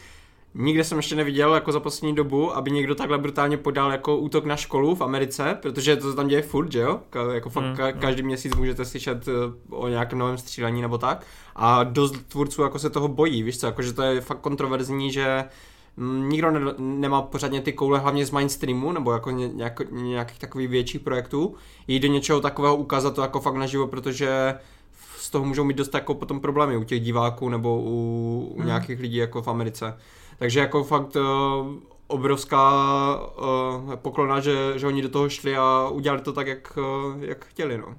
Nikde jsem ještě neviděl jako za poslední dobu, aby někdo takhle brutálně podal jako útok na školu v Americe, protože to se tam děje furt, že jo? Ka- jako fakt mm, ka- každý měsíc můžete slyšet o nějakém novém střílení nebo tak. A dost tvůrců jako se toho bojí, víš co, jako že to je fakt kontroverzní, že Mm, nikdo ne, nemá pořádně ty koule hlavně z mainstreamu nebo jako ně, nějak, nějakých takových větších projektů. Jít do něčeho takového ukázat to jako fakt naživo, protože z toho můžou mít dost jako potom problémy u těch diváků nebo u, u hmm. nějakých lidí jako v Americe. Takže jako fakt uh, obrovská uh, poklona, že, že oni do toho šli a udělali to tak, jak, uh, jak chtěli. No.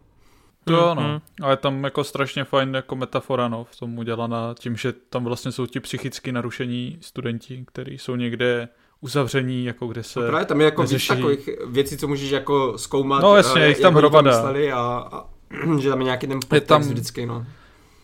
To jo, no. Mm-hmm. A je tam jako strašně fajn jako metafora, no, v tom udělaná tím, že tam vlastně jsou ti psychicky narušení studenti, kteří jsou někde uzavření, jako kde se no právě tam je jako neřeší. víc takových věcí, co můžeš jako zkoumat. No jasně, jich tam hromada. A, a, že tam je nějaký ten podtext tam... vždycky, no.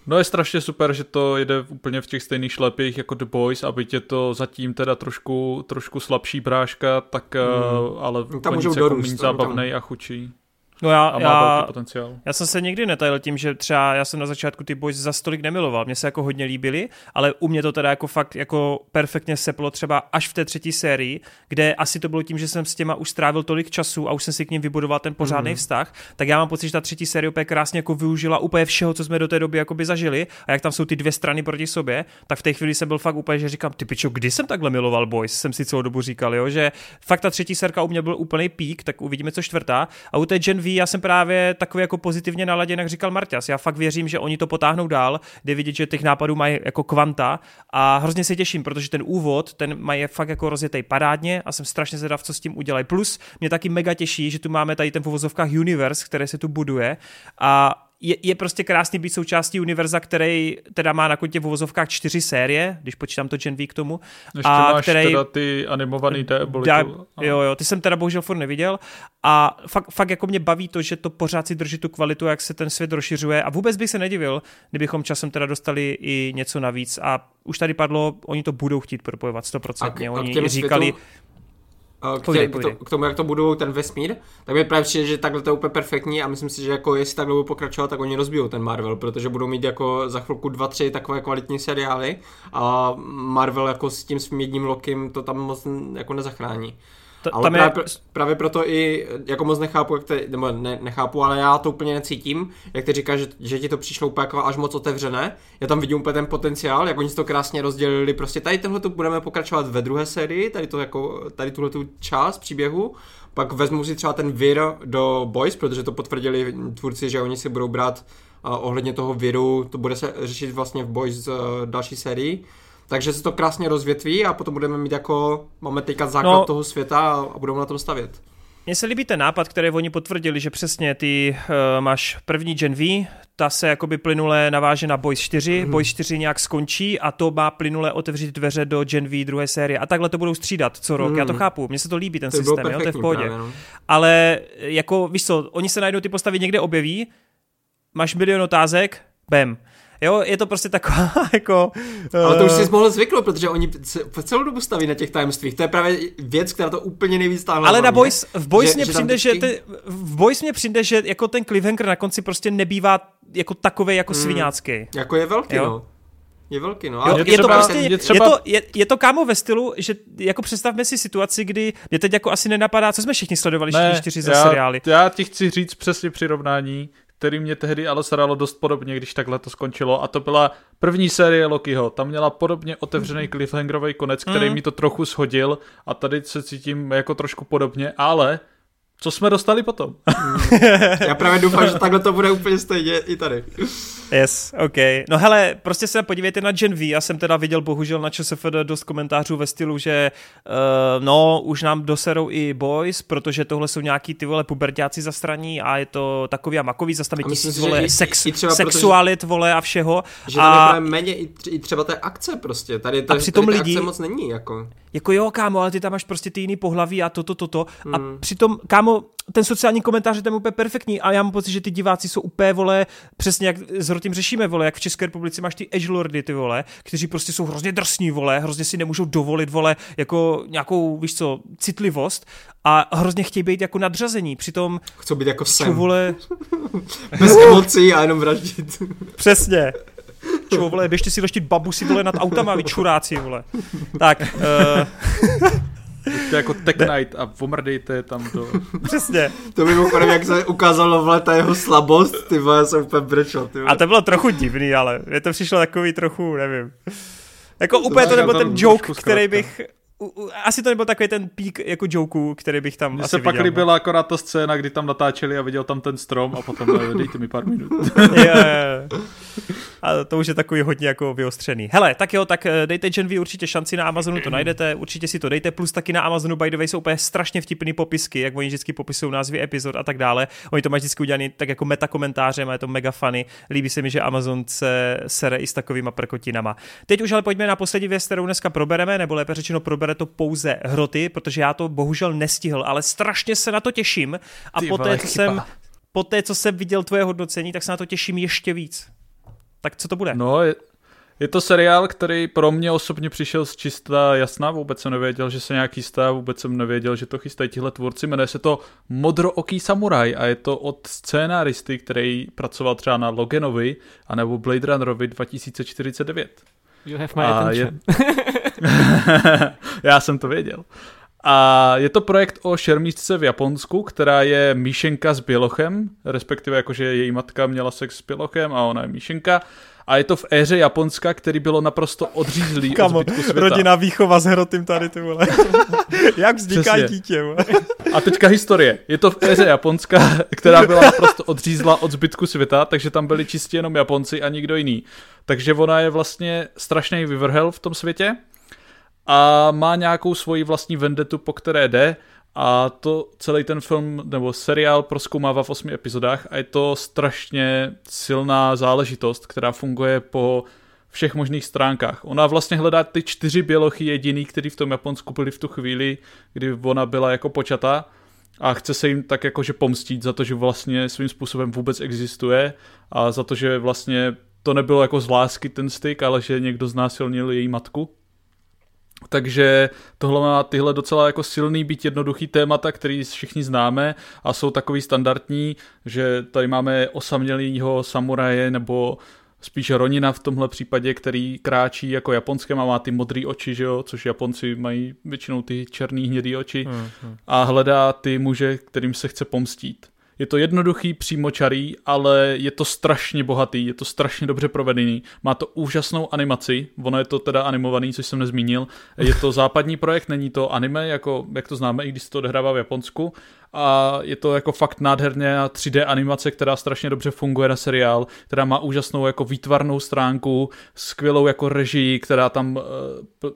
No je strašně super, že to jde úplně v těch stejných šlepích jako The Boys, aby tě to zatím teda trošku, trošku slabší bráška, tak mm. ale tam můžou jako méně zábavnej tam... a chučí. No já, a má já, velký potenciál. Já jsem se nikdy netajil tím, že třeba já jsem na začátku ty boys za stolik nemiloval. Mně se jako hodně líbily, ale u mě to teda jako fakt jako perfektně seplo třeba až v té třetí sérii, kde asi to bylo tím, že jsem s těma už strávil tolik času a už jsem si k ním vybudoval ten pořádný mm. vztah, tak já mám pocit, že ta třetí série úplně krásně jako využila úplně všeho, co jsme do té doby jakoby zažili a jak tam jsou ty dvě strany proti sobě, tak v té chvíli jsem byl fakt úplně, že říkám, ty pičo, kdy jsem takhle miloval boys, jsem si celou dobu říkal, jo, že fakt ta třetí sérka u mě byl úplný pík, tak uvidíme co čtvrtá. A u té Gen V já jsem právě takový jako pozitivně naladěn, jak říkal Marťas. Já fakt věřím, že oni to potáhnou dál, kde vidět, že těch nápadů mají jako kvanta a hrozně se těším, protože ten úvod, ten mají fakt jako rozjetý parádně a jsem strašně zvědav, co s tím udělají. Plus mě taky mega těší, že tu máme tady ten v uvozovkách universe, které se tu buduje a je, je prostě krásný být součástí univerza, který teda má na kontě v uvozovkách čtyři série, když počítám to Gen V k tomu. Ještě a máš který, teda ty animovaný da, Jo, jo, ty jsem teda bohužel furt neviděl a fakt, fakt jako mě baví to, že to pořád si drží tu kvalitu, jak se ten svět rozšiřuje a vůbec bych se nedivil, kdybychom časem teda dostali i něco navíc a už tady padlo, oni to budou chtít propojovat 100%. A, oni a říkali, světu k, tě, k, to, k tomu, jak to budou ten vesmír, tak mi právě přijde, že takhle to je úplně perfektní a myslím si, že jako jestli takhle budou pokračovat, tak oni rozbijou ten Marvel, protože budou mít jako za chvilku dva, tři takové kvalitní seriály a Marvel jako s tím svým jedním lokem to tam moc jako nezachrání. To, ale tam právě, je... právě proto i jako moc nechápu, jak te, nebo ne, nechápu, ale já to úplně necítím, jak ty říkáš, že, že ti to přišlo úplně jako až moc otevřené. Já tam vidím úplně ten potenciál, jak oni to krásně rozdělili, prostě tady tenhle tu budeme pokračovat ve druhé sérii, tady to jako, tady tuhle tu část příběhu, pak vezmu si třeba ten vir do Boys, protože to potvrdili tvůrci, že oni si budou brát uh, ohledně toho viru, to bude se řešit vlastně v Boys uh, další sérii takže se to krásně rozvětví a potom budeme mít jako, máme teďka základ no, toho světa a budeme na tom stavět. Mně se líbí ten nápad, který oni potvrdili, že přesně ty uh, máš první Gen V, ta se jakoby plynule naváže na Boys 4, mm. Boys 4 nějak skončí a to má plynule otevřít dveře do Gen V druhé série. A takhle to budou střídat co rok, mm. já to mhm. chápu, mně se to líbí ten to systém, jo, to je v pohodě. Právě, no. Ale jako, víš co, oni se najdou ty postavy někde objeví, máš milion otázek, bam Jo, je to prostě taková jako... Ale to už si eh, mohl zvyknout, protože oni celou dobu staví na těch tajemstvích. To je právě věc, která to úplně nejvíc stáhla. Ale na boys, v Boys mě přijde, že, ty, v Boys mě přijde, že jako ten cliffhanger na konci prostě nebývá jako takový jako hmm. sviňácký. Jako je velký, jo? no. Je velký, no. Jo, je, to prostě, je, třeba... je, to, je, je to kámo ve stylu, že jako představme si situaci, kdy mě teď jako asi nenapadá, co jsme všichni sledovali, ne, čtyři za seriály. Já ti chci říct přesně přirovnání, který mě tehdy ale sralo dost podobně, když takhle to skončilo a to byla první série Lokiho. Tam měla podobně otevřený cliffhangerový konec, který mm. mi to trochu shodil a tady se cítím jako trošku podobně, ale Co jsme dostali potom? Já právě doufám, že takhle to bude úplně stejně i tady. Yes, OK. No hele, prostě se podívejte na Gen V. Já jsem teda viděl bohužel na ČSFD dost komentářů ve stylu, že uh, no, už nám doserou i boys, protože tohle jsou nějaký ty vole pubertáci zastraní a je to takový a makový, je tisíc vole i, sex, i třeba sexualit protože, vole a všeho. Že tam je méně i, i třeba té akce prostě. Tady, tady, a přitom tady lidi, akce moc není jako. Jako jo, kámo, ale ty tam máš prostě ty jiný pohlaví a toto, toto. To, to. Hmm. A přitom, kámo, ten sociální komentář je tam úplně perfektní a já mám pocit, že ty diváci jsou úplně, vole, přesně jak s Rotím řešíme, vole, jak v České republice máš ty edgelordy, ty vole, kteří prostě jsou hrozně drsní, vole, hrozně si nemůžou dovolit, vole, jako nějakou, víš co, citlivost a hrozně chtějí být jako nadřazení, přitom... Chcou být jako sem. vole... Bez emocí a jenom vraždit. Přesně. Čo, vole, běžte si leštit si vole, nad autama, vy čuráci, vole. Tak, uh... To jako Tech Knight a pomrdejte tam do... Přesně. To mimochodem, jak se ukázalo vole ta jeho slabost, ty vole, jsem úplně brečel, ty A to bylo trochu divný, ale mě to přišlo takový trochu, nevím. Jako úplně to nebyl ten joke, který bych asi to nebyl takový ten pík jako jokeů, který bych tam Mně asi se viděl, pak líbila no. akorát ta scéna, kdy tam natáčeli a viděl tam ten strom a potom eh, dejte mi pár minut. A to už je takový hodně jako vyostřený. Hele, tak jo, tak eh, dejte Gen V určitě šanci na Amazonu, to najdete, určitě si to dejte, plus taky na Amazonu by the way jsou úplně strašně vtipný popisky, jak oni vždycky popisují názvy epizod a tak dále. Oni to mají vždycky udělaný tak jako meta komentářem a je to mega funny. Líbí se mi, že Amazon se sere i s takovýma prkotinama. Teď už ale pojďme na poslední věc, kterou dneska probereme, nebo lépe řečeno probere to pouze hroty, protože já to bohužel nestihl, ale strašně se na to těším a poté, co jsem poté, co jsem viděl tvoje hodnocení, tak se na to těším ještě víc. Tak co to bude? No, je, je to seriál, který pro mě osobně přišel z čistá jasná, vůbec jsem nevěděl, že se nějak chystá, vůbec jsem nevěděl, že to chystají tihle tvůrci, jmenuje se to Modrooký samuraj a je to od scénáristy, který pracoval třeba na Loganovi anebo Blade Runnerovi 2049. You have my attention. Je... Já jsem to věděl. A je to projekt o šermíčce v Japonsku, která je míšenka s Bělochem, respektive jakože její matka měla sex s Bělochem a ona je míšenka. A je to v éře Japonska, který bylo naprosto odřízlý Kamo, od zbytku světa. rodina výchova s hrotým tady, ty vole. Jak vzniká Přesně. dítě, vole. A teďka historie. Je to v éře Japonska, která byla naprosto odřízla od zbytku světa, takže tam byli čistě jenom Japonci a nikdo jiný. Takže ona je vlastně strašný vyvrhel v tom světě a má nějakou svoji vlastní vendetu, po které jde a to celý ten film nebo seriál proskoumává v osmi epizodách a je to strašně silná záležitost, která funguje po všech možných stránkách. Ona vlastně hledá ty čtyři bělochy jediný, který v tom Japonsku byli v tu chvíli, kdy ona byla jako počata a chce se jim tak jakože pomstít za to, že vlastně svým způsobem vůbec existuje a za to, že vlastně to nebylo jako z lásky ten styk, ale že někdo znásilnil její matku. Takže tohle má tyhle docela jako silný, být jednoduchý témata, který všichni známe a jsou takový standardní, že tady máme osamělýho samuraje nebo spíš Ronina v tomhle případě, který kráčí jako japonském a má ty modré oči, že jo, což Japonci mají většinou ty černý hnědý oči mm-hmm. a hledá ty muže, kterým se chce pomstít. Je to jednoduchý, přímočarý, ale je to strašně bohatý, je to strašně dobře provedený. Má to úžasnou animaci, ono je to teda animovaný, což jsem nezmínil. Je to západní projekt, není to anime, jako jak to známe, i když se to odehrává v Japonsku. A je to jako fakt nádherně 3D animace, která strašně dobře funguje na seriál, která má úžasnou jako výtvarnou stránku, skvělou jako režii, která tam uh,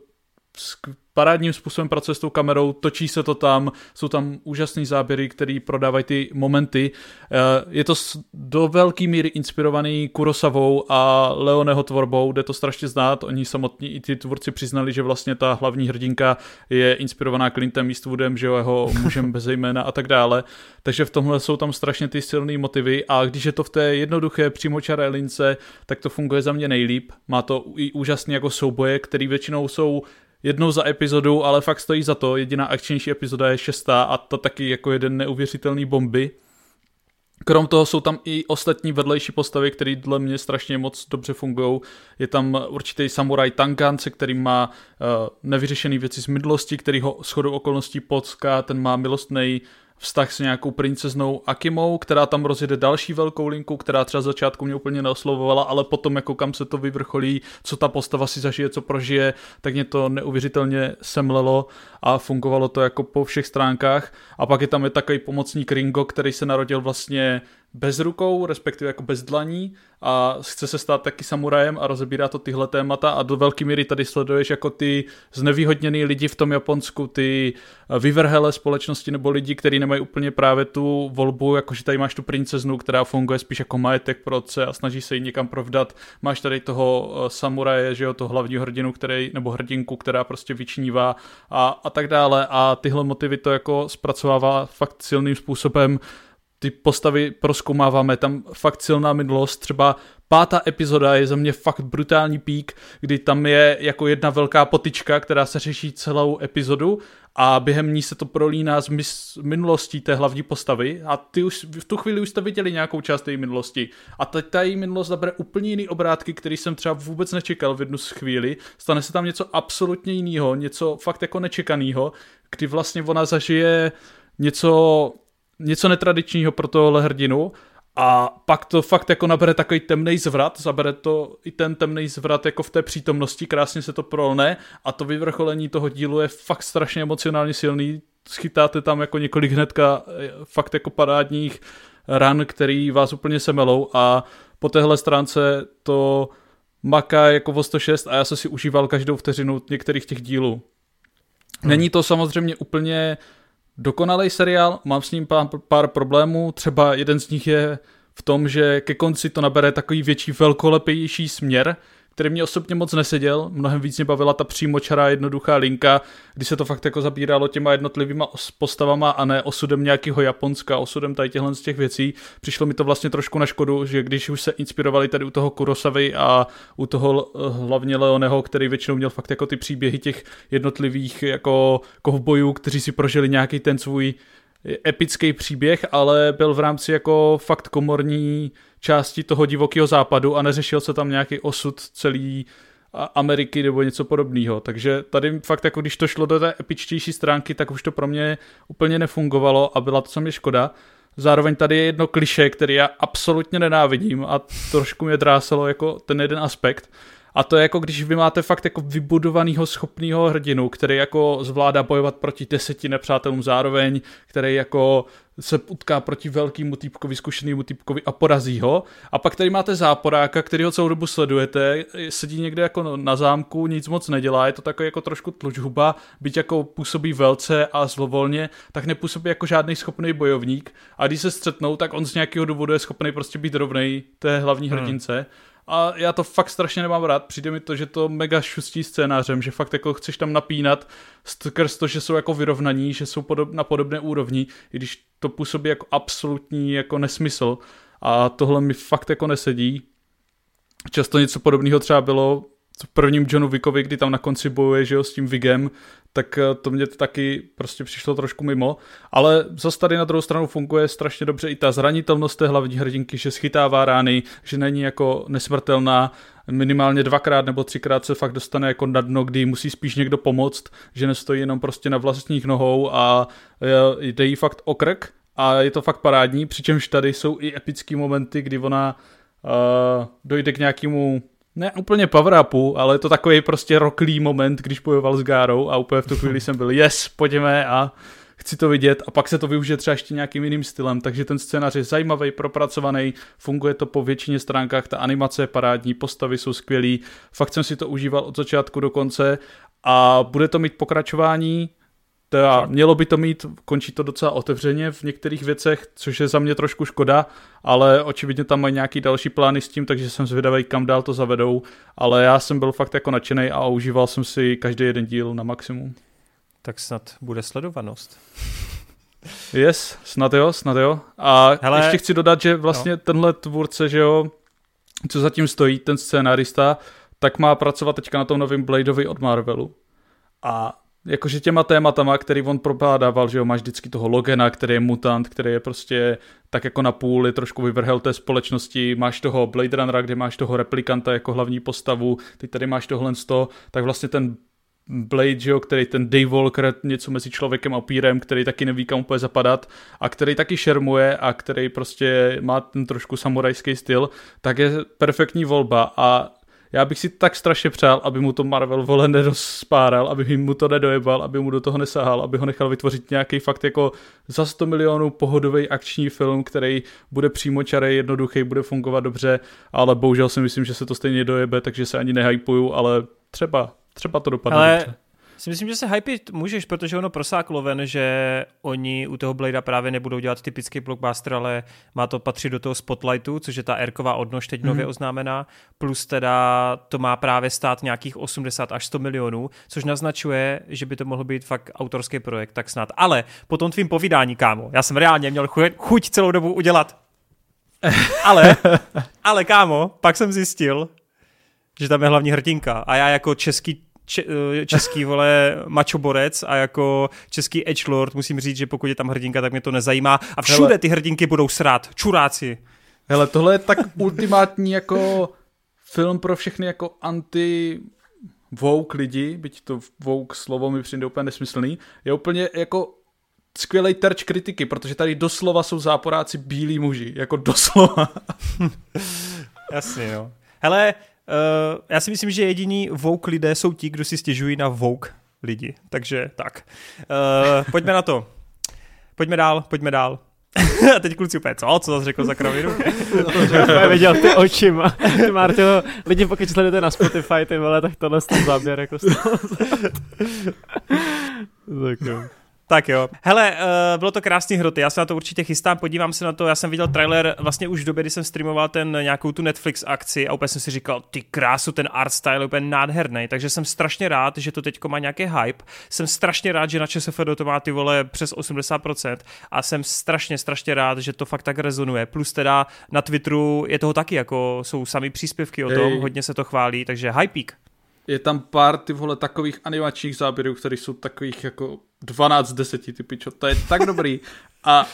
parádním způsobem pracuje s tou kamerou, točí se to tam, jsou tam úžasné záběry, které prodávají ty momenty. Eh, je to do velké míry inspirovaný Kurosavou a Leoneho tvorbou, jde to strašně znát, oni samotní i ty tvůrci přiznali, že vlastně ta hlavní hrdinka je inspirovaná Clintem Eastwoodem, že jo, jeho mužem bez jména a tak dále, takže v tomhle jsou tam strašně ty silné motivy a když je to v té jednoduché přímočaré lince, tak to funguje za mě nejlíp. Má to i úžasné jako souboje, které většinou jsou jednou za epizodu, ale fakt stojí za to. Jediná akčnější epizoda je šestá a to taky jako jeden neuvěřitelný bomby. Krom toho jsou tam i ostatní vedlejší postavy, které dle mě strašně moc dobře fungují. Je tam určitý samuraj Tankan, se kterým má uh, nevyřešený věci z minulosti, který ho shodou okolností potká, ten má milostný vztah s nějakou princeznou Akimou, která tam rozjede další velkou linku, která třeba začátku mě úplně neoslovovala, ale potom jako kam se to vyvrcholí, co ta postava si zažije, co prožije, tak mě to neuvěřitelně semlelo a fungovalo to jako po všech stránkách. A pak je tam je takový pomocník Ringo, který se narodil vlastně bez rukou, respektive jako bez dlaní a chce se stát taky samurajem a rozebírá to tyhle témata a do velké míry tady sleduješ jako ty znevýhodněný lidi v tom Japonsku, ty vyvrhele společnosti nebo lidi, kteří nemají úplně právě tu volbu, jakože tady máš tu princeznu, která funguje spíš jako majetek pro otce a snaží se ji někam provdat. Máš tady toho eh, samuraje, že jo, toho hlavního hrdinu, který, nebo hrdinku, která prostě vyčnívá a, a tak dále a tyhle motivy to jako zpracovává fakt silným způsobem ty postavy proskoumáváme, tam fakt silná minulost, třeba pátá epizoda je za mě fakt brutální pík, kdy tam je jako jedna velká potička, která se řeší celou epizodu a během ní se to prolíná z minulostí té hlavní postavy a ty už v tu chvíli už jste viděli nějakou část její minulosti. A teď ta její minulost zabere úplně jiný obrátky, který jsem třeba vůbec nečekal v jednu z chvíli, stane se tam něco absolutně jiného, něco fakt jako nečekaného, kdy vlastně ona zažije něco něco netradičního pro tohle hrdinu a pak to fakt jako nabere takový temný zvrat, zabere to i ten temný zvrat jako v té přítomnosti, krásně se to prolne a to vyvrcholení toho dílu je fakt strašně emocionálně silný, schytáte tam jako několik hnedka eh, fakt jako parádních ran, který vás úplně semelou a po téhle stránce to maká jako o 106 a já jsem si užíval každou vteřinu některých těch dílů. Není to samozřejmě úplně dokonalý seriál, mám s ním pár, pár problémů, třeba jeden z nich je v tom, že ke konci to nabere takový větší velkolepější směr, který mě osobně moc neseděl, mnohem víc mě bavila ta přímočará jednoduchá linka, kdy se to fakt jako zabíralo těma jednotlivýma postavama a ne osudem nějakého Japonska, osudem tady těchhle z těch věcí. Přišlo mi to vlastně trošku na škodu, že když už se inspirovali tady u toho Kurosavy a u toho hlavně Leoneho, který většinou měl fakt jako ty příběhy těch jednotlivých jako kovbojů, kteří si prožili nějaký ten svůj epický příběh, ale byl v rámci jako fakt komorní části toho divokého západu a neřešil se tam nějaký osud celý Ameriky nebo něco podobného. Takže tady fakt jako když to šlo do té epičtější stránky, tak už to pro mě úplně nefungovalo a byla to co mě škoda. Zároveň tady je jedno kliše, který já absolutně nenávidím a trošku mě dráselo jako ten jeden aspekt. A to je jako když vy máte fakt jako vybudovaného schopného hrdinu, který jako zvládá bojovat proti deseti nepřátelům zároveň, který jako se utká proti velkému týpkovi, zkušenému týpkovi a porazí ho. A pak tady máte záporáka, který ho celou dobu sledujete, sedí někde jako na zámku, nic moc nedělá, je to takový jako trošku tlučhuba, byť jako působí velce a zlovolně, tak nepůsobí jako žádný schopný bojovník. A když se střetnou, tak on z nějakého důvodu je schopný prostě být rovnej té hlavní hmm. A já to fakt strašně nemám rád. Přijde mi to, že to mega šustí scénářem, že fakt jako chceš tam napínat skrz to, že jsou jako vyrovnaní, že jsou podob, na podobné úrovni, i když to působí jako absolutní jako nesmysl. A tohle mi fakt jako nesedí. Často něco podobného třeba bylo v prvním Johnu Wickovi, kdy tam na konci bojuje, že jo, s tím Vigem, tak eh, to mě taky prostě přišlo trošku mimo. Ale zase tady na druhou stranu funguje strašně dobře i ta zranitelnost té hlavní hrdinky, že schytává rány, že není jako nesmrtelná, minimálně dvakrát nebo třikrát se fakt dostane jako na dno, kdy musí spíš někdo pomoct, že nestojí jenom prostě na vlastních nohou a eh, jde jí fakt o krk a je to fakt parádní, přičemž tady jsou i epické momenty, kdy ona uh, dojde k nějakému ne úplně power upu, ale je to takový prostě roklý moment, když bojoval s Gárou a úplně v tu chvíli jsem byl yes, pojďme a chci to vidět. A pak se to využije třeba ještě nějakým jiným stylem, takže ten scénář je zajímavý, propracovaný, funguje to po většině stránkách, ta animace je parádní, postavy jsou skvělý, fakt jsem si to užíval od začátku do konce a bude to mít pokračování, Teda mělo by to mít, končí to docela otevřeně v některých věcech, což je za mě trošku škoda, ale očividně tam mají nějaký další plány s tím, takže jsem zvědavý, kam dál to zavedou, ale já jsem byl fakt jako nadšený a užíval jsem si každý jeden díl na maximum. Tak snad bude sledovanost. Yes, snad jo, snad jo. A Hele, ještě chci dodat, že vlastně no. tenhle tvůrce, že jo, co zatím stojí, ten scénárista, tak má pracovat teďka na tom novém Bladeovi od Marvelu. A jakože těma tématama, který on propádával, že jo, máš vždycky toho Logena, který je mutant, který je prostě tak jako na půl, je trošku vyvrhel té společnosti, máš toho Blade Runnera, kde máš toho replikanta jako hlavní postavu, teď tady máš tohle z toho, tak vlastně ten Blade, že jo, který ten Dave Walker, něco mezi člověkem a pírem, který taky neví kam úplně zapadat a který taky šermuje a který prostě má ten trošku samurajský styl, tak je perfektní volba a já bych si tak strašně přál, aby mu to Marvel vole nedospáral, aby mu to nedojebal, aby mu do toho nesahal, aby ho nechal vytvořit nějaký fakt jako za 100 milionů pohodový akční film, který bude přímo čarý, jednoduchý, bude fungovat dobře, ale bohužel si myslím, že se to stejně dojebe, takže se ani nehypuju, ale třeba, třeba to dopadne ale dobře si myslím, že se hypit můžeš, protože ono prosáklo ven, že oni u toho Bladea právě nebudou dělat typický blockbuster, ale má to patřit do toho Spotlightu, což je ta Erková odnož teď nově mm-hmm. oznámená, plus teda to má právě stát nějakých 80 až 100 milionů, což naznačuje, že by to mohl být fakt autorský projekt, tak snad. Ale po tom tvým povídání, kámo, já jsem reálně měl chuť celou dobu udělat. ale, ale kámo, pak jsem zjistil, že tam je hlavní hrdinka a já jako český Eh, český, vole, mačoborec a jako český edgelord musím říct, že pokud je tam hrdinka, tak mě to nezajímá a všude Hele. ty hrdinky budou srát, čuráci. Hele, tohle je tak ultimátní jako film pro všechny jako anti Vogue lidi, byť to Vogue slovo mi přijde úplně nesmyslný, je úplně jako skvělý terč kritiky, protože tady doslova jsou záporáci bílí muži, jako doslova. Jasně, no. Hele, Uh, já si myslím, že jediní Vogue lidé jsou ti, kdo si stěžují na Vogue lidi. Takže tak. Uh, pojďme na to. Pojďme dál, pojďme dál. A teď kluci úplně, co? Co zase řekl za kravinu? Já viděl ty očima. Ty Marto, lidi pokud sledujete na Spotify, ty vole, tak tohle je záběr jako z toho. tak jo. Tak jo. Hele, uh, bylo to krásný hroty, já se na to určitě chystám, podívám se na to, já jsem viděl trailer vlastně už v době, kdy jsem streamoval ten nějakou tu Netflix akci a úplně jsem si říkal, ty krásu, ten art style je úplně nádherný, takže jsem strašně rád, že to teďko má nějaký hype, jsem strašně rád, že na ČSFD to má ty vole přes 80% a jsem strašně, strašně rád, že to fakt tak rezonuje, plus teda na Twitteru je toho taky, jako jsou sami příspěvky o tom, Ej. hodně se to chválí, takže hypeík je tam pár ty vole takových animačních záběrů, které jsou takových jako 12 z 10, ty pičo, to je tak dobrý. A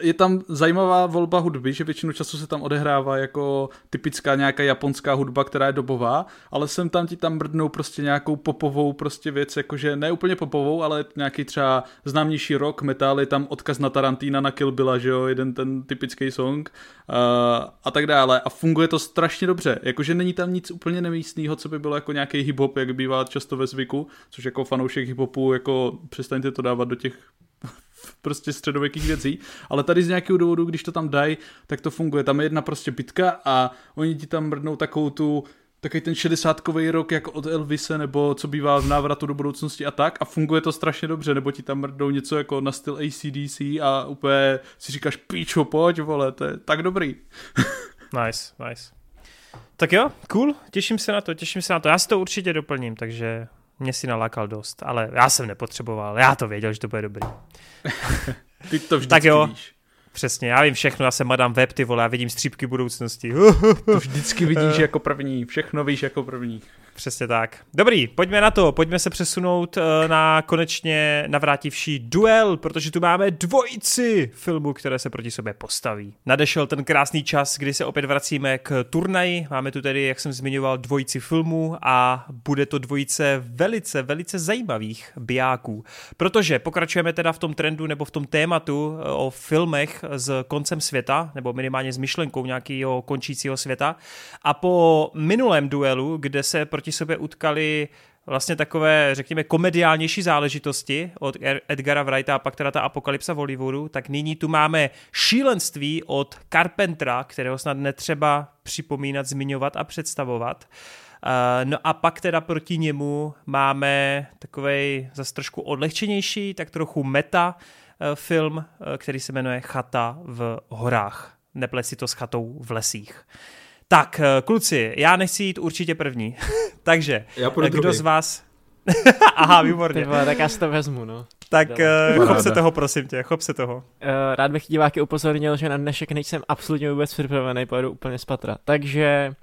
je tam zajímavá volba hudby, že většinu času se tam odehrává jako typická nějaká japonská hudba, která je dobová, ale sem tam ti tam mrdnou prostě nějakou popovou prostě věc, jakože ne úplně popovou, ale nějaký třeba známější rock, metal, je tam odkaz na Tarantina, na Kill Billa, že jo, jeden ten typický song uh, a tak dále. A funguje to strašně dobře, jakože není tam nic úplně nemístného, co by bylo jako nějaký hip-hop, jak bývá často ve zvyku, což jako fanoušek hip-hopu, jako přestaňte to dávat do těch prostě středověkých věcí, ale tady z nějakého důvodu, když to tam dají, tak to funguje. Tam je jedna prostě bitka a oni ti tam mrdnou takovou tu takový ten 60 rok jako od Elvise, nebo co bývá v návratu do budoucnosti a tak a funguje to strašně dobře, nebo ti tam mrdou něco jako na styl ACDC a úplně si říkáš píčo, pojď vole, to je tak dobrý. nice, nice. Tak jo, cool, těším se na to, těším se na to. Já si to určitě doplním, takže mě si nalákal dost, ale já jsem nepotřeboval, já to věděl, že to bude dobrý. Ty to vždycky tak jo, víš. Přesně, já vím všechno, já jsem Madame Web, ty vole, já vidím střípky budoucnosti. to vždycky vidíš jako první, všechno víš jako první. Přesně tak. Dobrý, pojďme na to, pojďme se přesunout eh, na konečně navrátivší duel, protože tu máme dvojici filmů, které se proti sobě postaví. Nadešel ten krásný čas, kdy se opět vracíme k turnaji. Máme tu tedy, jak jsem zmiňoval, dvojici filmů a bude to dvojice velice, velice zajímavých bijáků. Protože pokračujeme teda v tom trendu nebo v tom tématu eh, o filmech s koncem světa, nebo minimálně s myšlenkou nějakého končícího světa. A po minulém duelu, kde se proti proti sobě utkali vlastně takové, řekněme, komediálnější záležitosti od Edgara Wrighta a pak teda ta apokalypsa v Hollywoodu, tak nyní tu máme šílenství od Carpentera, kterého snad netřeba připomínat, zmiňovat a představovat. Uh, no a pak teda proti němu máme takový zase trošku odlehčenější, tak trochu meta uh, film, uh, který se jmenuje Chata v horách. Neplet si to s chatou v lesích. Tak, eh, kluci, já nechci jít určitě první. Takže, já kdo druhý. z vás... Aha, výborně. Tyba, tak já si to vezmu, no. Tak uh, chop se toho, prosím tě, chop se toho. Uh, rád bych diváky upozornil, že na dnešek nejsem absolutně vůbec připravený, pojedu úplně z patra. Takže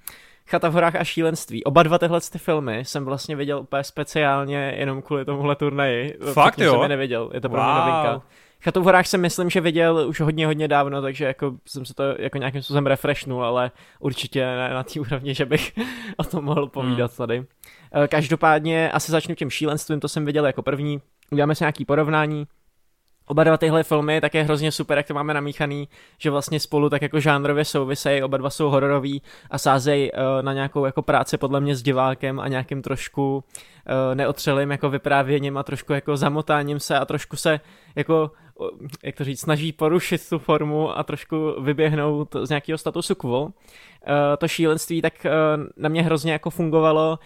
Chata v horách a šílenství. Oba dva tyhle ty filmy jsem vlastně viděl úplně speciálně jenom kvůli tomuhle turnaji. Fakt jo? jsem je neviděl, je to pro wow. mě novinka. Chatu v horách jsem myslím, že viděl už hodně, hodně dávno, takže jako jsem se to jako nějakým způsobem refreshnul, ale určitě ne na té úrovni, že bych o tom mohl povídat hmm. tady. Eh, každopádně asi začnu tím šílenstvím, to jsem viděl jako první. Uděláme si nějaký porovnání. Oba dva tyhle filmy tak je hrozně super, jak to máme namíchaný, že vlastně spolu tak jako žánrově souvisejí, oba dva jsou hororový a sázejí uh, na nějakou jako práci podle mě s divákem a nějakým trošku uh, neotřelým jako vyprávěním a trošku jako zamotáním se a trošku se jako jak to říct, snaží porušit tu formu a trošku vyběhnout z nějakého statusu quo. Uh, to šílenství tak uh, na mě hrozně jako fungovalo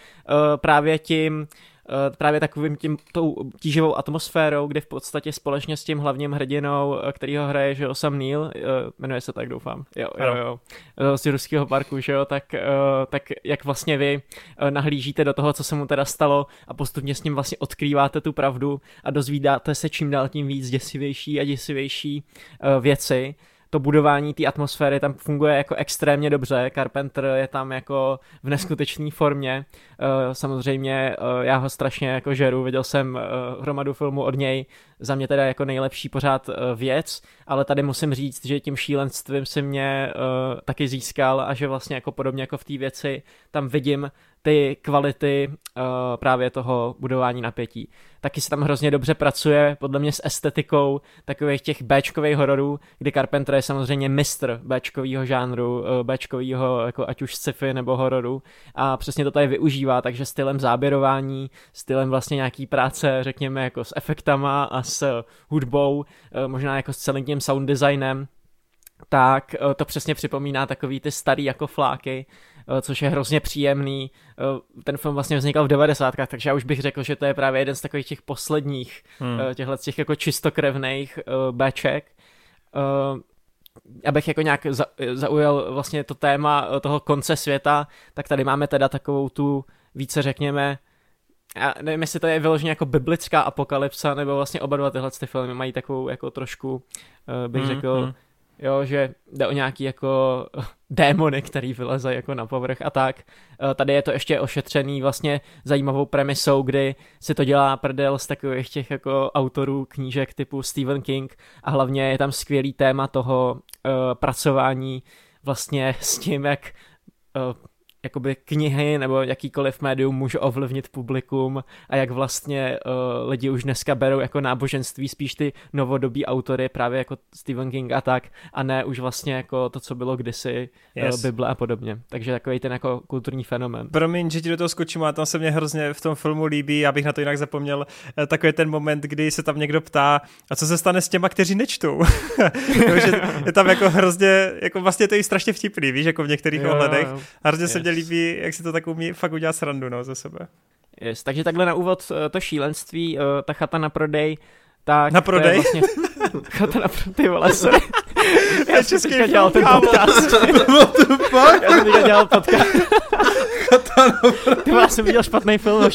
právě tím, Eh, právě takovým tím tou tíživou atmosférou, kdy v podstatě společně s tím hlavním hrdinou, eh, který ho hraje, že jo, Sam Neill, eh, jmenuje se tak, doufám, jo, jo, jo, z ruského parku, že jo, tak, tak jak vlastně vy nahlížíte do toho, co se mu teda stalo a postupně s ním vlastně odkrýváte tu pravdu a dozvídáte se čím dál tím víc děsivější a děsivější věci, to budování té atmosféry tam funguje jako extrémně dobře, Carpenter je tam jako v neskutečné formě, uh, samozřejmě uh, já ho strašně jako žeru, viděl jsem uh, hromadu filmu od něj, za mě teda jako nejlepší pořád věc, ale tady musím říct, že tím šílenstvím si mě uh, taky získal a že vlastně jako podobně jako v té věci tam vidím ty kvality uh, právě toho budování napětí. Taky se tam hrozně dobře pracuje, podle mě s estetikou takových těch Bčkových hororů, kdy Carpenter je samozřejmě mistr Bčkového žánru, uh, Bčkového jako ať už sci-fi nebo hororu a přesně to tady využívá, takže stylem záběrování, stylem vlastně nějaký práce, řekněme jako s efektama a s hudbou, uh, možná jako s celým tím sound designem, tak to přesně připomíná takový ty starý jako fláky, Eh, což je hrozně příjemný. Eh, ten film vlastně vznikal v 90. takže já už bych řekl, že to je právě jeden z takových těch posledních, hmm. Eh, těchto těch jako čistokrevných beček. Abych jako nějak zaujal vlastně to téma toho konce světa, tak tady máme teda takovou tu více řekněme já nevím, jestli to je vyloženě jako biblická apokalypsa, nebo vlastně oba dva tyhle ty filmy mají takovou jako trošku, bych hmm, řekl, hmm jo, že jde o nějaký jako démony, který vyleze jako na povrch a tak. Eh, tady je to ještě ošetřený vlastně zajímavou premisou, kdy si to dělá prdel z takových těch jako autorů knížek typu Stephen King a hlavně je tam skvělý téma toho uh, pracování vlastně s tím, jak uh, jakoby knihy nebo jakýkoliv médium může ovlivnit publikum a jak vlastně uh, lidi už dneska berou jako náboženství spíš ty novodobí autory, právě jako Stephen King a tak, a ne už vlastně jako to, co bylo kdysi, eh, yes. uh, Bible a podobně. Takže takový ten jako kulturní fenomén. Promiň, že ti do toho skočím, a tam se mě hrozně v tom filmu líbí, já bych na to jinak zapomněl, uh, takový ten moment, kdy se tam někdo ptá, a co se stane s těma, kteří nečtou? je tam jako hrozně, jako vlastně to je strašně vtipný, víš, jako v některých ohledech. A hrozně yes. se mě líbí, jak si to tak umí fakt udělat srandu no, ze sebe. Yes, takže takhle na úvod eh, to šílenství, uh, ta chata na prodej, tak na prodej? Vlastně... chata na prodej, vole, sorry. Já jsem teďka dělal ten podcast. What the fuck? Já jsem teďka dělal podcast. chata na prodej. Ty já jsem viděl špatný film,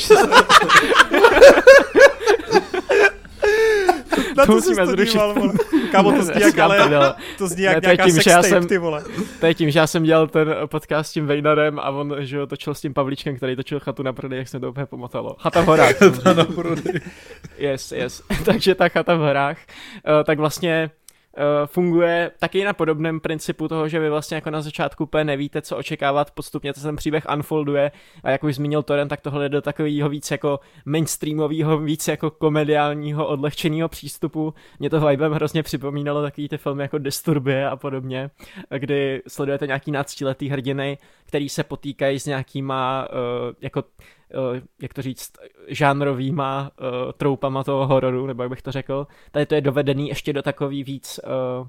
Na to, to musíme zrušit. Kámo, to zní jak, ale, to zní jak ne, nějaká tím, sex tape, jsem, ty vole. To je tím, že já jsem dělal ten podcast s tím Vejnarem a on že točil s tím Pavlíčkem, který točil chatu na prodej, jak se to úplně pomotalo. Chata v horách. chata na prodej. Yes, yes. Takže ta chata v horách, uh, tak vlastně funguje taky na podobném principu toho, že vy vlastně jako na začátku úplně nevíte, co očekávat, postupně to ten příběh unfolduje a jak už zmínil Toren, tak tohle je do takového víc jako mainstreamového, víc jako komediálního, odlehčeného přístupu. Mě to vibem hrozně připomínalo takový ty filmy jako Disturbie a podobně, kdy sledujete nějaký náctiletý hrdiny, který se potýkají s nějakýma uh, jako jak to říct, žánrovýma uh, troupama toho hororu, nebo jak bych to řekl. Tady to je dovedený ještě do takový víc uh,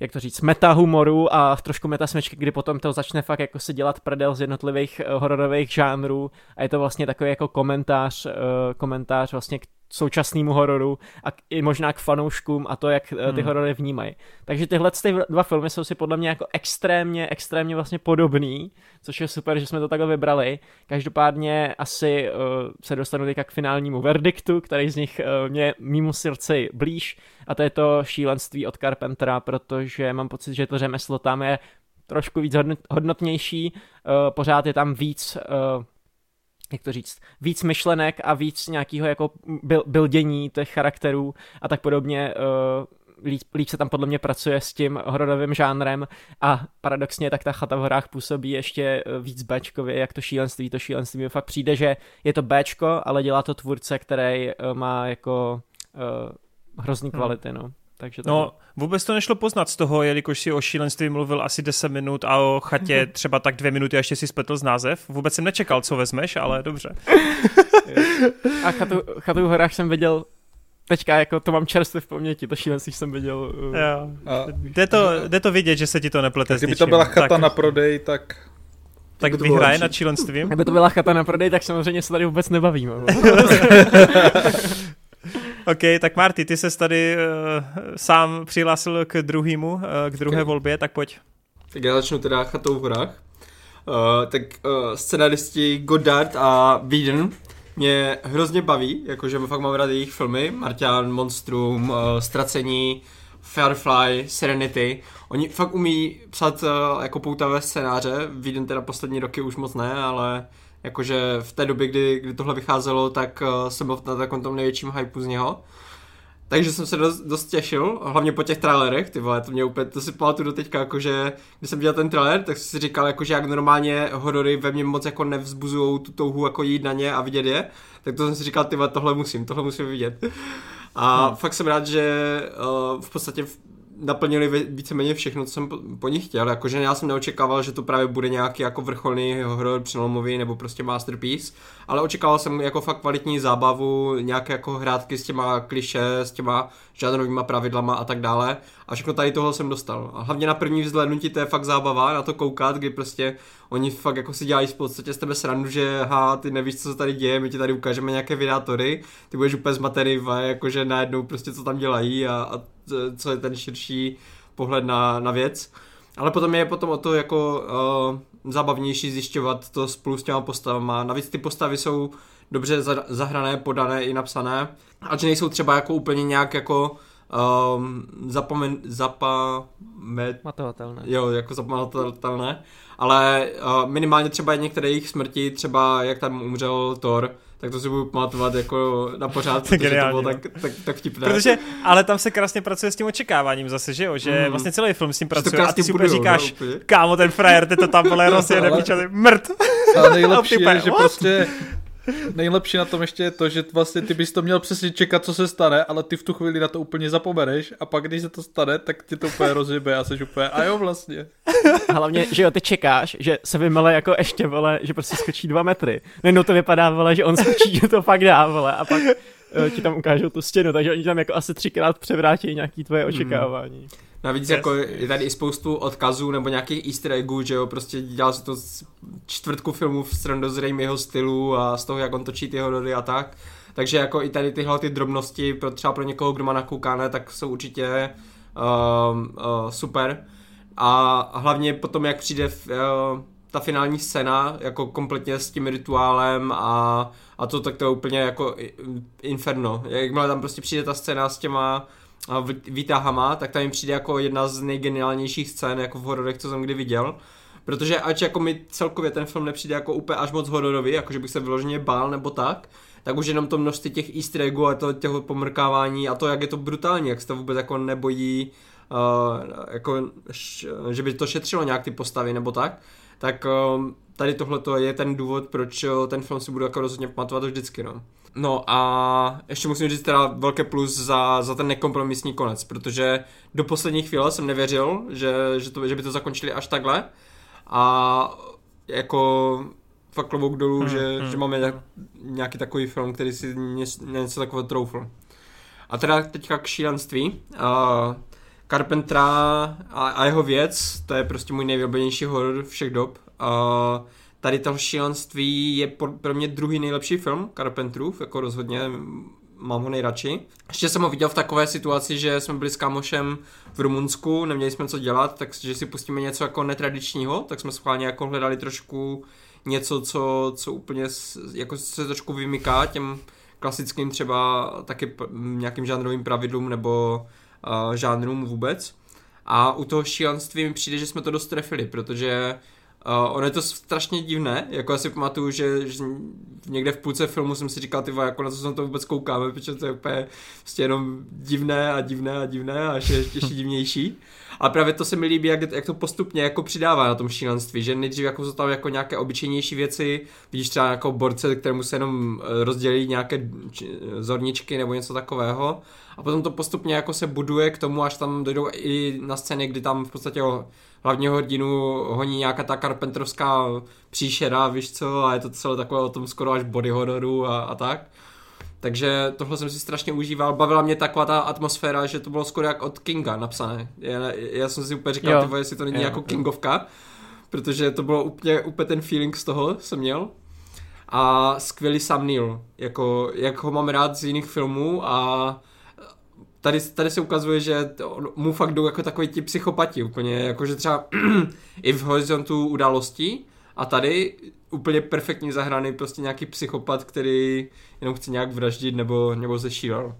jak to říct, meta humoru a trošku meta smečky, kdy potom to začne fakt jako si dělat prdel z jednotlivých hororových žánrů a je to vlastně takový jako komentář, uh, komentář vlastně k současnému hororu a i možná k fanouškům a to, jak hmm. ty horory vnímají. Takže tyhle ty dva filmy jsou si podle mě jako extrémně, extrémně vlastně podobný, což je super, že jsme to takhle vybrali. Každopádně asi uh, se dostanu teďka k finálnímu verdiktu, který z nich uh, mě mimo srdci blíž a to je to šílenství od Carpentera, protože mám pocit, že to řemeslo tam je trošku víc hodnotnější, uh, pořád je tam víc uh, jak to říct, víc myšlenek a víc nějakého jako bildění těch charakterů a tak podobně uh, líp, líp se tam podle mě pracuje s tím hororovým žánrem a paradoxně tak ta chata v horách působí ještě eh, víc Bčkově, jak to šílenství. To šílenství mi fakt přijde, že je to Bčko, ale dělá to tvůrce, který uh, má jako uh, hrozný hmm. kvality, no. Takže no, tak... vůbec to nešlo poznat z toho, jelikož si o šílenství mluvil asi 10 minut a o chatě třeba tak dvě minuty a ještě si spletl z název. Vůbec jsem nečekal, co vezmeš, ale dobře. a chatu, chatu v horách jsem viděl teďka jako to mám čerstvě v paměti, to šílenství jsem viděl. Uh, jo. A, jde, to, jde to vidět, že se ti to neplete Kdyby to byla chata tak, na prodej, tak... Tak vyhraje nad šílenstvím? Kdyby to byla chata na prodej, tak samozřejmě se tady vůbec nebavíme. OK, tak Marty, ty se tady uh, sám přihlásil k druhému, uh, k druhé okay. volbě, tak pojď. Tak já začnu teda chatou v horách. Uh, tak uh, scenaristi Goddard a Whedon mě hrozně baví, jakože fakt mám rád jejich filmy, Martian, Monstrum, uh, Ztracení, Firefly, Serenity. Oni fakt umí psat uh, jako poutavé scénáře, Whedon teda poslední roky už moc ne, ale jakože v té době, kdy, kdy tohle vycházelo, tak uh, jsem byl na takovém tom největším hypeu z něho. Takže jsem se dost, dost těšil, hlavně po těch trailerech, ty vole, to mě úplně, to si pamatuju do teďka, jakože, když jsem dělal ten trailer, tak jsem si říkal, jakože jak normálně horory ve mně moc jako nevzbuzují tu touhu jako jít na ně a vidět je, tak to jsem si říkal, ty vole, tohle musím, tohle musím vidět. A hmm. fakt jsem rád, že uh, v podstatě naplnili víceméně všechno, co jsem po, po nich chtěl. Jakože já jsem neočekával, že to právě bude nějaký jako vrcholný horor přelomový nebo prostě masterpiece, ale očekával jsem jako fakt kvalitní zábavu, nějaké jako hrátky s těma kliše, s těma žádrovýma pravidlama a tak dále. A všechno tady toho jsem dostal. A hlavně na první vzhlednutí to je fakt zábava na to koukat, kdy prostě oni fakt jako si dělají v podstatě z tebe srandu, že ha, ty nevíš, co se tady děje, my ti tady ukážeme nějaké vydátory, ty budeš úplně zmatený, jakože najednou prostě co tam dělají a, a co je ten širší pohled na, na věc. Ale potom je potom o to jako uh, zábavnější zjišťovat to spolu s těma postavama. Navíc ty postavy jsou dobře zahrané, podané i napsané. A že nejsou třeba jako úplně nějak jako um, zapomen, zapamet... Matovatelné. Jo, jako zapamovatelné. Ale uh, minimálně třeba některé jejich smrti, třeba jak tam umřel Thor, tak to si budu pamatovat jako na pořád, protože Geniální, to bylo no. tak, tak, tak vtipné. Protože, ale tam se krásně pracuje s tím očekáváním zase, že jo, že mm. vlastně celý film s tím pracuje a ty si úplně říkáš, no, kámo, ten frajer, ty to tam vole rozjede, mrt. Ale nejlepší je, že prostě nejlepší na tom ještě je to, že vlastně ty bys to měl přesně čekat, co se stane, ale ty v tu chvíli na to úplně zapomeneš a pak, když se to stane, tak ti to úplně rozjebe a jsi úplně, a jo vlastně. Hlavně, že jo, ty čekáš, že se vymele jako ještě, vole, že prostě skočí dva metry. No to vypadá, vole, že on skočí, že to fakt dá, vole, a pak ti tam ukážou tu stěnu, takže oni tam jako asi třikrát převrátí nějaký tvoje hmm. očekávání. Hmm. Navíc yes. jako je tady i spoustu odkazů nebo nějakých easter eggů, že jo, prostě dělal se to z čtvrtku filmů v strandozrejm jeho stylu a z toho, jak on točí ty horory a tak. Takže jako i tady tyhle ty drobnosti, pro, třeba pro někoho, kdo má nakoukané, tak jsou určitě uh, uh, super. A hlavně potom, jak přijde v, uh, ta finální scéna, jako kompletně s tím rituálem a, a to tak to je úplně jako inferno. Jakmile tam prostě přijde ta scéna s těma výtahama, tak tam mi přijde jako jedna z nejgeniálnějších scén jako v hororech, co jsem kdy viděl. Protože ač jako mi celkově ten film nepřijde jako úplně až moc hororový, jako že bych se vyloženě bál nebo tak, tak už jenom to množství těch easter eggů a to těho pomrkávání a to, jak je to brutální, jak se to vůbec jako nebojí, uh, jako, že by to šetřilo nějak ty postavy nebo tak, tak uh, tady tohle je ten důvod, proč ten film si budu jako rozhodně pamatovat vždycky, no. No a ještě musím říct teda velké plus za, za ten nekompromisní konec, protože do poslední chvíle jsem nevěřil, že, že, to, že by to zakončili až takhle a jako fakt klobouk dolů, hmm, že, hmm, že máme hmm. nějaký takový film, který si něco, něco takového troufl. A teda teďka k šílenství. Uh, Carpentera a, a jeho věc, to je prostě můj nejvyblbenější horor všech dob. Uh, tady to šílenství je pro mě druhý nejlepší film Carpenterův, jako rozhodně mám ho nejradši. Ještě jsem ho viděl v takové situaci, že jsme byli s kámošem v Rumunsku, neměli jsme co dělat, takže si pustíme něco jako netradičního, tak jsme schválně jako hledali trošku něco, co, co úplně jako se trošku vymyká těm klasickým třeba taky nějakým žánrovým pravidlům nebo uh, žánrům vůbec. A u toho šílenství mi přijde, že jsme to dost trefili, protože Uh, ono je to strašně divné, jako já si pamatuju, že, že někde v půlce filmu jsem si říkal, ty jako na co jsem to vůbec koukáme, protože to je úplně prostě jenom divné a divné a divné a ještě, ještě divnější. A právě to se mi líbí, jak, jak to postupně jako přidává na tom šílenství, že nejdřív jako jsou tam jako nějaké obyčejnější věci, vidíš třeba jako borce, kterému se jenom eh, rozdělí nějaké zorničky nebo něco takového a potom to postupně jako se buduje k tomu, až tam dojdou i na scény, kdy tam v podstatě hlavního hrdinu honí nějaká ta karpentrovská příšera, víš co, a je to celé takové o tom skoro až body hororu a, a tak. Takže tohle jsem si strašně užíval. Bavila mě taková ta atmosféra, že to bylo skoro jak od Kinga napsané. Já, já jsem si úplně říkal, ty jestli to není jo, jako jo. Kingovka, protože to bylo úplně, úplně ten feeling z toho jsem měl. A skvělý Sam Neill, jako, jak ho mám rád z jiných filmů a tady, tady se ukazuje, že mu fakt jdou jako takový ti psychopati úplně, jakože třeba i v horizontu událostí a tady úplně perfektně zahraný prostě nějaký psychopat, který jenom chce nějak vraždit nebo, nebo zešíval.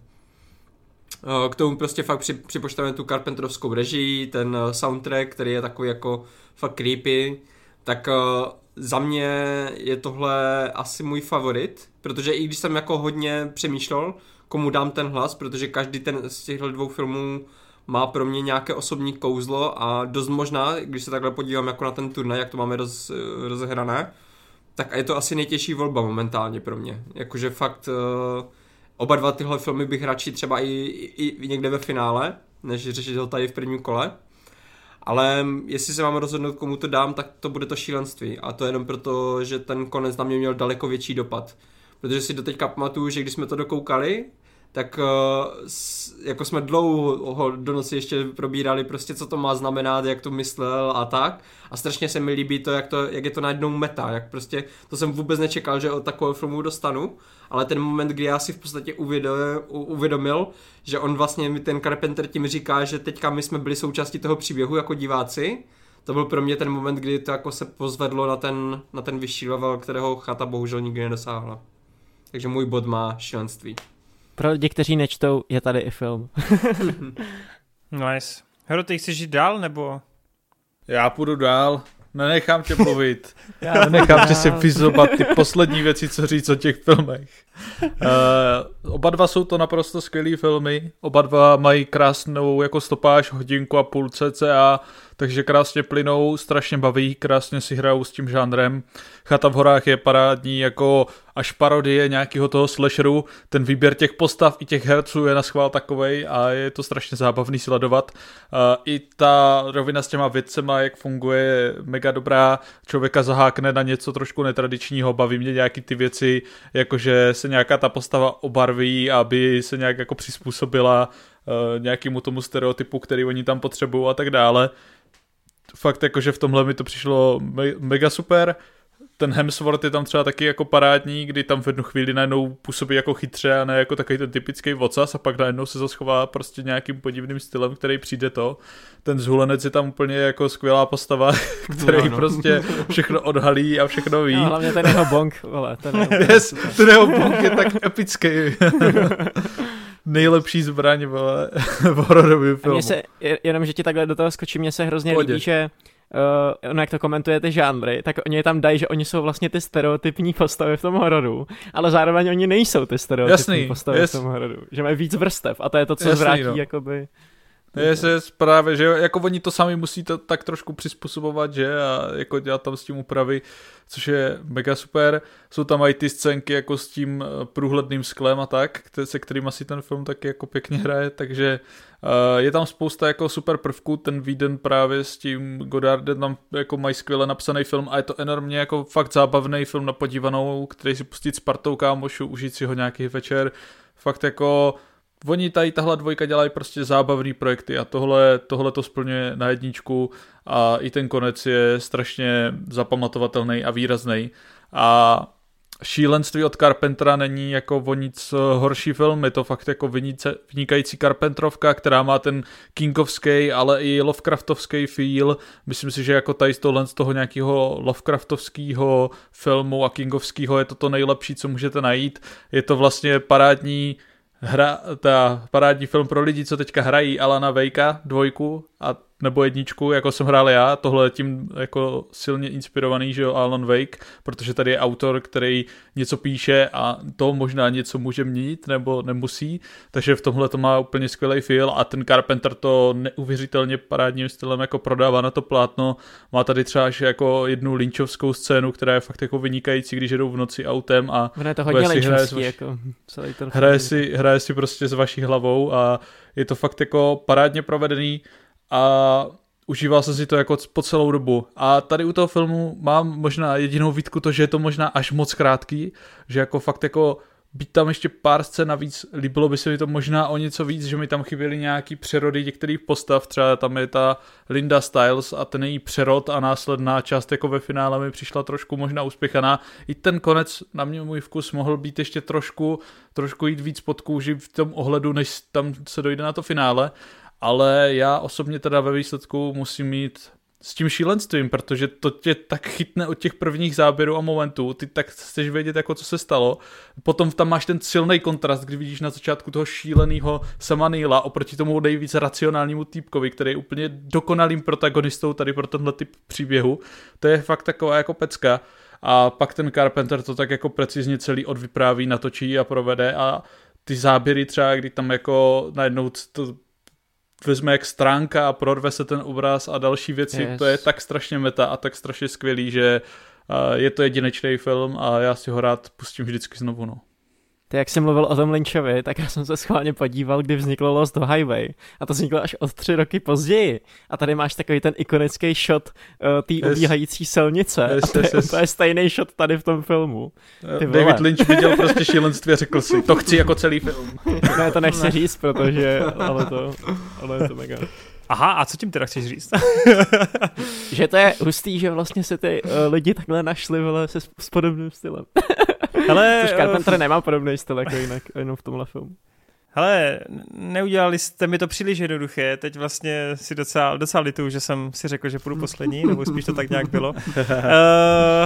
K tomu prostě fakt při, tu Carpenterovskou režii, ten eh, soundtrack, který je takový jako fakt creepy, tak uh, za mě je tohle asi můj favorit, protože i když jsem jako hodně přemýšlel, komu dám ten hlas, protože každý ten z těchto dvou filmů má pro mě nějaké osobní kouzlo a dost možná, když se takhle podívám jako na ten turnaj, jak to máme roz, rozehrané, tak je to asi nejtěžší volba momentálně pro mě. Jakože fakt uh, oba dva tyhle filmy bych radši třeba i, i, i někde ve finále, než řešit ho tady v prvním kole. Ale jestli se mám rozhodnout, komu to dám, tak to bude to šílenství. A to jenom proto, že ten konec na mě měl daleko větší dopad. Protože si doteďka pamatuju, že když jsme to dokoukali, tak uh, jako jsme dlouho do noci ještě probírali prostě, co to má znamenat, jak to myslel a tak. A strašně se mi líbí to, jak, to, jak je to najednou meta, jak prostě, to jsem vůbec nečekal, že od takového filmu dostanu, ale ten moment, kdy já si v podstatě uvědomil, uvědomil že on vlastně mi ten Carpenter tím říká, že teďka my jsme byli součástí toho příběhu jako diváci, to byl pro mě ten moment, kdy to jako se pozvedlo na ten, na ten vyšší level, kterého chata bohužel nikdy nedosáhla. Takže můj bod má šílenství. Pro lidi, kteří nečtou, je tady i film. nice. Hero, ty chceš jít dál, nebo? Já půjdu dál. Nenechám tě mluvit. Já Nenechám tě si vyzobat ty poslední věci, co říct o těch filmech. Uh, oba dva jsou to naprosto skvělé filmy. Oba dva mají krásnou jako stopáž hodinku a půl cca takže krásně plynou, strašně baví, krásně si hrajou s tím žánrem. Chata v horách je parádní jako až parodie nějakého toho slasheru, ten výběr těch postav i těch herců je na schvál takovej a je to strašně zábavný sledovat. I ta rovina s těma věcema, jak funguje, je mega dobrá, člověka zahákne na něco trošku netradičního, baví mě nějaký ty věci, jakože se nějaká ta postava obarví, aby se nějak jako přizpůsobila uh, nějakému tomu stereotypu, který oni tam potřebují a tak dále fakt jakože v tomhle mi to přišlo me- mega super. Ten Hemsworth je tam třeba taky jako parádní, kdy tam v jednu chvíli najednou působí jako chytře a ne jako takový ten typický vocas a pak najednou se zaschová prostě nějakým podivným stylem, který přijde to. Ten zhulenec je tam úplně jako skvělá postava, který no, no. prostě všechno odhalí a všechno ví. No, hlavně ten jeho bonk, vole, ten jeho yes, ten jeho bonk je tak epický. nejlepší zbraň vole, v hororovém filmu. Mně se, jenom, že ti takhle do toho skočí, mně se hrozně líbí, že uh, ono jak to komentuje ty žánry, tak oni tam dají, že oni jsou vlastně ty stereotypní postavy v tom hororu, ale zároveň oni nejsou ty stereotypní Jasný, postavy yes. v tom hororu. Že mají víc vrstev a to je to, co Jasný, zvrátí no. jakoby je se právě, že jako oni to sami musí to tak trošku přizpůsobovat, že? A jako dělat tam s tím úpravy, což je mega super. Jsou tam i ty scénky jako s tím eh, průhledným sklem a tak, se kterým asi ten film taky jako pěkně hraje, takže uh, je tam spousta jako super prvků, ten Víden právě s tím Godardem tam jako mají skvěle napsaný film a je to enormně jako fakt zábavný film na podívanou, který si pustit s partou kámošů, užít si ho nějaký večer, fakt jako Oni tady tahle dvojka dělají prostě zábavné projekty a tohle, tohle to splňuje na jedničku a i ten konec je strašně zapamatovatelný a výrazný. A šílenství od Carpentera není jako o nic horší film, je to fakt jako vynice, vynikající Carpenterovka, která má ten Kingovský, ale i Lovecraftovský feel. Myslím si, že jako tady z tohle z toho nějakého Lovecraftovského filmu a Kingovského je to to nejlepší, co můžete najít. Je to vlastně parádní hra, ta parádní film pro lidi, co teďka hrají Alana Vejka, dvojku, a nebo jedničku, jako jsem hrál já, tohle je tím jako silně inspirovaný, že jo, Alan Wake, protože tady je autor, který něco píše a to možná něco může měnit, nebo nemusí, takže v tomhle to má úplně skvělý feel a ten Carpenter to neuvěřitelně parádním stylem jako prodává na to plátno, má tady třeba až jako jednu linčovskou scénu, která je fakt jako vynikající, když jedou v noci autem a Ono je to hodně si hraje, vaši, jako celý ten hraje, si, hraje si prostě s vaší hlavou a je to fakt jako parádně provedený a užíval jsem si to jako po celou dobu. A tady u toho filmu mám možná jedinou výtku to, že je to možná až moc krátký, že jako fakt jako být tam ještě pár scén navíc, líbilo by se mi to možná o něco víc, že mi tam chyběly nějaký přerody některých postav, třeba tam je ta Linda Styles a ten její přerod a následná část jako ve finále mi přišla trošku možná uspěchaná. I ten konec na mě můj vkus mohl být ještě trošku, trošku jít víc pod kůži v tom ohledu, než tam se dojde na to finále, ale já osobně teda ve výsledku musím mít s tím šílenstvím, protože to tě tak chytne od těch prvních záběrů a momentů, ty tak chceš vědět, jako co se stalo. Potom tam máš ten silný kontrast, kdy vidíš na začátku toho šíleného sama Neila oproti tomu nejvíc racionálnímu týpkovi, který je úplně dokonalým protagonistou tady pro tenhle typ příběhu. To je fakt taková jako pecka. A pak ten Carpenter to tak jako precizně celý odvypráví, natočí a provede a ty záběry třeba, kdy tam jako najednou to vezme jak stránka a prorve se ten obraz a další věci, yes. to je tak strašně meta a tak strašně skvělý, že uh, je to jedinečný film a já si ho rád pustím vždycky znovu, no. Ty, jak jsi mluvil o tom Lynchovi, tak já jsem se schválně podíval, kdy vzniklo Lost Highway. A to vzniklo až od tři roky později. A tady máš takový ten ikonický shot uh, té yes. ubíhající silnice. Yes, a to yes, je yes. úplně stejný shot tady v tom filmu. Ty David vole. Lynch viděl prostě šílenství a řekl si, to chci jako celý film. ne, to nechci říct, protože, ale to, ale je to mega. Aha, a co tím teda chceš říct? že to je hustý, že vlastně se ty uh, lidi takhle našli vole, se, s podobným stylem. Hele, Což Carpenter uh, nemá podobný styl jako jinak, jenom v tomhle filmu. Hele, neudělali jste mi to příliš jednoduché, teď vlastně si docela, docela litu, že jsem si řekl, že půjdu poslední, nebo spíš to tak nějak bylo. Uh,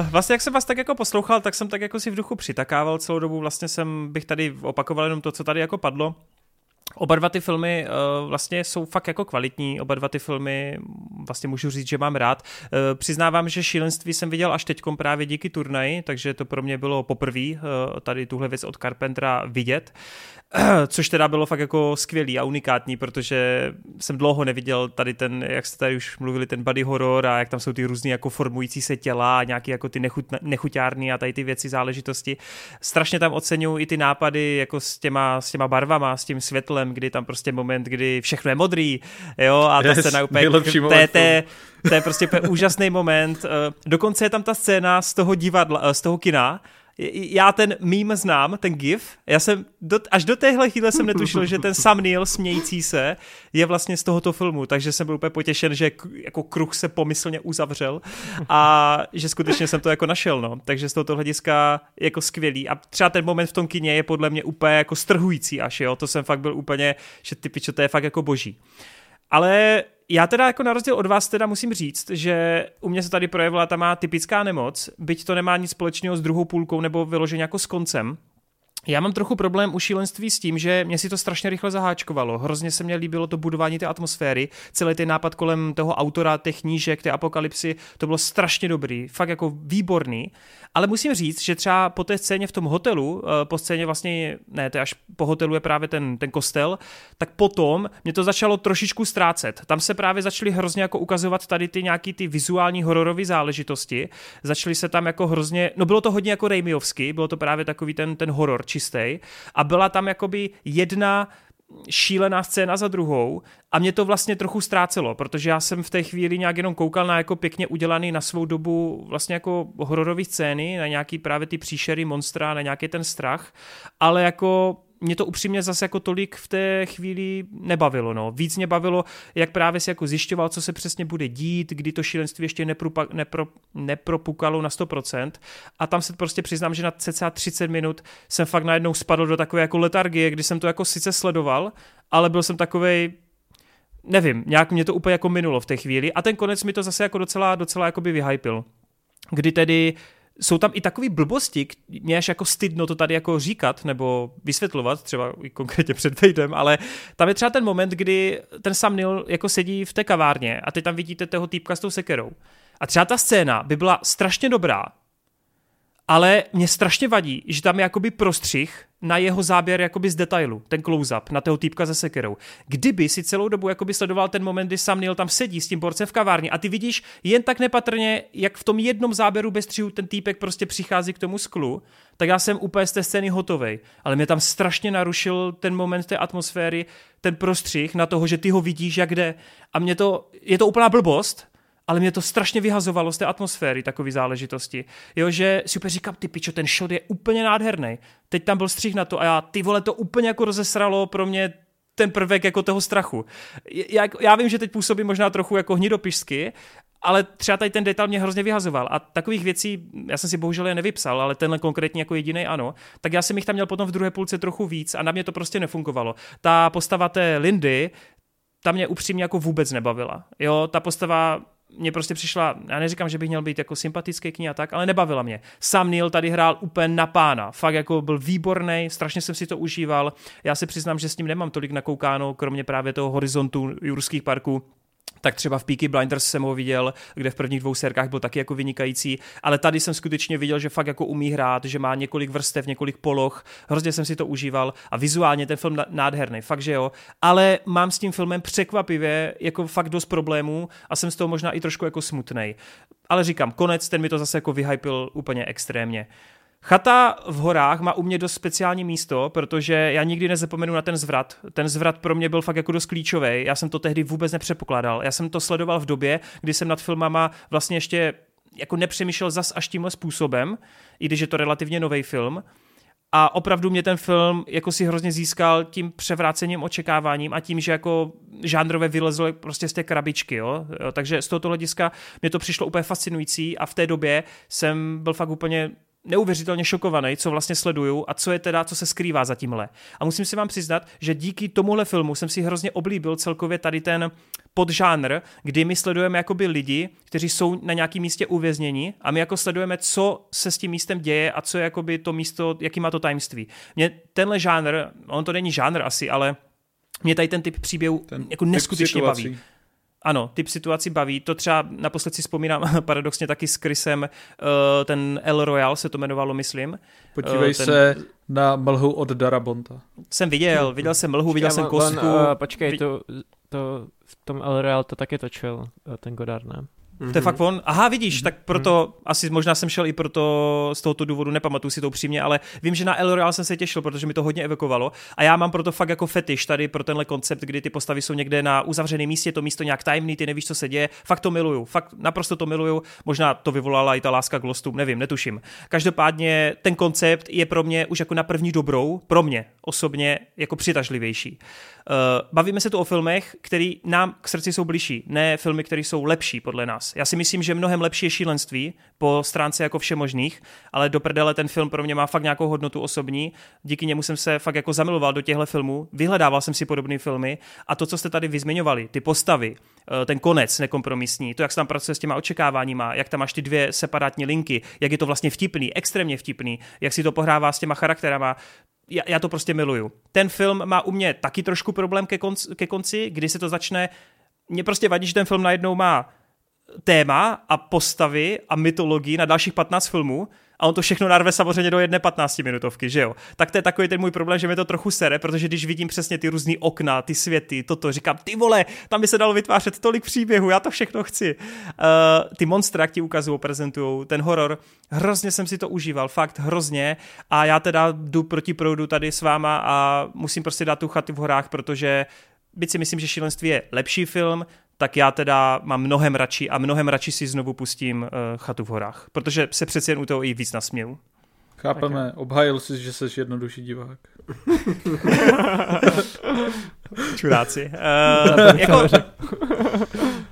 vlastně jak jsem vás tak jako poslouchal, tak jsem tak jako si v duchu přitakával celou dobu, vlastně jsem bych tady opakoval jenom to, co tady jako padlo. Oba dva ty filmy uh, vlastně jsou fakt jako kvalitní, oba dva ty filmy vlastně můžu říct, že mám rád. Uh, přiznávám, že šílenství jsem viděl až teďkom právě díky turnaji, takže to pro mě bylo poprvé uh, tady tuhle věc od Carpentera vidět. Což teda bylo fakt jako skvělý a unikátní, protože jsem dlouho neviděl tady ten, jak jste tady už mluvili, ten body horror a jak tam jsou ty různý jako formující se těla a nějaký jako ty nechut, nechuťárny a tady ty věci, záležitosti. Strašně tam oceňuji i ty nápady jako s těma, s těma barvama, s tím světlem, kdy tam prostě moment, kdy všechno je modrý, jo, a ta yes, scéna úplně, to je, to, je, to je prostě úžasný moment. Dokonce je tam ta scéna z toho divadla, z toho kina, já ten mím znám, ten gif, já jsem do, až do téhle chvíle jsem netušil, že ten Sam Neill smějící se je vlastně z tohoto filmu, takže jsem byl úplně potěšen, že jako kruh se pomyslně uzavřel a že skutečně jsem to jako našel, no. Takže z tohoto hlediska jako skvělý a třeba ten moment v tom kině je podle mě úplně jako strhující až, jo, to jsem fakt byl úplně, že ty pičo, to je fakt jako boží. Ale já teda jako na rozdíl od vás teda musím říct, že u mě se tady projevila ta má typická nemoc, byť to nemá nic společného s druhou půlkou nebo vyloženě jako s koncem, já mám trochu problém u šílenství s tím, že mě si to strašně rychle zaháčkovalo. Hrozně se mně líbilo to budování té atmosféry, celý ten nápad kolem toho autora, těch knížek, té apokalypsy, to bylo strašně dobrý, fakt jako výborný. Ale musím říct, že třeba po té scéně v tom hotelu, eh, po scéně vlastně, ne, to až po hotelu je právě ten, ten kostel, tak potom mě to začalo trošičku ztrácet. Tam se právě začaly hrozně jako ukazovat tady ty nějaký ty vizuální hororové záležitosti. Začaly se tam jako hrozně, no bylo to hodně jako Raimiovsky, bylo to právě takový ten, ten horor čistý. A byla tam jakoby jedna šílená scéna za druhou a mě to vlastně trochu ztrácelo, protože já jsem v té chvíli nějak jenom koukal na jako pěkně udělaný na svou dobu vlastně jako hororové scény, na nějaký právě ty příšery monstra, na nějaký ten strach, ale jako mě to upřímně zase jako tolik v té chvíli nebavilo. No. Víc mě bavilo, jak právě si jako zjišťoval, co se přesně bude dít, kdy to šílenství ještě neprupa, nepro, nepropukalo na 100%. A tam se prostě přiznám, že na cca 30 minut jsem fakt najednou spadl do takové jako letargie, kdy jsem to jako sice sledoval, ale byl jsem takovej, nevím, nějak mě to úplně jako minulo v té chvíli a ten konec mi to zase jako docela, docela jakoby vyhypil. Kdy tedy jsou tam i takové blbosti, mě až jako stydno to tady jako říkat nebo vysvětlovat, třeba i konkrétně před Vejdem, ale tam je třeba ten moment, kdy ten Sam Neill jako sedí v té kavárně a ty tam vidíte toho týpka s tou sekerou. A třeba ta scéna by byla strašně dobrá, ale mě strašně vadí, že tam je jakoby prostřih na jeho záběr jakoby z detailu, ten close-up na toho týpka se sekerou. Kdyby si celou dobu jakoby sledoval ten moment, kdy Sam Neill tam sedí s tím borcem v kavárně a ty vidíš jen tak nepatrně, jak v tom jednom záběru bez střihu ten týpek prostě přichází k tomu sklu, tak já jsem úplně z té scény hotovej. Ale mě tam strašně narušil ten moment té atmosféry, ten prostřih na toho, že ty ho vidíš, jak jde. A mě to, je to úplná blbost, ale mě to strašně vyhazovalo z té atmosféry, takové záležitosti. Jo, že si úplně říkám, ty pičo, ten shot je úplně nádherný. Teď tam byl střih na to a já, ty vole, to úplně jako rozesralo pro mě ten prvek jako toho strachu. Já, já vím, že teď působí možná trochu jako hnidopišsky, ale třeba tady ten detail mě hrozně vyhazoval a takových věcí, já jsem si bohužel je nevypsal, ale tenhle konkrétně jako jediný ano, tak já jsem jich tam měl potom v druhé půlce trochu víc a na mě to prostě nefungovalo. Ta postava té Lindy, ta mě upřímně jako vůbec nebavila. Jo, ta postava mě prostě přišla, já neříkám, že bych měl být jako sympatický k ní a tak, ale nebavila mě. Sam Neil tady hrál úplně na pána, fakt jako byl výborný, strašně jsem si to užíval. Já si přiznám, že s ním nemám tolik nakoukáno, kromě právě toho horizontu jurských parků, tak třeba v Peaky Blinders jsem ho viděl, kde v prvních dvou sérkách byl taky jako vynikající, ale tady jsem skutečně viděl, že fakt jako umí hrát, že má několik vrstev, několik poloh, hrozně jsem si to užíval a vizuálně ten film nádherný, fakt že jo, ale mám s tím filmem překvapivě jako fakt dost problémů a jsem z toho možná i trošku jako smutnej. Ale říkám, konec, ten mi to zase jako vyhypil úplně extrémně. Chata v horách má u mě dost speciální místo, protože já nikdy nezapomenu na ten zvrat. Ten zvrat pro mě byl fakt jako dost klíčový. Já jsem to tehdy vůbec nepředpokládal. Já jsem to sledoval v době, kdy jsem nad filmama vlastně ještě jako nepřemýšlel zas až tímhle způsobem, i když je to relativně nový film. A opravdu mě ten film jako si hrozně získal tím převrácením očekáváním a tím, že jako žánrové vylezlo prostě z té krabičky, jo takže z tohoto hlediska mě to přišlo úplně fascinující a v té době jsem byl fakt úplně neuvěřitelně šokovaný, co vlastně sleduju a co je teda, co se skrývá za tímhle. A musím si vám přiznat, že díky tomuhle filmu jsem si hrozně oblíbil celkově tady ten podžánr, kdy my sledujeme jakoby lidi, kteří jsou na nějakém místě uvězněni a my jako sledujeme, co se s tím místem děje a co je jakoby to místo, jaký má to tajemství. Mě tenhle žánr, on to není žánr asi, ale mě tady ten typ příběhu ten jako neskutečně baví. Ano, typ situací baví. To třeba naposled si vzpomínám paradoxně taky s Chrisem, uh, ten El Royal se to jmenovalo, myslím. Podívej uh, ten... se na mlhu od Darabonta. Jsem viděl, viděl jsem mlhu, viděl jsem kostku. On, uh, počkej, to, to v tom El Royal to taky točil ten Godard, ne? Mm-hmm. To je fakt on. Aha, vidíš, mm-hmm. tak proto, mm-hmm. asi možná jsem šel i proto, z tohoto důvodu, nepamatuju si to upřímně, ale vím, že na El Royale jsem se těšil, protože mi to hodně evokovalo a já mám proto fakt jako fetiš tady pro tenhle koncept, kdy ty postavy jsou někde na uzavřeném místě, to místo nějak tajemný, ty nevíš, co se děje, fakt to miluju, fakt naprosto to miluju, možná to vyvolala i ta láska k lostům, nevím, netuším. Každopádně ten koncept je pro mě už jako na první dobrou, pro mě osobně jako přitažlivější. Uh, bavíme se tu o filmech, které nám k srdci jsou blížší, ne filmy, které jsou lepší podle nás. Já si myslím, že mnohem lepší je šílenství po stránce jako všemožných, ale do prdele ten film pro mě má fakt nějakou hodnotu osobní. Díky němu jsem se fakt jako zamiloval do těchto filmů, vyhledával jsem si podobné filmy a to, co jste tady vyzmiňovali, ty postavy, eh, ten konec nekompromisní, to, jak se tam pracuje s těma očekáváníma, jak tam máš ty dvě separátní linky, jak je to vlastně vtipný, extrémně vtipný, jak si to pohrává s těma charakterama, já, já to prostě miluju. Ten film má u mě taky trošku problém ke konci, ke konci kdy se to začne, mě prostě vadí, že ten film najednou má téma a postavy a mytologii na dalších 15 filmů a on to všechno narve samozřejmě do jedné 15 minutovky, že jo. Tak to je takový ten můj problém, že mi to trochu sere, protože když vidím přesně ty různé okna, ty světy, toto, říkám, ty vole, tam by se dalo vytvářet tolik příběhů, já to všechno chci. Uh, ty monstra, jak ti ukazují, prezentují, ten horor, hrozně jsem si to užíval, fakt hrozně a já teda jdu proti proudu tady s váma a musím prostě dát tu chaty v horách, protože byť si myslím, že Šílenství je lepší film, tak já teda mám mnohem radši a mnohem radši si znovu pustím uh, Chatu v horách, protože se přeci jen u toho i víc nasměju. Chápeme, okay. obhájil jsi, že jsi jednodušší divák. Čuráci. Uh, jako,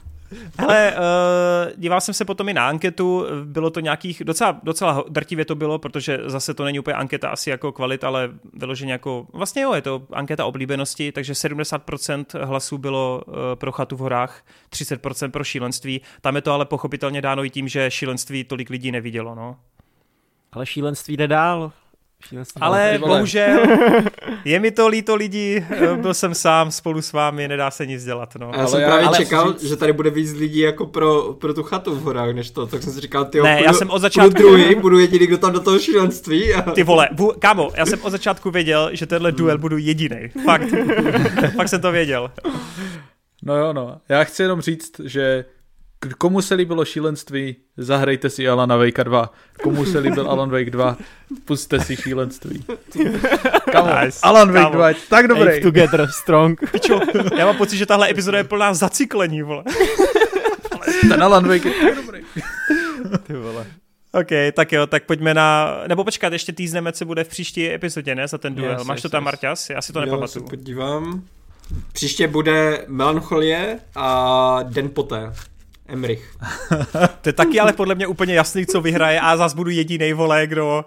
ale uh, díval jsem se potom i na anketu, bylo to nějakých, docela, docela drtivě to bylo, protože zase to není úplně anketa asi jako kvalit, ale vyloženě jako, vlastně jo, je to anketa oblíbenosti, takže 70% hlasů bylo uh, pro chatu v horách, 30% pro šílenství, tam je to ale pochopitelně dáno i tím, že šílenství tolik lidí nevidělo, no. Ale šílenství jde dál. Ale bohužel, je mi to líto lidí, eh, byl jsem sám spolu s vámi, nedá se nic dělat. No. Já Ale jsem já- právě ale čekal, chci že tady bude víc lidí jako pro, pro tu chatu v horách, než to, tak jsem si říkal, ty Ne, já jsem od začátku- druhý, budu jediný, kdo tam do toho šílenství. A... Ty vole, bu, kámo, já jsem od začátku věděl, že tenhle duel budu jediný. Fakt. Fakt jsem to věděl. No jo, no. Já chci jenom říct, že komu se líbilo šílenství, zahrajte si Alana Wake 2. Komu se líbil Alan Wake 2, puste si šílenství. Kamo, Nice. Alan Wake Kámo. 2 je tak Ape dobrý. together, strong. Pičo, já mám pocit, že tahle epizoda je plná zacyklení, vole. Ten Alan Wake je tak dobrý. Ty vole. OK, tak jo, tak pojďme na... Nebo počkat, ještě týzneme, co bude v příští epizodě, ne, za ten duel. Yes, Máš to yes, tam, yes. Marťas? Já si to Jo, se nepamatuju. podívám. Příště bude Melancholie a Den poté. Emrich. To je taky ale podle mě úplně jasný, co vyhraje a zás budu jediný vole, kdo...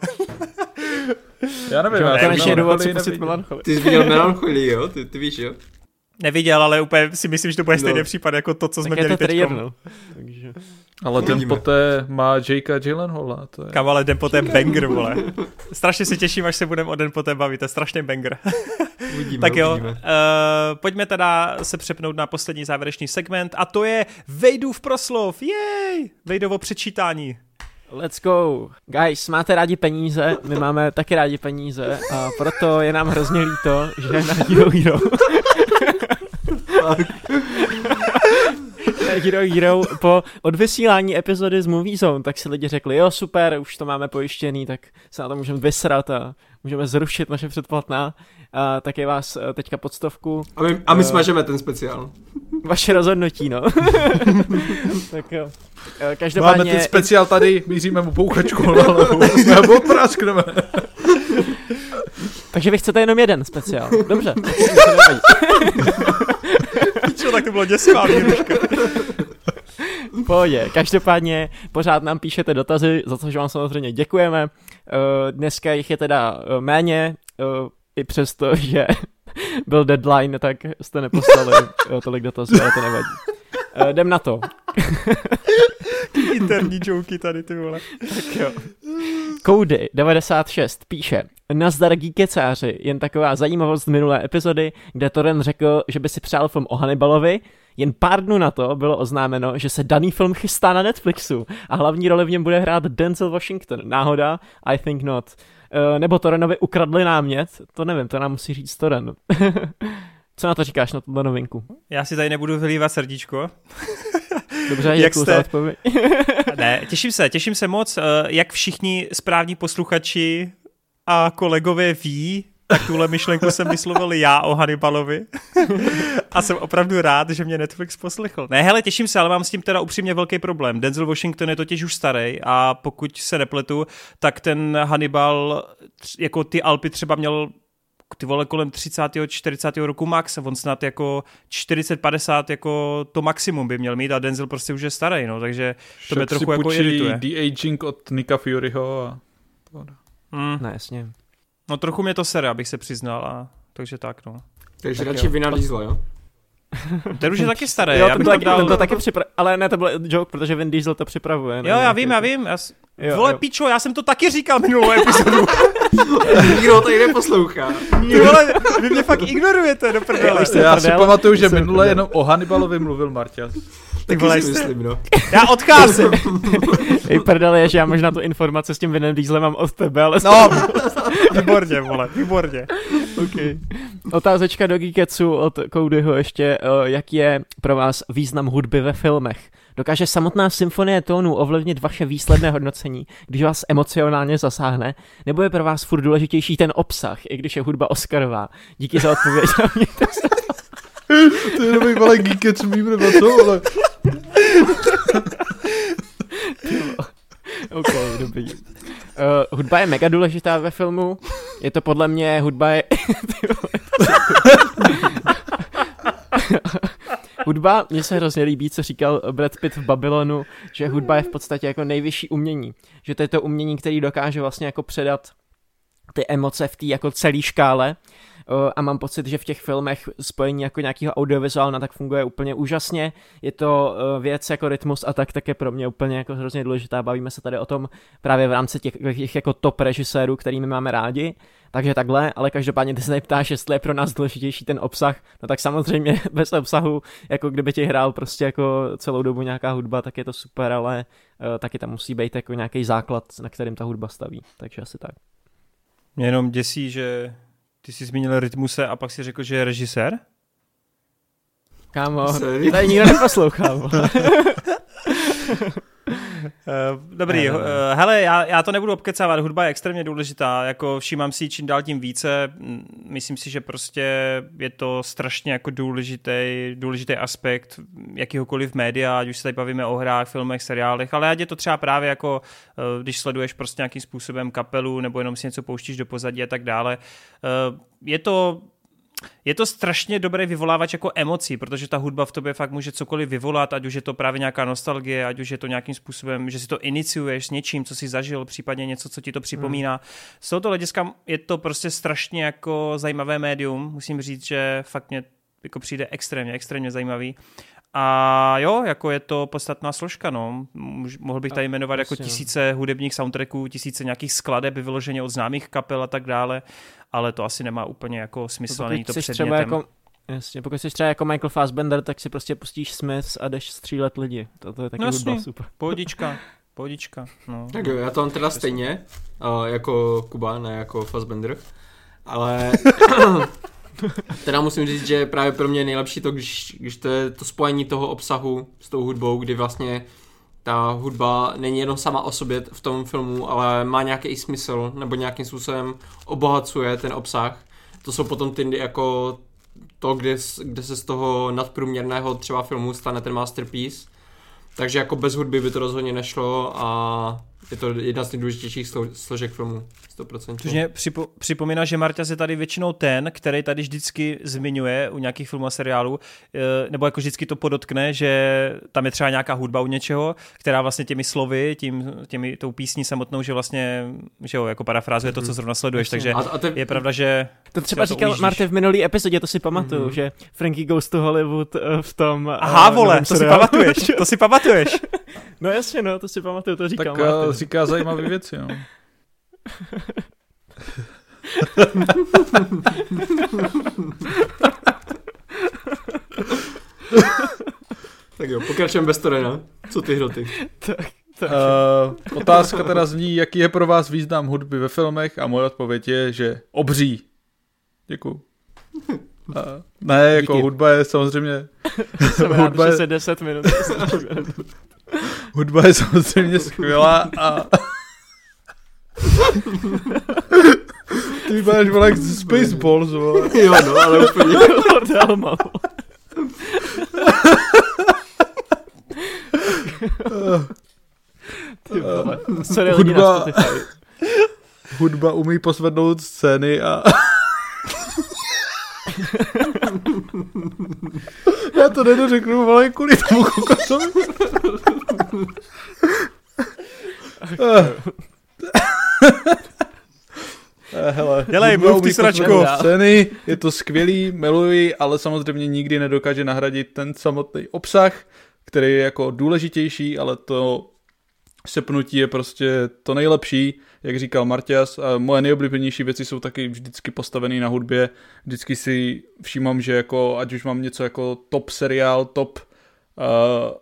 Já nevím, Že já konečně důvod si pustit melancholii. Ty jsi viděl Melancholii, jo? Ty, ty víš, jo? Neviděl, ale úplně si myslím, že to bude No. stejný případ jako to, co jsme Tak je měli teď. no. Takže... Ale ten Uvidíme. poté má Jakea Gyllenhaala. To je... Kam ale den poté banger, vole. Strašně se těším, až se budeme o den poté bavit, to je strašný banger. Uvidíme, tak jo, uh, uvidíme. pojďme teda se přepnout na poslední závěrečný segment a to je Vejdův proslov, jej! Vejdovo přečítání. Let's go. Guys, máte rádi peníze, my máme taky rádi peníze a proto je nám hrozně líto, že na Hero Hero Hero Hero po odvysílání epizody z Movie Zone, tak si lidi řekli, jo super, už to máme pojištěný, tak se na to můžeme vysrat a můžeme zrušit naše předplatná. A tak je vás eh, teďka pod stovku. A my, a my Eh, smažeme ten speciál. Vaše rozhodnutí, no. tak jo. Eh, Máme Každopádně... ten speciál tady, míříme mu pouchačku na hlavu. Nebo praskneme. Takže vy chcete jenom jeden speciál. Dobře. Čo, tak to bylo děsivá výhruška. V Pohodě. Každopádně pořád nám píšete dotazy, za což vám samozřejmě děkujeme. Eh, Dneska jich je teda eh, méně, eh, i přesto, že byl deadline, tak jste neposlali tolik dotazů, ale to nevadí. Eh, Jdem na to. Interní joky tady, ty vole. Tak jo. Koudy 96 píše Nazdar geekecáři, jen taková zajímavost z minulé epizody, kde Toren řekl, že by si přál film o Hannibalovi, jen pár dnů na to bylo oznámeno, že se daný film chystá na Netflixu a hlavní roli v něm bude hrát Denzel Washington. Náhoda? I think not. Uh, nebo Torenovi ukradli námět? To nevím, to nám musí říct Toren. Co na to říkáš na tuto novinku? Já si tady nebudu vylívat srdíčko. Dobře, Jak jste? za odpověď. Ne, těším se, těším se moc. eh, Jak všichni správní posluchači a kolegové ví, tak tuhle myšlenku jsem vyslovil já o Hannibalovi. a jsem opravdu rád, že mě Netflix poslechl. Ne, hele, těším se, ale mám s tím teda upřímně velký problém. Denzel Washington je totiž už starý a pokud se nepletu, tak ten Hannibal, jako ty Alpy třeba měl ty vole kolem 30. 40. roku max, on snad jako 40-50 jako to maximum by měl mít a Denzel prostě už je starý, no, takže to mě trochu jako irituje. de-aging od Nika Furyho a... Mm, No jasně. No trochu mě to sere, abych se přiznal, a, takže tak, no. Takže tak radši Diesla, jo? Ten už je taky starý, Jo, já bych to, taky, dal... ten to taky připra... Ale ne, to byl joke, protože Vin Diesel to připravuje. ne? Jo, já vím, já vím. Já... s- Jo, Vole, jo. pičo, já jsem to taky říkal minulou epizodu. Nikdo ho tady neposlouchá. Vole, vy mě fakt ignorujete do prdele. jste Já si pamatuju, že minule jenom o Hannibalovi mluvil Marťas. Taky vole, si jste- myslím, no. Já odcházím. Ej, prdele, je, že já možná tu informaci s tím Vinem Dieselem mám od tebe, ale... No, výborně, vole, výborně. okay. Otázečka do Geeketsu od Codyho ještě, uh, jaký je pro vás význam hudby ve filmech? Dokáže samotná symfonie tónů ovlivnit vaše výsledné hodnocení, když vás emocionálně zasáhne? Nebo je pro vás furt důležitější ten obsah, i když je hudba Oscarová? Díky za odpověď. To je nový malý geekec mým, nebo co, ale... OK, dobrý. Uh, hudba je mega důležitá ve filmu. Je to podle mě, hudba je... Hudba, mně se hrozně líbí, co říkal Brad Pitt v Babylonu, že hudba je v podstatě jako nejvyšší umění. Že to je to umění, který dokáže vlastně jako předat ty emoce v té jako celé škále. A mám pocit, že v těch filmech spojení jako nějakého audiovizuálna tak funguje úplně úžasně. Je to věc jako rytmus a tak tak je pro mě úplně jako hrozně důležitá. Bavíme se tady o tom právě v rámci těch, těch jako top režisérů, kterými máme rádi. Takže takhle, ale každopádně ty se ptáš, jestli je pro nás důležitější ten obsah, no tak samozřejmě bez obsahu, jako kdyby ti hrál prostě jako celou dobu nějaká hudba, tak je to super, ale uh, taky tam musí být jako nějaký základ, na kterým ta hudba staví, takže asi tak. Mě jenom děsí, že ty jsi zmínil Rytmuse a pak si řekl, že je režisér? Kámo, tady nikdo neposlouchá. Uh, dobrý, uh, hele, já, já to nebudu obkecávat, hudba je extrémně důležitá, jako všímám si čím dál tím více, myslím si, že prostě je to strašně jako důležitý, důležitý aspekt jakýhokoliv média, ať už se tady bavíme o hrách, filmech, seriálech, ale ať je to třeba právě jako, uh, když sleduješ prostě nějakým způsobem kapelu, nebo jenom si něco pouštíš do pozadí a tak dále. Je to je to strašně dobrý vyvolávač jako emocí, protože ta hudba v tobě fakt může cokoliv vyvolat, ať už je to právě nějaká nostalgie, ať už je to nějakým způsobem, že si to iniciuješ s něčím, co si zažil, případně něco, co ti to připomíná. Hmm. Z tohoto hlediska je to prostě strašně jako zajímavé médium, musím říct, že fakt mě jako přijde extrémně, extrémně zajímavý. A jo, jako je to podstatná složka, no. Mohl bych tady jmenovat jako no. tisíce hudebních soundtracků, tisíce nějakých skladeb vyloženě od známých kapel a tak dále, ale to asi nemá úplně jako smysl, není to předmětem. Třeba jako, jasně, pokud jsi třeba jako Michael Fassbender, tak si prostě pustíš Smiths a jdeš střílet lidi. To, to je taky no, hudba super. Pohodička. Pohodička, no. Tak jo, já to mám teda stejně, jako Kuba, ne jako Fassbender, ale Teda musím říct, že právě pro mě je nejlepší to, když, když to je to spojení toho obsahu s tou hudbou, kdy vlastně ta hudba není jenom sama o sobě v tom filmu, ale má nějaký smysl, nebo nějakým způsobem obohacuje ten obsah. To jsou potom ty jako to, kde, kde se z toho nadprůměrného třeba filmu stane ten masterpiece. Takže jako bez hudby by to rozhodně nešlo a je to jedna z nejdůležitějších složek filmu. 100%. Což mě připo, připomíná, že Marta je tady většinou ten, který tady vždycky zmiňuje u nějakých filmů a seriálů, eh, nebo jako vždycky to podotkne, že tam je třeba nějaká hudba u něčeho, která vlastně těmi slovy, tím, těmi, tou písní samotnou, že vlastně, že jo, jako parafrázuje mm-hmm. to, co mhm. zrovna sleduješ, takže a, a te... je pravda, že to třeba říkal Marta v minulý epizodě, to si pamatuju, mm-hmm. že Frankie Goes to Hollywood eh, v tom... Aha, uh, vole, to si pamatuješ, to si pamatuješ. no jasně, no, to si pamatuju, to říkal Tak Martin. Říká zajímavé věci, no. tak jo, pokračujeme bez Torena. Co ty hroty? tak, tak. Uh, otázka teda zní, jaký je pro vás význam hudby ve filmech a moje odpověď je, že obří. Děkuju. Uh, ne, jako Díky. hudba je samozřejmě... hudba je... 10 minut. hudba je samozřejmě skvělá a Ty máš vole jak Spaceballs, vole. Jo, no, ale úplně. Lord Alma, Ty vole. Sorry, hudba, hudba umí posvednout scény a... Já to nedořeknu, ale kvůli tomu kokosovi. Eh, hele, Dělej, mluv ty sračko. Scény, je to skvělý, miluji, ale samozřejmě nikdy nedokáže nahradit ten samotný obsah, který je jako důležitější, ale to sepnutí je prostě to nejlepší, jak říkal Martias. A moje nejoblíbenější věci jsou taky vždycky postavené na hudbě. Vždycky si všímám, že jako, ať už mám něco jako top seriál, top uh,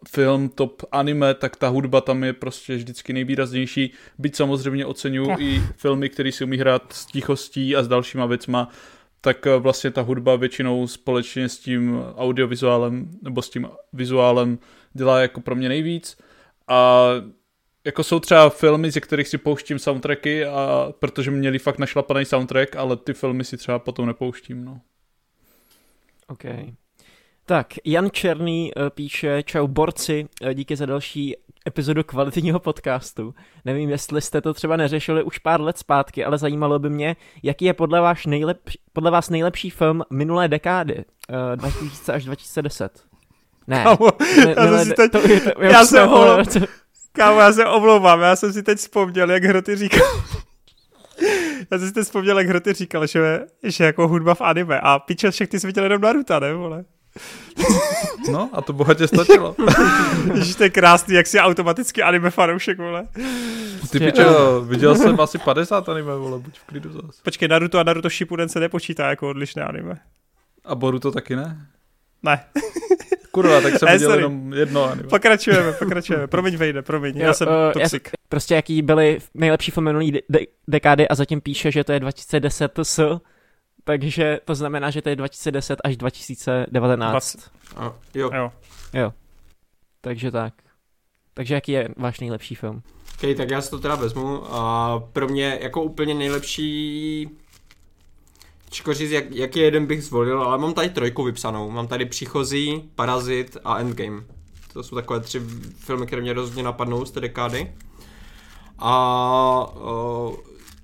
film, top anime, tak ta hudba tam je prostě vždycky nejvýraznější. Byť samozřejmě oceňuji i filmy, které si umí hrát s tichostí a s dalšíma věcma, tak uh, vlastně ta hudba většinou společně s tím audiovizuálem nebo s tím vizuálem dělá jako pro mě nejvíc. A jako jsou třeba filmy, ze kterých si pouštím soundtracky, a protože měli fakt našlapaný soundtrack, ale ty filmy si třeba potom nepouštím, no. OK. Tak, Jan Černý uh, píše, čau borci, uh, díky za další epizodu kvalitního podcastu. Nevím, jestli jste to třeba neřešili už pár let zpátky, ale zajímalo by mě, jaký je podle, vás, nejlepší, podle vás nejlepší film minulé dekády, uh, 2000 až 2010. Ne, Kámo, ne, já, ne, teď, to, to, já, se Kámo, já se omlouvám, já jsem si teď vzpomněl, jak Hroty říkal, Já jsem si teď vzpomněl, jak Hroty říkal, že, že jako hudba v anime a piče, však ty jsi viděl jenom Naruto, ne, vole? No a to bohatě stačilo. Ježiš, to je krásný, jak si automaticky anime fanoušek, vole. Ty pičo, viděl jsem asi 50 anime, vole, buď v klidu zase. Počkej, Naruto a Naruto Shippuden se nepočítá jako odlišné anime. A Boruto taky ne? Ne. Kurva, tak jsem Eh, viděl sorry. jenom jedno anime. Pokračujeme, pokračujeme. Promiň, Vejde, promiň, já Jo, jsem eh, toxic. Prostě jaký byly nejlepší filmy minulý de- de- dekády a zatím píše, že to je 2010 s, takže to znamená, že to je 2010 až 2019. 20. A, jo. Jo. Jo. Takže tak. Takže jaký je váš nejlepší film? Okay, tak já si to teda vezmu. A pro mě jako úplně nejlepší Těžko říct, jak, jaký jeden bych zvolil, ale mám tady trojku vypsanou. Mám tady Příchozí, Parazit a Endgame. To jsou takové tři filmy, které mě rozhodně napadnou z té dekády. A uh,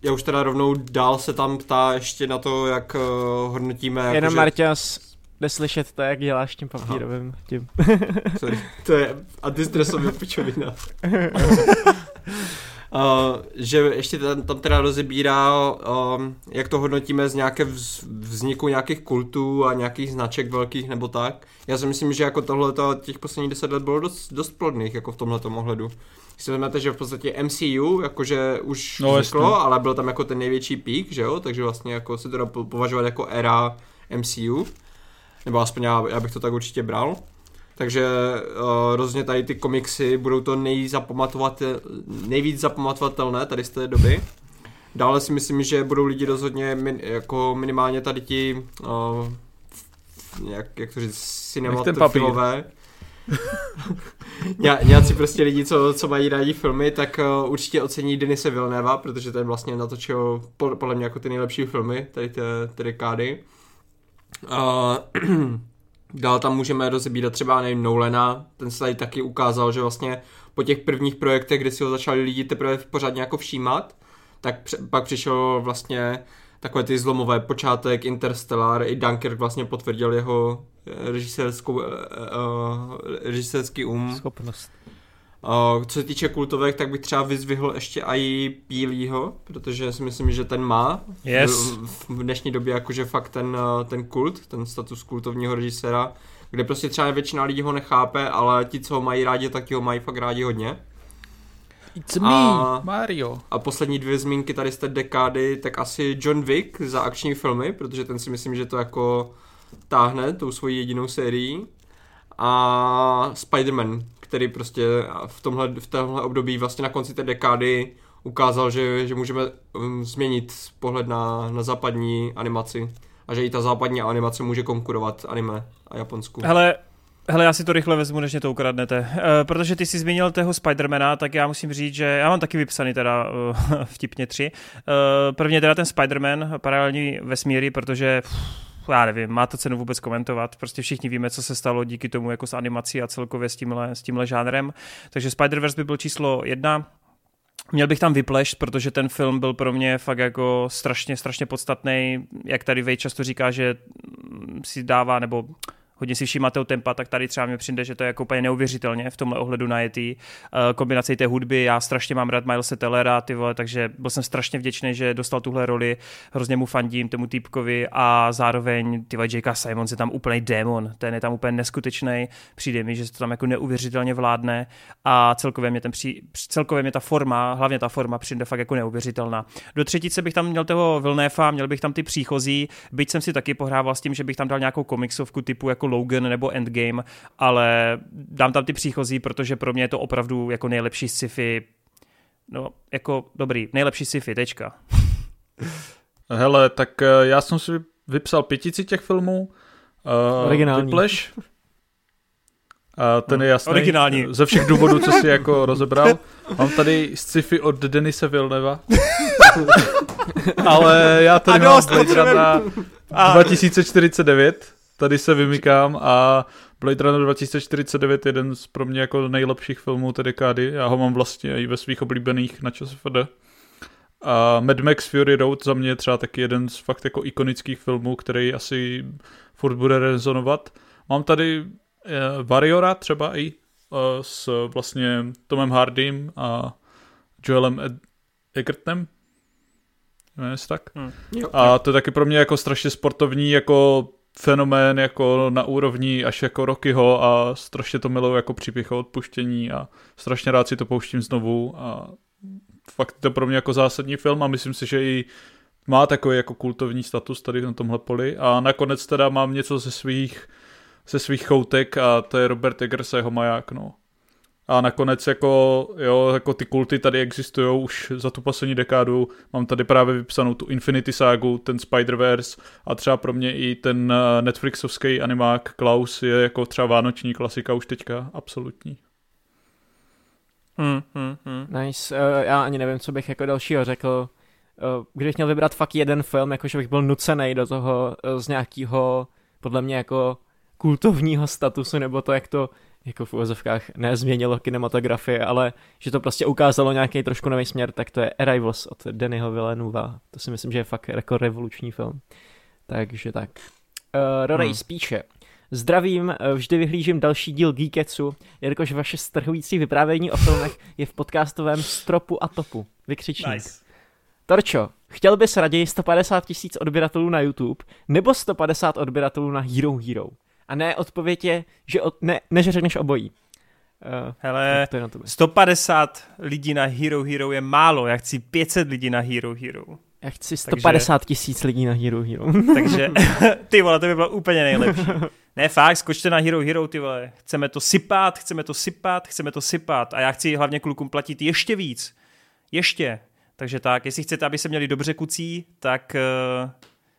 já už teda rovnou dál se tam ptá ještě na to, jak uh, hodnotíme... Jenom jakože- Marťas, jde slyšet to, jak děláš tím papírovým tím. Sorry, to je antistresový pičovina. Uh, že ještě tam, tam teda rozebírá, um, jak to hodnotíme z nějaké vz, vzniku nějakých kultů a nějakých značek velkých nebo tak. Já si myslím, že jako tohle těch posledních deset let bylo dost, dost plodných jako v tomhle ohledu. Když si vezmete, že v podstatě MCU, jakože už No, vzniklo, ale byl tam jako ten největší pík, že jo, takže vlastně jako se to dá po- považovat jako era MCU, nebo aspoň já, já bych to tak určitě bral. Takže uh, rozhodně tady ty komiksy budou to nejzapamatovat, nejvíc zapamatovatelné tady z té doby. Dále si myslím, že budou lidi rozhodně min, jako minimálně tady ti, uh, jak, jak to říct, cinematofilové. Ně, nějací prostě lidi, co, co mají rádi filmy, tak uh, určitě ocení Denise Villeneva, protože ten vlastně natočil pod- podle mě jako ty nejlepší filmy tady té, té dekády. Uh, Dál tam můžeme rozebírat třeba, nevím, Nolana, ten se tady taky ukázal, že vlastně po těch prvních projektech, kdy si ho začali lidi teprve pořádně jako všímat, tak pře- pak přišel vlastně takové ty zlomové počátek, Interstellar, i Dunkirk vlastně potvrdil jeho eh, režisérskou, uh, režisérský um. Schopnost. Uh, co se týče kultovek, tak bych třeba vyzvihl ještě i Pílího, protože si myslím, že ten má Yes. v, v dnešní době jakože fakt ten, uh, ten kult, ten status kultovního režiséra, kde prostě třeba většina lidí ho nechápe, ale ti, co ho mají rádi, tak ho mají fakt rádi hodně. It's me, A- Mario. A poslední dvě zmínky tady z té dekády, tak asi John Wick za akční filmy, protože ten si myslím, že to jako táhne tou svojí jedinou sérií. A Spider-Man, který prostě v tomhle, v tomhle období vlastně na konci té dekády ukázal, že, že můžeme um, změnit pohled na, na západní animaci a že i ta západní animace může konkurovat anime a Japonsku. Hele, Hele, já si to rychle vezmu, než mě to ukradnete. Uh, protože ty jsi zmínil toho Spidermana, tak já musím říct, že já mám taky vypsaný teda uh, vtipně tři. Uh, prvně teda ten Spiderman, paralelní vesmíry, protože pff, já nevím, má to cenu vůbec komentovat. Prostě všichni víme, co se stalo díky tomu jako s animací a celkově s tímhle, s tímhle žánrem. Takže Spider-Verse by byl číslo jedna. Měl bych tam vyplešt, protože ten film byl pro mě fakt jako strašně, strašně podstatný. Jak tady Vej často říká, že si dává, nebo hodně si všímá toho tempa, tak tady třeba mi přijde, že to je jako úplně neuvěřitelně v tomhle ohledu najetý. Uh, kombinace té hudby, já strašně mám rád Milese Tellera, ty vole, takže byl jsem strašně vděčný, že dostal tuhle roli, hrozně mu fandím, tomu týpkovi a zároveň ty vole, J.K. Simons je tam úplný démon, ten je tam úplně neskutečný, přijde mi, že se to tam jako neuvěřitelně vládne a celkově mě, ten při, celkově mě ta forma, hlavně ta forma přijde fakt jako neuvěřitelná. Do třetice bych tam měl toho Vilnéfa, měl bych tam ty příchozí, byť jsem si taky pohrával s tím, že bych tam dal nějakou komiksovku typu jako Logan nebo Endgame, ale dám tam ty příchozí, protože pro mě je to opravdu jako nejlepší sci-fi, no jako dobrý, nejlepší sci-fi, tečka. Hele, tak eh, já jsem si vypsal pětici těch filmů. Uh, Originální. Vypleš. A ten je jasný. Originální. Ze všech důvodů, co si jako rozebral. Mám tady sci-fi od Denise Vilneva. Ale já tady A mám dost, Blade Runner A 2049. Tady se vymykám a Blade Runner 2049 je jeden z pro mě jako nejlepších filmů té dekády. Já ho mám vlastně i ve svých oblíbených na ČSFD. A Mad Max Fury Road za mě je třeba taky jeden z fakt jako ikonických filmů, který asi furt bude rezonovat. Mám tady uh, Warriora třeba i uh, s vlastně Tomem Hardym a Joelem Ed- Egertonem. jmenuje se tak. Hmm. A to je taky pro mě jako strašně sportovní jako fenomén jako na úrovni až jako Rockyho a strašně to miluju jako příběh o odpuštění a strašně rád si to pouštím znovu a fakt to pro mě jako zásadní film a myslím si, že i má takový jako kultovní status tady na tomhle poli a nakonec teda mám něco ze svých ze svých choutek a to je Robert Eggers a jeho maják, no. A nakonec jako, jo, jako ty kulty tady existují už za tu poslední dekádu. Mám tady právě vypsanou tu Infinity Sagu, ten Spider-Verse a třeba pro mě i ten eh, Netflixovský animák Klaus je jako třeba vánoční klasika už teďka absolutní. Hmm, hmm, hmm. Nice. Uh, já ani nevím, co bych jako dalšího řekl. Uh, kdybych měl vybrat fakt jeden film, jakože bych byl nucený do toho uh, z nějakého, podle mě jako kultovního statusu, nebo to, jak to jako v uvozovkách nezměnilo kinematografie, ale že to prostě ukázalo nějaký trošku nový směr, tak to je Arrivals od Dannyho Villeneuva. To si myslím, že je fakt jako revoluční film. Takže tak. Uh, Rory hmm. spíše. Zdravím, eh, vždy vyhlížím další díl Geeketsu, jelikož vaše strhující vyprávění o filmech je v podcastovém stropu a topu. Vykřičník. Nice. Torčo, chtěl bys raději 150 tisíc odběratelů na YouTube nebo 150 odběratelů na Hero Hero? A ne odpověď je, že od, ne, ne, že řekneš obojí. Uh, Hele, to je na 150 lidí na Hero Hero je málo, já chci 500 lidí na Hero Hero. Já chci 150 tisíc lidí na Hero Hero. takže, ty vole, to by bylo úplně nejlepší. Ne, fakt, skočte na Hero Hero, ty vole. Chceme to sypat, chceme to sypat, chceme to sypat. A já chci hlavně klukům platit ještě víc. Ještě. Takže tak, jestli chcete, aby se měli dobře kucí, tak uh,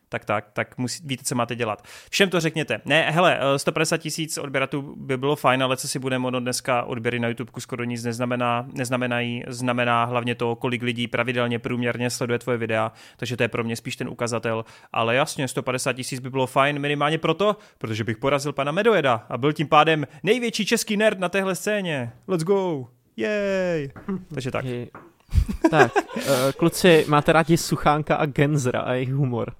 tak tak, tak musí, víte, co máte dělat. Všem to řekněte. Ne, hele, 150 eh, tisíc odběratů by bylo fajn, ale co si budeme ono dneska odběry na YouTube skoro nic neznamená, neznamenají, znamená hlavně to, kolik lidí pravidelně průměrně sleduje tvoje videa, takže to je pro mě spíš ten ukazatel. Ale jasně, 150 tisíc by bylo fajn minimálně proto, protože bych porazil pana Medoeda a byl tím pádem největší český nerd na téhle scéně. Let's go! Yay! Takže tak. tak, uh, kluci, máte rádi Suchánka a Genzra a jejich humor.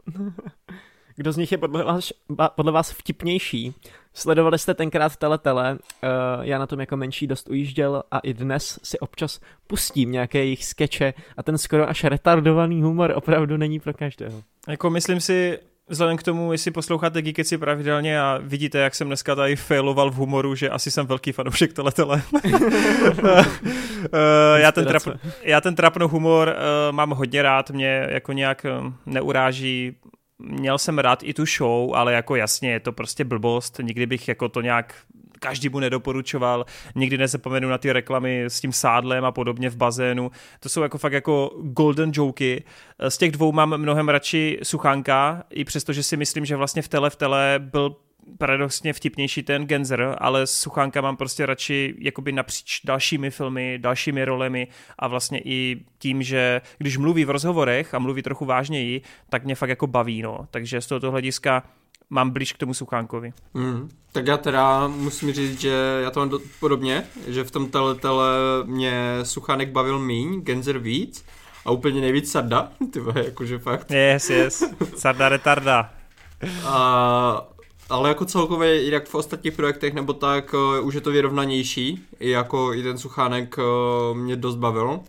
Kdo z nich je podle vás, podle vás vtipnější? Sledovali jste tenkrát Teletele, uh, já na tom jako menší dost ujížděl a i dnes si občas pustím nějaké jejich skeče a ten skoro až retardovaný humor opravdu není pro každého. Jako myslím si, vzhledem k tomu, jestli posloucháte Geekeci pravidelně a vidíte, jak jsem dneska tady failoval v humoru, že asi jsem velký fanoušek teletele. Eh, já, ten trap, já ten trapno humor uh, mám hodně rád, mě jako nějak eh, neuráží. Měl jsem rád i tu show, ale jako jasně, je to prostě blbost, nikdy bych jako to nějak každý mu nedoporučoval, nikdy nezapomenu na ty reklamy s tím sádlem a podobně v bazénu. To jsou jako fakt jako golden joky. Z těch dvou mám mnohem radši Suchánka, i přesto, že si myslím, že vlastně v tele v tele byl paradoxně vtipnější ten Genzer, ale Suchánka mám prostě radši jakoby napříč dalšími filmy, dalšími rolemi a vlastně i tím, že když mluví v rozhovorech a mluví trochu vážněji, tak mě fakt jako baví, no. Takže z tohoto hlediska mám blíž k tomu Suchánkovi. Mm, tak já teda musím říct, že já to mám do, podobně, že v tom teletele mě Suchánek bavil míň, Genzer víc a úplně nejvíc Sarda, ty jakože fakt. Yes, yes, Sarda retarda. A, ale jako celkově, jak v ostatních projektech nebo tak, uh, už je to vyrovnanější, i jako i ten Suchánek uh, mě dost bavil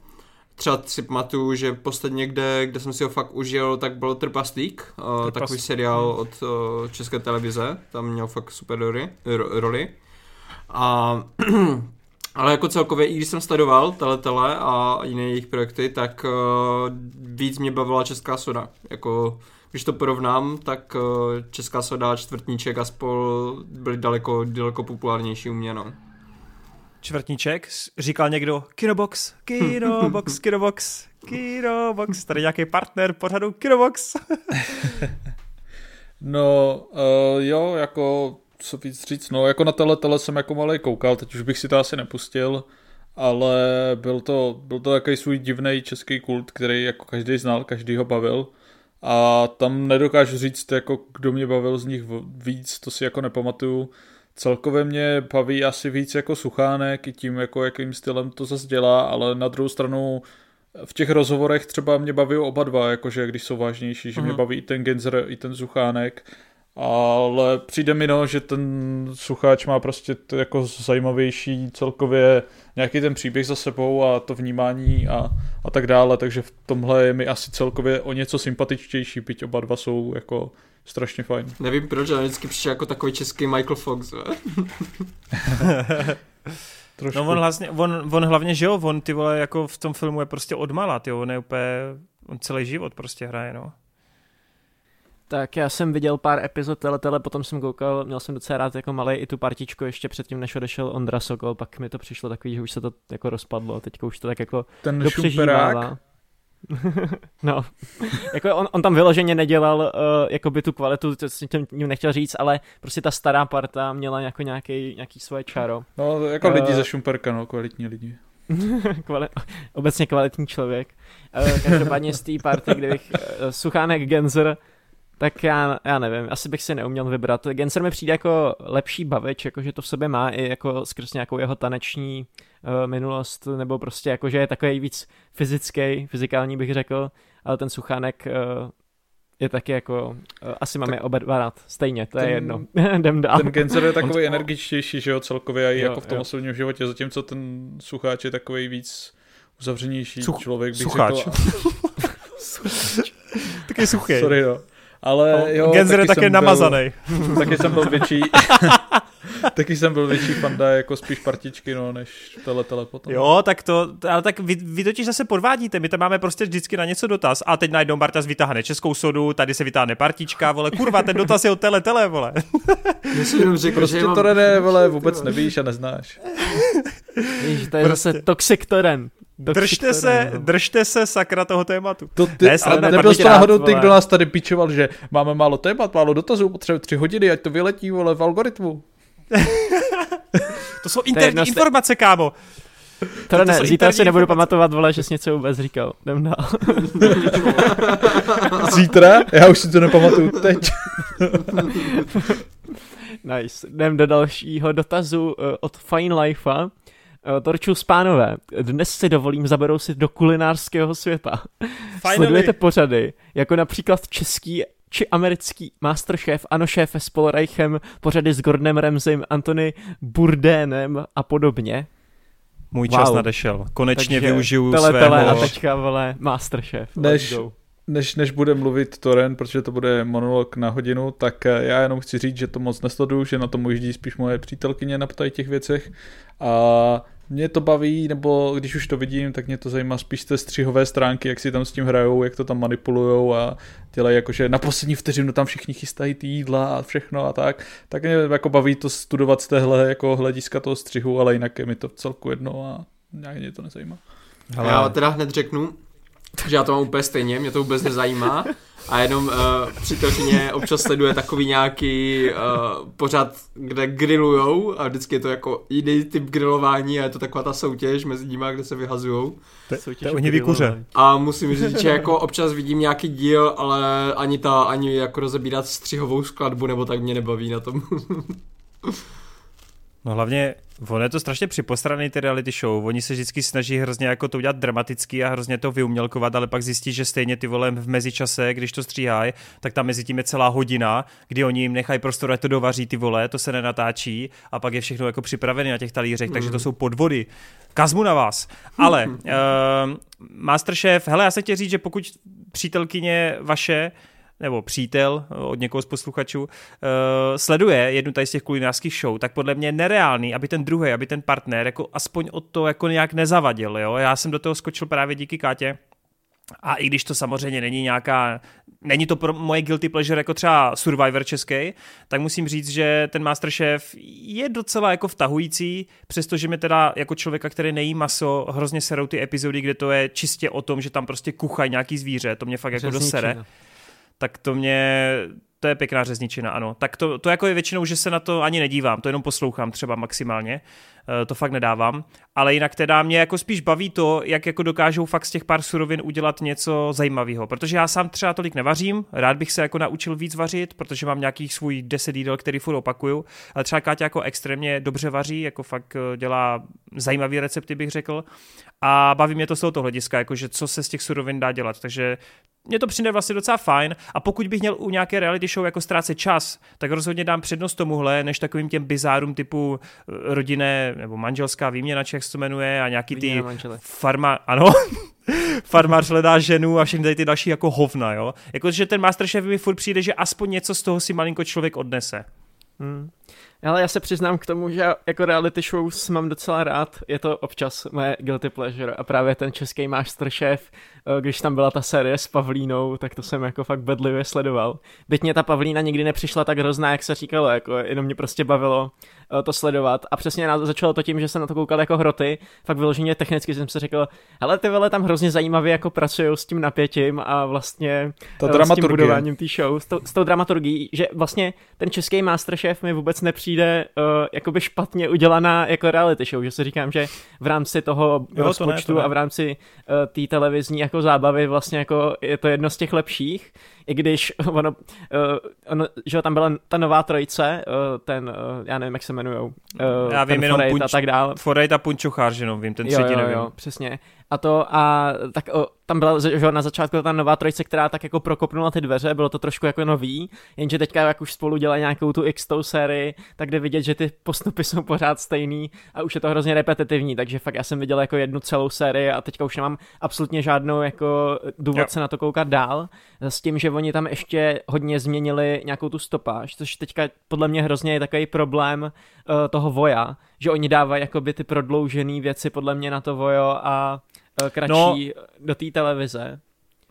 třeba si pamatuju, že posledně, kde, kde jsem si ho fakt užil, tak byl Trpaslík, uh, takový seriál od uh, České televize, tam měl fakt super roli. roli. A, ale jako celkově, i když jsem sledoval Teletele a jiné jejich projekty, tak uh, víc mě bavila Česká soda. Jako, když to porovnám, tak uh, Česká soda, Čtvrtníček a spol byly daleko, daleko populárnější u mě, no čtvrtníček, říkal někdo Kinobox, Kinobox, Kinobox, Kinobox, tady nějaký partner pořadu Kinobox. no, uh, jo, jako, co víc říct, no, jako na tele, tele jsem jako malý koukal, teď už bych si to asi nepustil, ale byl to, byl to takový svůj divný český kult, který jako každý znal, každý ho bavil. A tam nedokážu říct, jako kdo mě bavil z nich víc, to si jako nepamatuju celkově mě baví asi víc jako Suchánek i tím, jako jakým stylem to zase dělá, ale na druhou stranu v těch rozhovorech třeba mě baví oba dva, jakože když jsou vážnější, že uh-huh. mě mhm. baví i ten Genzer, i ten Suchánek ale přijde mi no, že ten sucháč má prostě to jako zajímavější celkově nějaký ten příběh za sebou a to vnímání a, a tak dále, takže v tomhle je mi asi celkově o něco sympatičtější, byť oba dva jsou jako strašně fajn. Nevím proč, ale vždycky přišel jako takový český Michael Fox. Trošku. No on, hlavně, on, on hlavně, že jo, on ty vole jako v tom filmu je prostě odmala, ty on je úplně, on celý život prostě hraje, no. Tak já jsem viděl pár epizod tele, potom jsem koukal, měl jsem docela rád jako malý i tu partičku ještě předtím, než odešel Ondra Sokol, pak mi to přišlo takový, že už se to jako rozpadlo, teďka už to tak jako Ten šumperák, no, jako on, on tam vyloženě nedělal uh, jako by tu kvalitu, to jsem tím nechtěl říct, ale prostě ta stará parta měla jako nějaký, nějaký svoje čaro. No, jako uh, lidi ze Šumperka, no, kvalitní lidi. Kvali- obecně kvalitní člověk. Uh, každopádně z té party, kdybych uh, Suchánek Genzer tak já, já nevím, asi bych si neuměl vybrat. Genser mi přijde jako lepší bavič, jako že to v sobě má i jako skrz nějakou jeho taneční uh, minulost, nebo prostě jako, že je takový víc fyzický, fyzikální bych řekl, ale ten Suchánek uh, je taky jako, uh, asi máme oba dva rád, stejně, to ten, je jedno, jdem dál. Ten Genzer je takový energičtější, že jo, celkově i jako v tom jo. osobním životě, zatímco ten Sucháč je takový víc uzavřenější Such, člověk, bych sucháč. řekl. sucháč. Taky suchý. Sorry, no. Ale no, jo, Genzer je také namazaný. Byl, taky jsem byl větší, taky jsem byl větší fanda jako spíš partičky, no, než tele, tele potom. Jo, tak to, ale tak vy, vy totiž zase podvádíte, my tam máme prostě vždycky na něco dotaz a teď najednou Bartas vytáhne českou sodu, tady se vytáhne partička, vole, kurva, ten dotaz je od tele, tele, vole. Myslím, že prostě to ne, vole, vůbec nevíš a neznáš. Víš, to je prostě. zase toxic torrent. Držte se, držte se sakra toho tématu. To ty, ne, ale nebyl jsi náhodou ty, kdo nás tady pičoval, že máme málo témat, málo dotazů, potřebujeme tři hodiny, ať to vyletí, vole, v algoritmu. to jsou interní to informace, kámo. To, to ne, zítra si nebudu pamatovat, vole, že jsi něco vůbec říkal. Jdem dál. zítra? Já už si to nepamatuju teď. nice. Jdem do dalšího dotazu uh, od Fine Lifea. Uh, Torču spánové, dnes si dovolím zaberou si do kulinářského světa. Finally. Sledujete pořady, jako například český či americký Masterchef, ano šéfe s Polreichem, pořady s Gordonem Ramsem, Antony Burdénem a podobně. Můj wow. čas nadešel. Konečně Takže využiju tele, svého... Tele a teďka, vole, Masterchef. Než, než, než bude mluvit Toren, protože to bude monolog na hodinu, tak eh, já jenom chci říct, že to moc nesleduju, že na tom ujíždí spíš moje přítelkyně na těch věcech a mě to baví, nebo když už to vidím, tak mě to zajímá spíš té střihové stránky, jak si tam s tím hrajou, jak to tam manipulujou a dělají jakože na poslední vteřinu tam všichni chystají ty jídla a všechno a tak. Tak mě jako baví to studovat z téhle jako hlediska toho střihu, ale jinak je mi to v celku jedno a nějak mě to nezajímá. Ale... Já teda hned řeknu, že já to mám úplně stejně, mě to vůbec nezajímá a jenom uh, přítelkyně občas sleduje takový nějaký uh, pořad, kde grillujou a vždycky je to jako jiný typ grilování a je to taková ta soutěž mezi nimi, kde se vyhazujou. To, to oni vykuře. A musím říct, že jako občas vidím nějaký díl, ale ani ta, ani jako rozebírat střihovou skladbu nebo tak mě nebaví na tom. No hlavně, ono je to strašně připostraný ty reality show, oni se vždycky snaží hrozně jako to udělat dramatický a hrozně to vyumělkovat, ale pak zjistí, že stejně ty vole v mezičase, když to stříhají, tak tam mezi tím je celá hodina, kdy oni jim nechají prostor, ať to dovaří ty vole, to se nenatáčí a pak je všechno jako připravené na těch talířech, mm. takže to mhm. jsou podvody. Kazmu na vás. Ale uh, Masterchef, hele, já se chtěl říct, že pokud přítelkyně vaše nebo přítel od někoho z posluchačů, uh, sleduje jednu tady z těch kulinářských show, tak podle mě je nereálný, aby ten druhý, aby ten partner jako aspoň od to jako nějak nezavadil. Jo? Já jsem do toho skočil právě díky Kátě, a i když to samozřejmě není nějaká, není to pro moje guilty pleasure jako třeba Survivor český, tak musím říct, že ten Masterchef je docela jako vtahující, přestože mi teda jako člověka, který nejí maso, hrozně serou ty epizody, kde to je čistě o tom, že tam prostě kuchají nějaký zvíře, to mě fakt jako dosere tak to mě, to je pěkná řezničina, ano. Tak to, to jako je většinou, že se na to ani nedívám, to jenom poslouchám třeba maximálně. Eh, to fakt nedávám, ale jinak teda mě jako spíš baví to, jak jako dokážou fakt z těch pár surovin udělat něco zajímavého, protože já sám třeba tolik nevařím, rád bych se jako naučil víc vařit, protože mám nějaký svůj 10 jídel, který furt opakuju, ale třeba Káťa jako extrémně dobře vaří, jako fakt eh, dělá zajímavý recepty, bych řekl, a baví mě to z tohoto hlediska, jakože co se z těch surovin dá dělat, takže mně to přijde vlastně docela fajn. A pokud bych měl u nějaké reality show jako ztrácet čas, tak rozhodně dám přednost tomuhle, než takovým těm bizárům typu eh, rodinné nebo manželská výměna, jak se to jmenuje a nějaký ty farma, ano, farmář hledá ženu a všechny tady ty další jako hovna, jo. Jakože ten Masterchef mi furt přijde, že aspoň něco z toho si malinko člověk odnese. Hmm. Ale já se přiznám k tomu, že jako reality shows mám docela rád, je to občas moje guilty pleasure a právě ten český Masterchef, eh, když tam byla ta série s Pavlínou, tak to jsem jako fakt bedlivě sledoval. Byť mě ta Pavlína nikdy nepřišla tak hrozná, jak se říkalo, jako jenom mě prostě bavilo to sledovat. A přesně začalo to tím, že jsem na to koukal jako hroty, fakt vyloženě technicky jsem si řekl, hele ty vole tam hrozně zajímavě jako pracují s tím napětím a vlastně ta eh, s tím budováním té show, s, to, s tou dramaturgií, že vlastně ten český Masterchef mi vůbec nepřijde přijde uh, jakoby špatně udělaná jako reality show, že si říkám, že v rámci toho jo, rozpočtu to ne, to ne. a v rámci uh, té televizní jako zábavy vlastně jako je to jedno z těch lepších, i když ono, uh, ono že tam byla ta nová trojice, uh, ten, uh, já nevím, jak se jmenujou, uh, já vím jenom punč, a tak dále. Forejt a Punčuchár, že no, vím, ten třetí jo, jo, nevím. Jo, přesně a to a tak o, tam byla že na začátku ta nová trojice, která tak jako prokopnula ty dveře, bylo to trošku jako nový, jenže teďka jak už spolu dělají nějakou tu x sérii, tak jde vidět, že ty postupy jsou pořád stejný a už je to hrozně repetitivní, takže fakt já jsem viděl jako jednu celou sérii a teďka už nemám absolutně žádnou jako důvod jo. se na to koukat dál, s tím, že oni tam ještě hodně změnili nějakou tu stopáž, což teďka podle mě hrozně je takový problém uh, toho voja, že oni dávají jakoby ty prodloužené věci podle mě na to vojo a uh, kratší no, do té televize.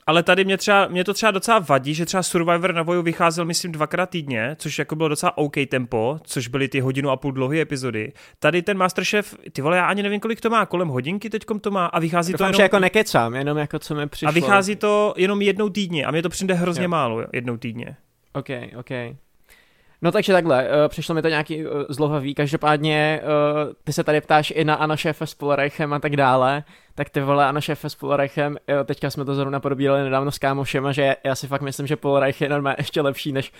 Ale tady mě, třeba, mě to třeba docela vadí, že třeba Survivor na voju vycházel, myslím, dvakrát týdně, což jako bylo docela OK tempo, což byly ty hodinu a půl dlouhé epizody. Tady ten Masterchef, ty vole, já ani nevím, kolik to má, kolem hodinky teďkom to má a vychází Doufám, to jenom... že jako nekecám, jenom jako co mi přišlo. A vychází to jenom jednou týdně a mě to přijde hrozně jo. málo, jednou týdně. OK, OK. No takže takhle, uh, přišlo mi to nějaký uh, zlohavý, každopádně uh, ty se tady ptáš i na Ana Šéfe s Polarechem a tak dále, tak ty vole Ana Šéfe s Polarechem, teďka jsme to zrovna probírali nedávno s kámošem že já si fakt myslím, že Polarech je normálně ještě lepší než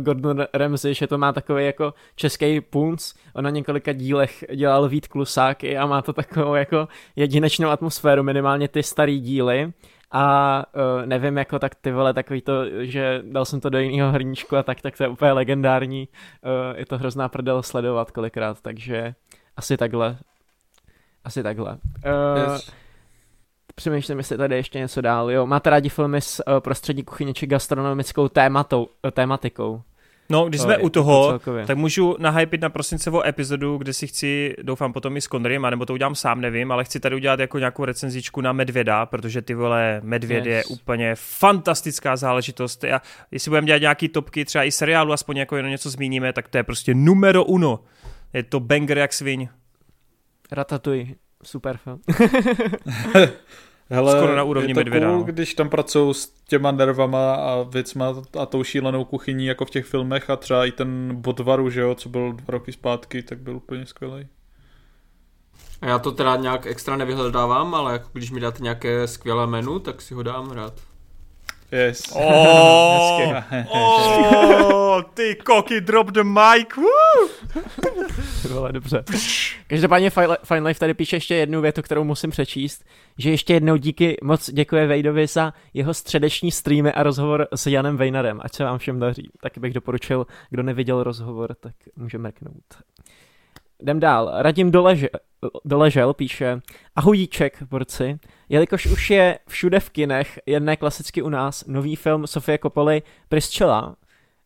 Gordon Ramsay, že to má takový jako český punc, on na několika dílech dělal Vít Klusáky a má to takovou jako jedinečnou atmosféru, minimálně ty starý díly, a uh, nevím, jako tak ty vole, takový to, že dal jsem to do jiného hrníčku a tak, tak to je úplně legendární. Uh, je to hrozná prdel sledovat kolikrát, takže asi takhle. Asi takhle. Uh, yes. Přemýšlím, jestli tady ještě něco dál. Jo, máte rádi filmy s uh, prostředí kuchyně či gastronomickou tématou, uh, tématikou? No, když jsme u toho, tak můžu nahypit na prosincovou epizodu, kde si chci, doufám potom i s Conrym, nebo to udělám sám, nevím, ale chci tady udělat jako nějakou recenzičku na Medvěda, protože ty vole, Medvěd yes. je úplně fantastická záležitost. A jestli budeme dělat nějaký topky, třeba i seriálu, aspoň jako jenom něco zmíníme, tak to je prostě numero uno. Je to banger jak sviň. Ratatuj, super film. Hele, Skoro na úrovni je to medvěda, cool, no. když tam pracují s těma nervama a věcma a tou šílenou kuchyní jako v těch filmech a třeba i ten Bodvaru, že jo, co byl dva roky zpátky, tak byl úplně skvělý. A já to teda nějak extra nevyhledávám, ale jako když mi dáte nějaké skvělé menu, tak si ho dám rád. Yes. Oh, oh, ty koky, drop the mic, Vole, dobře. Každopádně Fine Life tady píše ještě jednu větu, kterou musím přečíst, že ještě jednou díky moc děkuje Vejdovi za jeho středeční streamy a rozhovor s Janem Vejnarem, ať se vám všem daří. Tak bych doporučil, kdo neviděl rozhovor, tak může mrknout. Jdem dál. Radim Doleže, Doležel píše Ahojíček, borci. Jelikož už je všude v kinech, jedné klasicky u nás, nový film Sofie Coppoli Priscilla,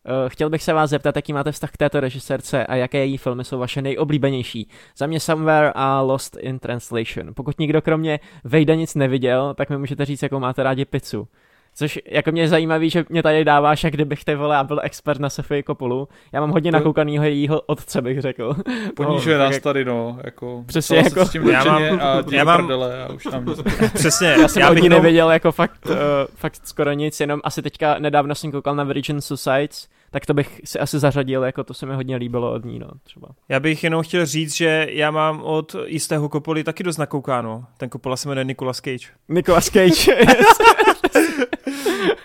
Uh, chtěl bych se vás zeptat, jaký máte vztah k této režisérce a jaké její filmy jsou vaše nejoblíbenější. Za mě Somewhere a Lost in Translation. Pokud nikdo kromě Vejda nic neviděl, tak mi můžete říct, jakou máte rádi pizzu. Což jako mě je zajímavý, že mě tady dáváš, jak kdybych ty vole a byl expert na Sofii Kopulu. Já mám hodně to... nakoukanýho jejího otce, bych řekl. Ponížuje no, nás jak... tady, no. Jako, Přesně jako. S tím já mám, a já mám... Prdele a už tam Přesně. Já jsem já od ní nevěděl jako fakt, uh, fakt skoro nic, jenom asi teďka nedávno jsem koukal na Virgin Suicides, tak to bych si asi zařadil, jako to se mi hodně líbilo od ní, no, třeba. Já bych jenom chtěl říct, že já mám od jistého Kopoli taky dost nakoukáno. Ten Kopola se jmenuje Nicolas Cage. Nicolas Cage.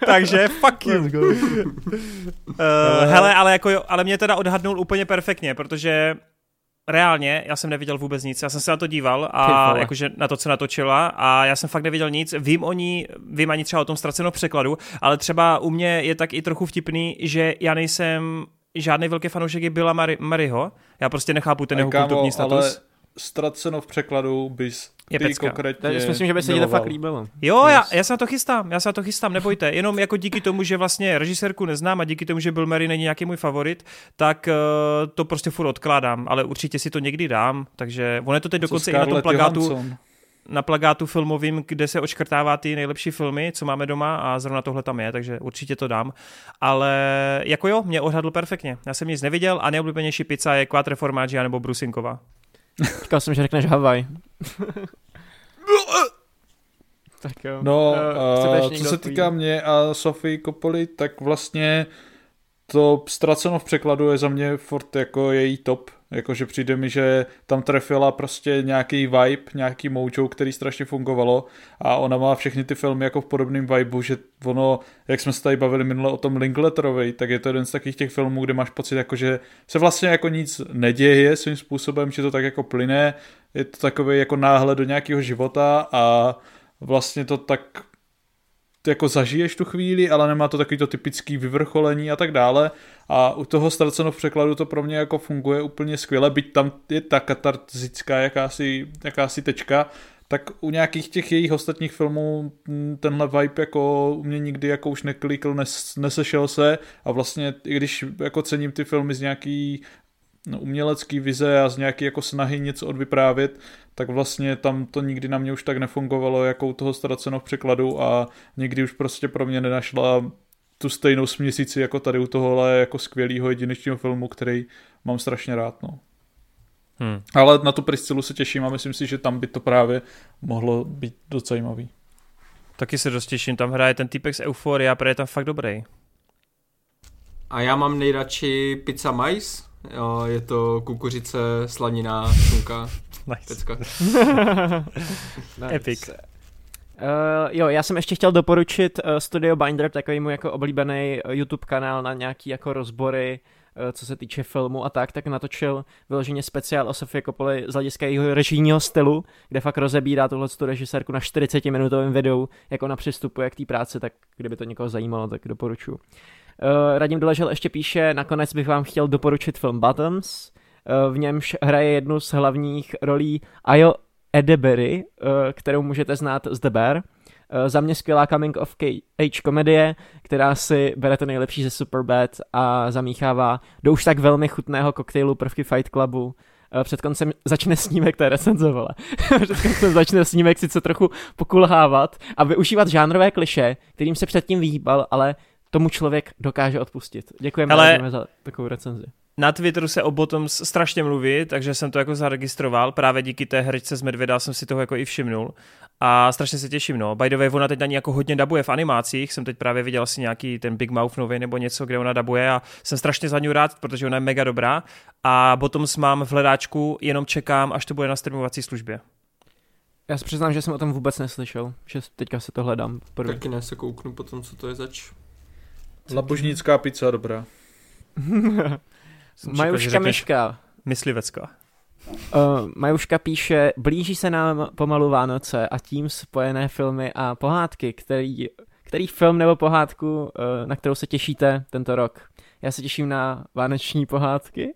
Takže fuck you. uh, hele, ale, jako, ale mě teda odhadnul úplně perfektně, protože reálně, já jsem neviděl vůbec nic, já jsem se na to díval a jakože na to, co natočila a já jsem fakt neviděl nic, vím o ní, vím ani třeba o tom ztracenou překladu, ale třeba u mě je tak i trochu vtipný, že já nejsem žádný velký fanoušek je byla Mary, Maryho, já prostě nechápu ten jeho kulturní status. Ale ztraceno v překladu bys je ty pecka. konkrétně Já si myslím, že by se ti to fakt líbilo. Jo, já, já se na to chystám, já se na to chystám, nebojte. Jenom jako díky tomu, že vlastně režisérku neznám a díky tomu, že Bill Murray není nějaký můj favorit, tak uh, to prostě furt odkládám, ale určitě si to někdy dám, takže on je to teď dokonce i na tom plagátu. Johansson? na plagátu filmovým, kde se očkrtává ty nejlepší filmy, co máme doma a zrovna tohle tam je, takže určitě to dám. Ale jako jo, mě odhadl perfektně. Já jsem nic neviděl a nejoblíbenější pizza je Quattro Formaggi nebo Brusinková. Říkal jsem, že řekneš Havaj. tak jo. No, uh, co se týká mě a Sofie Kopoli, tak vlastně to ztraceno v překladu je za mě furt jako její top. Jakože přijde mi, že tam trefila prostě nějaký vibe, nějaký mojo, který strašně fungovalo a ona má všechny ty filmy jako v podobném vibu, že ono, jak jsme se tady bavili minule o tom Linkletterovi, tak je to jeden z takových těch filmů, kde máš pocit, jako že se vlastně jako nic neděje svým způsobem, že to tak jako plyne, je to takový jako náhled do nějakého života a vlastně to tak jako zažiješ tu chvíli, ale nemá to takový to typický vyvrcholení a tak dále. A u toho ztraceno v překladu to pro mě jako funguje úplně skvěle, byť tam je ta katarzická jakási, jakási tečka, tak u nějakých těch jejich ostatních filmů tenhle vibe jako u mě nikdy jako už neklikl, nes, nesešel se a vlastně i když jako cením ty filmy z nějaký umělecký vize a z nějaký jako snahy něco odvyprávět, tak vlastně tam to nikdy na mě už tak nefungovalo jako u toho ztraceno v překladu a nikdy už prostě pro mě nenašla tu stejnou směsici jako tady u tohohle jako skvělého jedinečného filmu, který mám strašně rád. No. Hmm. Ale na tu Priscilu se těším a myslím si, že tam by to právě mohlo být docela zajímavý. Taky se dost těším, tam hraje ten typek z Euphoria, protože je tam fakt dobrý. A já mám nejradši pizza mais, jo, je to kukuřice, slanina, šunka. Nice. nice. Epic. Uh, jo, já jsem ještě chtěl doporučit uh, Studio Binder, takový můj jako oblíbený uh, YouTube kanál na nějaký jako rozbory, uh, co se týče filmu a tak, tak natočil vyloženě speciál o Sofie Coppoli z hlediska jeho režijního stylu, kde fakt rozebírá tuhle tu režisérku na 40 minutovém videu, jak ona přistupuje k té práci, tak kdyby to někoho zajímalo, tak doporučuji. Uh, Radim Doležel ještě píše, nakonec bych vám chtěl doporučit film Bottoms, uh, v němž hraje jednu z hlavních rolí Ayo Edeberry, uh, kterou můžete znát z The Bear. Uh, za mě skvělá coming of age komedie, která si bere to nejlepší ze Superbad a zamíchává do už tak velmi chutného koktejlu prvky Fight Clubu. Před koncem začne snímek, to je recenzovala. Před koncem začne snímek sice trochu pokulhávat a využívat žánrové kliše, kterým se předtím vyhýbal, ale tomu člověk dokáže odpustit. Děkujeme Ale... za takovou recenzi. Na Twitteru se o Bottoms strašně mluví, takže jsem to jako zaregistroval. Právě díky té herečce z Medvěda jsem si toho jako i všimnul. A strašně se těším, no. By the way, ona teď na ní jako hodně dabuje v animacích. Jsem teď právě viděl si nějaký ten Big Mouth nový nebo něco, kde ona dabuje a jsem strašně za ní rád, protože ona je mega dobrá. A Bottoms mám v hledáčku, jenom čekám, až to bude na streamovací službě. Já se přiznám, že jsem o tom vůbec neslyšel, že teďka se to hledám. Taky ne, se kouknu potom, co to je zač. Labožnická pizza, dobrá. Majuška Myška. Myslivecká. Uh, Majuška píše, blíží se nám pomalu Vánoce a tím spojené filmy a pohádky, který, který film nebo pohádku, uh, na kterou se těšíte tento rok. Já se těším na vánoční pohádky.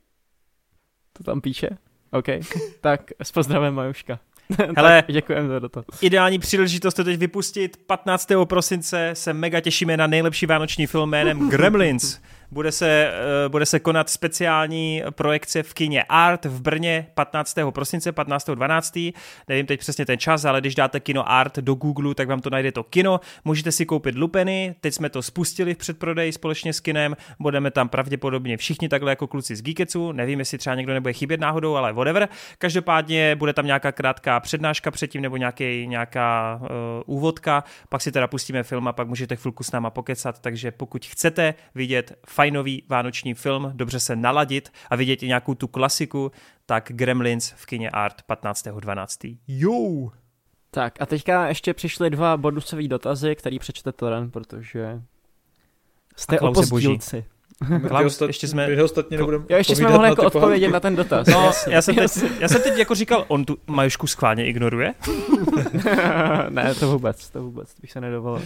To tam píše? OK. tak s pozdravem Majuška. Hele, děkujeme za to. Ideální příležitost to teď vypustit. 15. prosince se mega těšíme na nejlepší vánoční film jménem Gremlins. Bude se, uh, bude se konat speciální projekce v kině Art v Brně 15. prosince, 15.12. Nevím teď přesně ten čas, ale když dáte kino Art do Google, tak vám to najde to kino. Můžete si koupit lupeny, teď jsme to spustili v předprodeji společně s kinem, budeme tam pravděpodobně všichni takhle jako kluci z Geeketsu, nevím, jestli třeba někdo nebude chybět náhodou, ale whatever. Každopádně bude tam nějaká krátká přednáška předtím nebo nějaký, nějaká uh, úvodka, pak si teda pustíme film a pak můžete chvilku s náma pokecat, takže pokud chcete vidět fajnový vánoční film, dobře se naladit a vidět i nějakou tu klasiku, tak Gremlins v kině Art 15.12. Jo! Tak a teďka ještě přišly dva bonusové dotazy, který přečte Toren, protože jste opozdílci. Klaus, ještě jsme... My ostatně nebudeme jo, ještě jsme mohli jako odpovědět na ten dotaz. No, já, jsem teď, já jsem teď jako říkal, on tu Majušku schválně ignoruje? ne, to vůbec, to vůbec, to bych se nedovolil.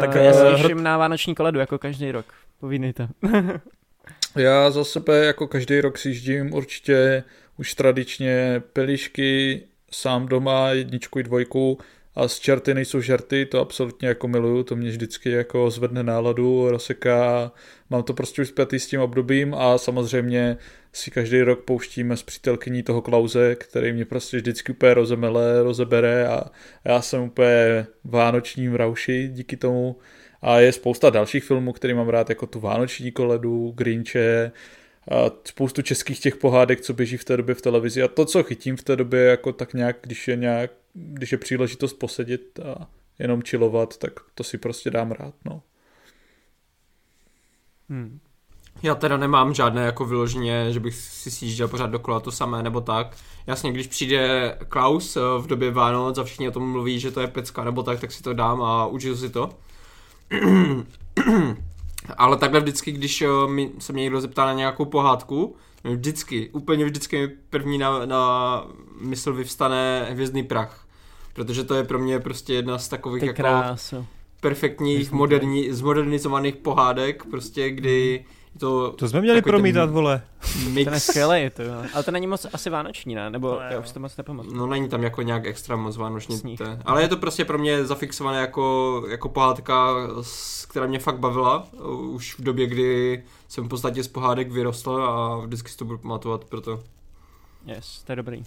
Tak uh, já se těším na vánoční koledu, jako každý rok. Povídejte. já za sebe jako každý rok si jíždím určitě už tradičně pelišky, sám doma, jedničku i dvojku, a z čerty nejsou žerty, to absolutně jako miluju, to mě vždycky jako zvedne náladu, rozseká, mám to prostě už zpětý s tím obdobím a samozřejmě si každý rok pouštíme s přítelkyní toho Klauze, který mě prostě vždycky úplně rozemele, rozebere a já jsem úplně vánočním rauši díky tomu a je spousta dalších filmů, který mám rád, jako tu Vánoční koledu, Grinche, a spoustu českých těch pohádek, co běží v té době v televizi a to, co chytím v té době, jako tak nějak, když je nějak když je příležitost posedit a jenom chillovat, tak to si prostě dám rád, no. Hmm. Já teda nemám žádné jako vyloženě, že bych si sjížděl pořád dokola to samé nebo tak. Jasně, když přijde Klaus eh, v době Vánoc a všichni o tom mluví, že to je pecka nebo tak, tak si to dám a užiju si to. Ale takhle vždycky, když eh, mi, se mě někdo zeptá na nějakou pohádku, vždycky, úplně vždycky první na, na mysl vyvstane Hvězdný prach. Protože to je pro mě prostě jedna z takových Ty jako krásu. perfektních moderní, zmodernizovaných pohádek, prostě kdy mm to, to jsme měli promítat, ten... vole. Mix. Ten je skvělý, to, ale to není moc asi vánoční, ne? Nebo no, já už to moc nepamatuju. No není tam jako nějak extra moc vánoční. Ale je to prostě pro mě zafixované jako, jako pohádka, která mě fakt bavila. Už v době, kdy jsem v podstatě z pohádek vyrostl a vždycky si to budu pamatovat, proto. Yes, to je dobrý.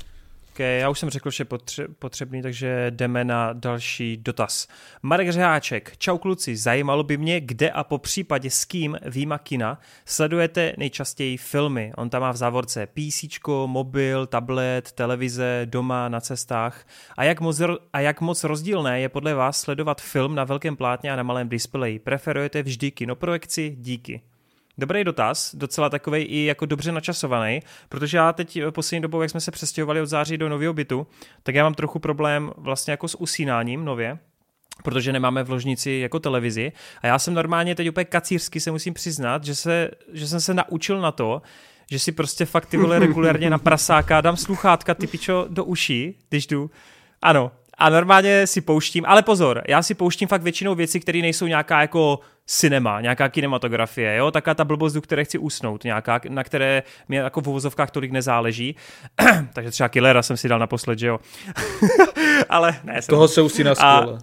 Okay, já už jsem řekl, že potře- potřebný, takže jdeme na další dotaz. Marek Řeháček, čau kluci, zajímalo by mě, kde a po případě s kým výjima kina sledujete nejčastěji filmy. On tam má v závorce PC, mobil, tablet, televize, doma, na cestách. A jak, moc, a jak moc rozdílné je podle vás sledovat film na velkém plátně a na malém displeji? Preferujete vždy kinoprojekci? Díky. Dobrý dotaz, docela takový i jako dobře načasovaný, protože já teď poslední dobou, jak jsme se přestěhovali od září do nového bytu, tak já mám trochu problém vlastně jako s usínáním nově, protože nemáme v ložnici jako televizi. A já jsem normálně teď úplně kacířsky se musím přiznat, že, se, že jsem se naučil na to, že si prostě fakt ty vole regulérně na prasáka dám sluchátka ty pičo do uší, když jdu. Ano, a normálně si pouštím, ale pozor, já si pouštím fakt většinou věci, které nejsou nějaká jako cinema, nějaká kinematografie, jo, taká ta blbost, do které chci usnout, nějaká, na které mě jako v uvozovkách tolik nezáleží. Takže třeba Killera jsem si dal naposled, že jo. ale ne. Jsem... Toho se usíná skvěle.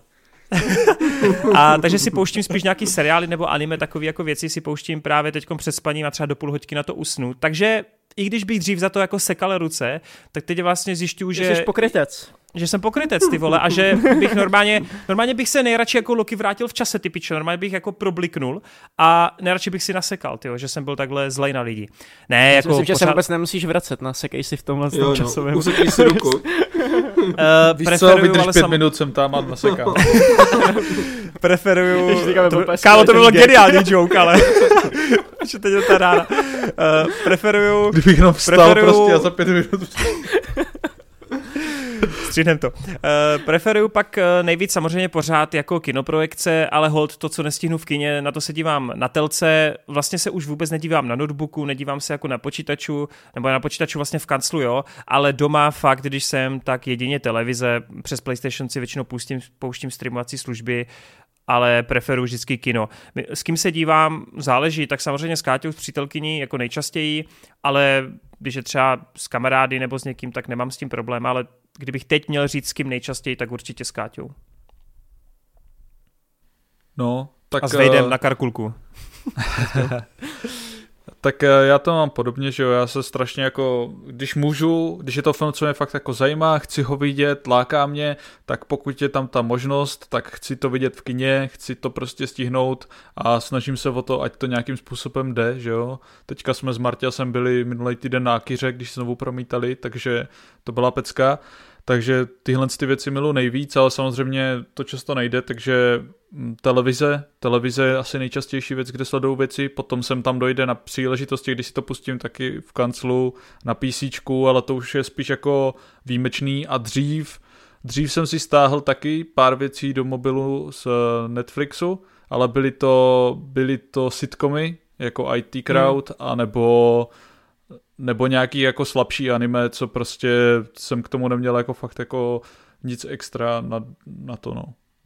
a takže si pouštím spíš nějaký seriály nebo anime, takové jako věci si pouštím právě teď před spaním a třeba do půl hoďky na to usnu. Takže i když bych dřív za to jako sekal ruce, tak teď vlastně zjišťuju, že... Jsi pokrytec že jsem pokrytec, ty vole, a že bych normálně, normálně bych se nejradši jako Loki vrátil v čase, ty piče, normálně bych jako probliknul a nejradši bych si nasekal, tyjo, že jsem byl takhle zlej na lidi. Ne, Já jako myslím, pořád... že se vůbec nemusíš vracet, nasekej si v tomhle jo, no, časovém. Usekej si ruku. uh, Víš co, vydrž pět sam... minut jsem tam a nasekal. preferuju, to, kámo, to bylo geniální joke, ale že teď je ta rána. Uh, preferuju... Kdybych jenom vstal preferuju... prostě a za pět minut... Stříhnem to. Uh, preferuju pak uh, nejvíc samozřejmě pořád jako kinoprojekce, ale hold to, co nestihnu v kině, na to se dívám na telce, vlastně se už vůbec nedívám na notebooku, nedívám se jako na počítaču, nebo na počítaču vlastně v kanclu, jo, ale doma fakt, když jsem, tak jedině televize, přes PlayStation si většinou pouštím, pouštím streamovací služby, ale preferuji vždycky kino. S kým se dívám, záleží, tak samozřejmě s Káťou, s přítelkyní jako nejčastěji, ale když je třeba s kamarády nebo s někým, tak nemám s tím problém, ale kdybych teď měl říct s kým nejčastěji, tak určitě s Káťou. No, tak... A s Vejdem uh... na Karkulku. Tak eh, já to mám podobně, že jo, já se strašně jako, když můžu, když je to film, co mě fakt jako zajímá, chci ho vidět, láká mě, tak pokud je tam ta možnost, tak chci to vidět v kině, chci to prostě stihnout a snažím se o to, ať to nějakým způsobem jde, že jo. Teďka jsme s Martěsem byli minulý týden na Kyře, když znovu promítali, takže to byla pecka. Takže tyhle ty věci miluji nejvíc, ale samozřejmě to často nejde, takže mm, televize, televize je asi nejčastější věc, kde sledují věci, potom sem tam dojde na příležitosti, když si to pustím taky v kanclu, na PC, ale to už je spíš jako výjimečný. A dřív, dřív jsem si stáhl taky pár věcí do mobilu z Netflixu, ale byly to, byly to sitcomy, jako IT Crowd, hmm. anebo nebo nějaký jako slabší anime, co prostě jsem k tomu neměl jako fakt jako nic extra na, na to, no.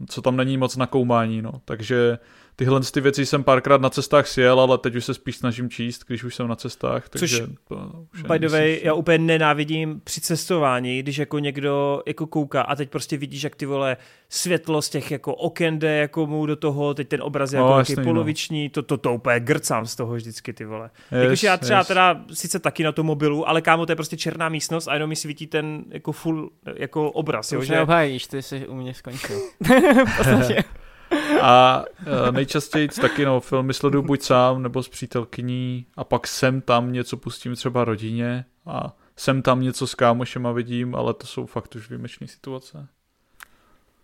Co tam není moc na koumání, no. Takže tyhle ty věci jsem párkrát na cestách sjel, ale teď už se spíš snažím číst, když už jsem na cestách. Takže Což, to už by the way, já úplně nenávidím při cestování, když jako někdo jako kouká a teď prostě vidíš, jak ty vole světlo z těch jako oken jde jako mu do toho, teď ten obraz je jako no, jasný, no. poloviční, no. to, to, to úplně grcám z toho vždycky ty vole. Yes, Jakože já třeba yes. teda sice taky na tom mobilu, ale kámo, to je prostě černá místnost a jenom mi svítí ten jako full jako obraz. To jo, už že... neobhájíš, ty jsi u mě skončil. A uh, nejčastěji taky no, filmy sleduju buď sám nebo s přítelkyní a pak sem tam něco pustím třeba rodině a sem tam něco s kámošema vidím, ale to jsou fakt už výjimečné situace.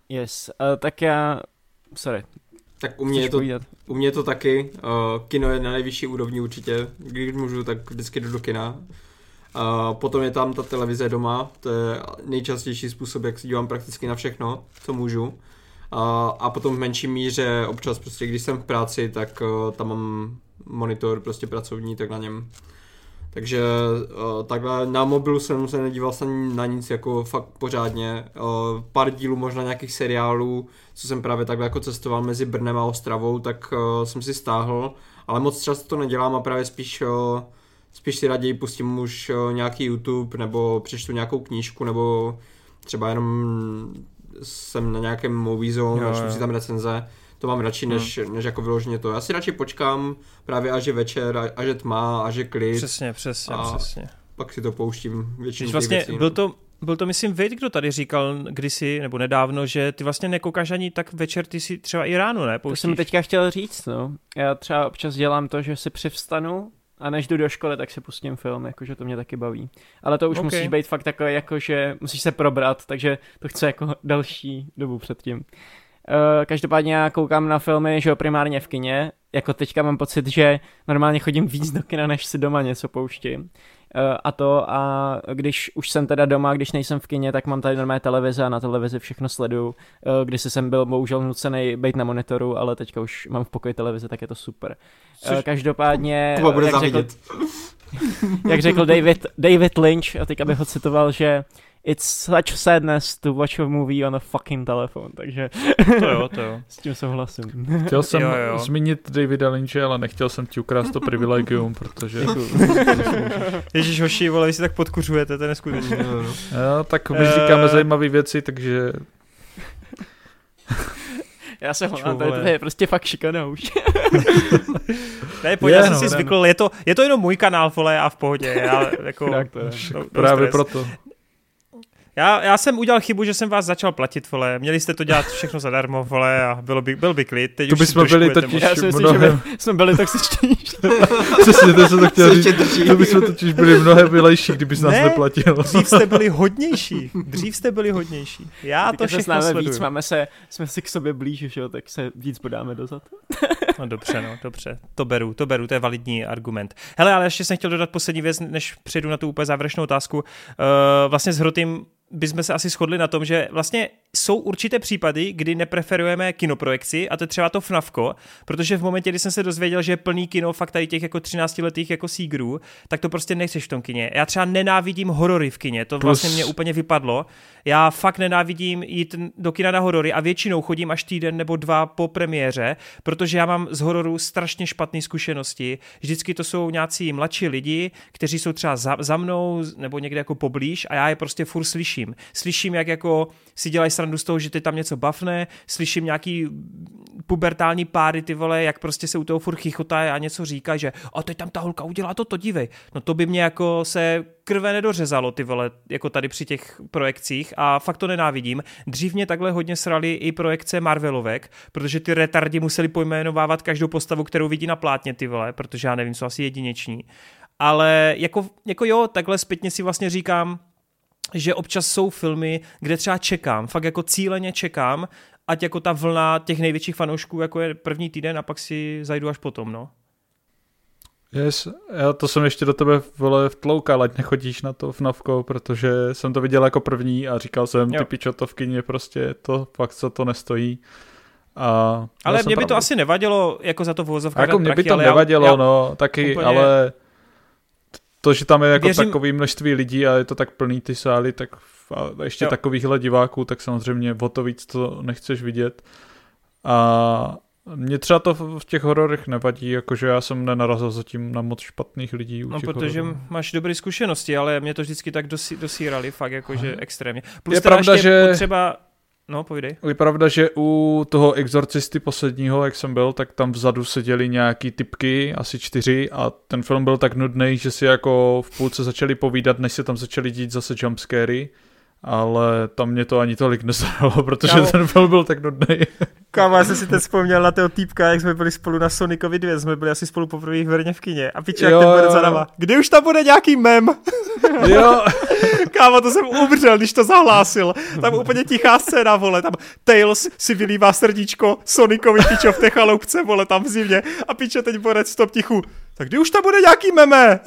Yes, uh, tak já... Sorry. Tak u mě, je to, u mě je to taky. Uh, kino je na nejvyšší úrovni určitě. Když můžu, tak vždycky jdu do kina. Uh, potom je tam ta televize doma, to je nejčastější způsob, jak si dívám prakticky na všechno, co můžu. A, potom v menší míře občas prostě, když jsem v práci, tak uh, tam mám monitor prostě pracovní, tak na něm. Takže uh, takhle na mobilu jsem se nedíval jsem na nic jako fakt pořádně. Uh, pár dílů možná nějakých seriálů, co jsem právě takhle jako cestoval mezi Brnem a Ostravou, tak jsem si stáhl, ale moc často to nedělám a právě spíš spíš si raději pustím už nějaký YouTube nebo přečtu nějakou knížku nebo třeba jenom jsem na nějakém movie zone, načtu si tam recenze, to mám radši, než, hmm. než jako vyloženě to. Já si radši počkám právě až je večer, až je tma, až je klid. Přesně, přesně, a přesně. pak si to pouštím většinou vlastně věcí, byl no. to, byl to, myslím, Vejt, kdo tady říkal kdysi, nebo nedávno, že ty vlastně nekoukáš ani tak večer, ty si třeba i ráno, ne? Pouštíš? To jsem teďka chtěl říct, no. Já třeba občas dělám to, že si přivstanu a než jdu do školy, tak si pustím film, jakože to mě taky baví. Ale to už okay. musíš být fakt takové, jakože musíš se probrat, takže to chce jako další dobu předtím. Uh, každopádně já koukám na filmy, že jo, primárně v kině. Jako teďka mám pocit, že normálně chodím víc do kina, než si doma něco pouštím. Eh, a to a když už jsem teda doma, když nejsem v kině, tak mám tady normální televize a na televizi všechno sleduju. Eh, když jsem byl bohužel nucený být na monitoru, ale teďka už mám v pokoji televize, tak je to super. Což... Každopádně... bude jak řekl, jak řekl David, David Lynch, a teď abych ho citoval, že it's such sadness to watch a movie on a fucking telephone, takže to jo, to jo. s tím souhlasím. Chtěl jsem jo, jo. zmínit Davida Lynche, ale nechtěl jsem ti ukrást to privilegium, protože... Ježíš hoši, vole, vy si tak podkuřujete, to je neskutečné. jo, tak my říkáme uh... zajímavé věci, takže... Já se hlám, to, to je prostě fakt šikana už. ne, pojď, já jsem no, si zvykl, je to, je to jenom můj kanál, vole, a v pohodě. Já, jako, tak to je. No, Právě stres. proto. Já, já jsem udělal chybu, že jsem vás začal platit, vole. Měli jste to dělat všechno zadarmo, vole, a bylo by, byl by klid. Teď to bychom byli totiž Já si myslím, mnohem... že jsme byli toxičtí. Přesně, to jsem to chtěl říct. To bychom totiž byli mnohem vylejší, kdyby nás ne, neplatil. dřív jste byli hodnější. Dřív jste byli hodnější. Já to všechno sleduju. víc, máme se, jsme si k sobě blíž, že jo, tak se víc podáme dozad. no dobře, no, dobře. To beru, to beru, to je validní argument. Hele, ale ještě jsem chtěl dodat poslední věc, než přejdu na tu úplně závěrečnou otázku. Uh, vlastně s Hrotým bychom se asi shodli na tom, že vlastně jsou určité případy, kdy nepreferujeme kinoprojekci a to je třeba to FNAFko, protože v momentě, kdy jsem se dozvěděl, že je plný kino fakt tady těch jako 13 letých jako sígrů, tak to prostě nechceš v tom kině. Já třeba nenávidím horory v kině, to vlastně mě úplně vypadlo. Já fakt nenávidím jít do kina na horory a většinou chodím až týden nebo dva po premiéře, protože já mám z hororu strašně špatné zkušenosti. Vždycky to jsou nějací mladší lidi, kteří jsou třeba za, za mnou nebo někde jako poblíž a já je prostě furt slyším. Slyším, jak jako si dělají srandu z toho, že ty tam něco bafne, slyším nějaký pubertální páry, ty vole, jak prostě se u toho furt chichotá a něco říká, že a teď tam ta holka udělá to, to dívej. No to by mě jako se krve nedořezalo, ty vole, jako tady při těch projekcích a fakt to nenávidím. Dřív mě takhle hodně srali i projekce Marvelovek, protože ty retardi museli pojmenovávat každou postavu, kterou vidí na plátně, ty vole, protože já nevím, jsou asi jedineční. Ale jako, jako jo, takhle zpětně si vlastně říkám, že občas jsou filmy, kde třeba čekám, fakt jako cíleně čekám, ať jako ta vlna těch největších fanoušků, jako je první týden a pak si zajdu až potom, no. Yes, já to jsem ještě do tebe vole vtloukal, ať nechodíš na to v Navko, protože jsem to viděl jako první a říkal jsem, jo. ty pičo, to v kyně prostě to fakt co to nestojí. A ale mě by to asi nevadilo, jako za to vozovka. Jako mě by to nevadilo, já, no, taky, úplně... ale to, že tam je jako Věřím... takové množství lidí a je to tak plný ty sály, tak a ještě jo. takovýchhle diváků, tak samozřejmě o to víc to nechceš vidět. A mě třeba to v těch hororech nevadí, jakože já jsem nenarazil zatím na moc špatných lidí. no, protože hororů. máš dobré zkušenosti, ale mě to vždycky tak dosí, dosírali, fakt jakože extrémně. Plus je pravda, že potřeba No, povídej. Je pravda, že u toho exorcisty posledního, jak jsem byl, tak tam vzadu seděli nějaký typky, asi čtyři, a ten film byl tak nudný, že si jako v půlce začali povídat, než se tam začali dít zase jumpscary ale tam mě to ani tolik nezajalo, protože Kámo. ten film byl tak nudný. Kámo, já jsem si teď vzpomněl na toho týpka, jak jsme byli spolu na Sonicovi 2, jsme byli asi spolu poprvé v Brně v kině a piče, jak ten bude za náma. Kdy už tam bude nějaký mem? Jo. Kámo, to jsem umřel, když to zahlásil. Tam úplně tichá scéna, vole, tam Tails si vylívá srdíčko Sonicovi pičo v té chaloupce, vole, tam v zimě a piče teď borec v tom tichu tak kdy už tam bude nějaký meme?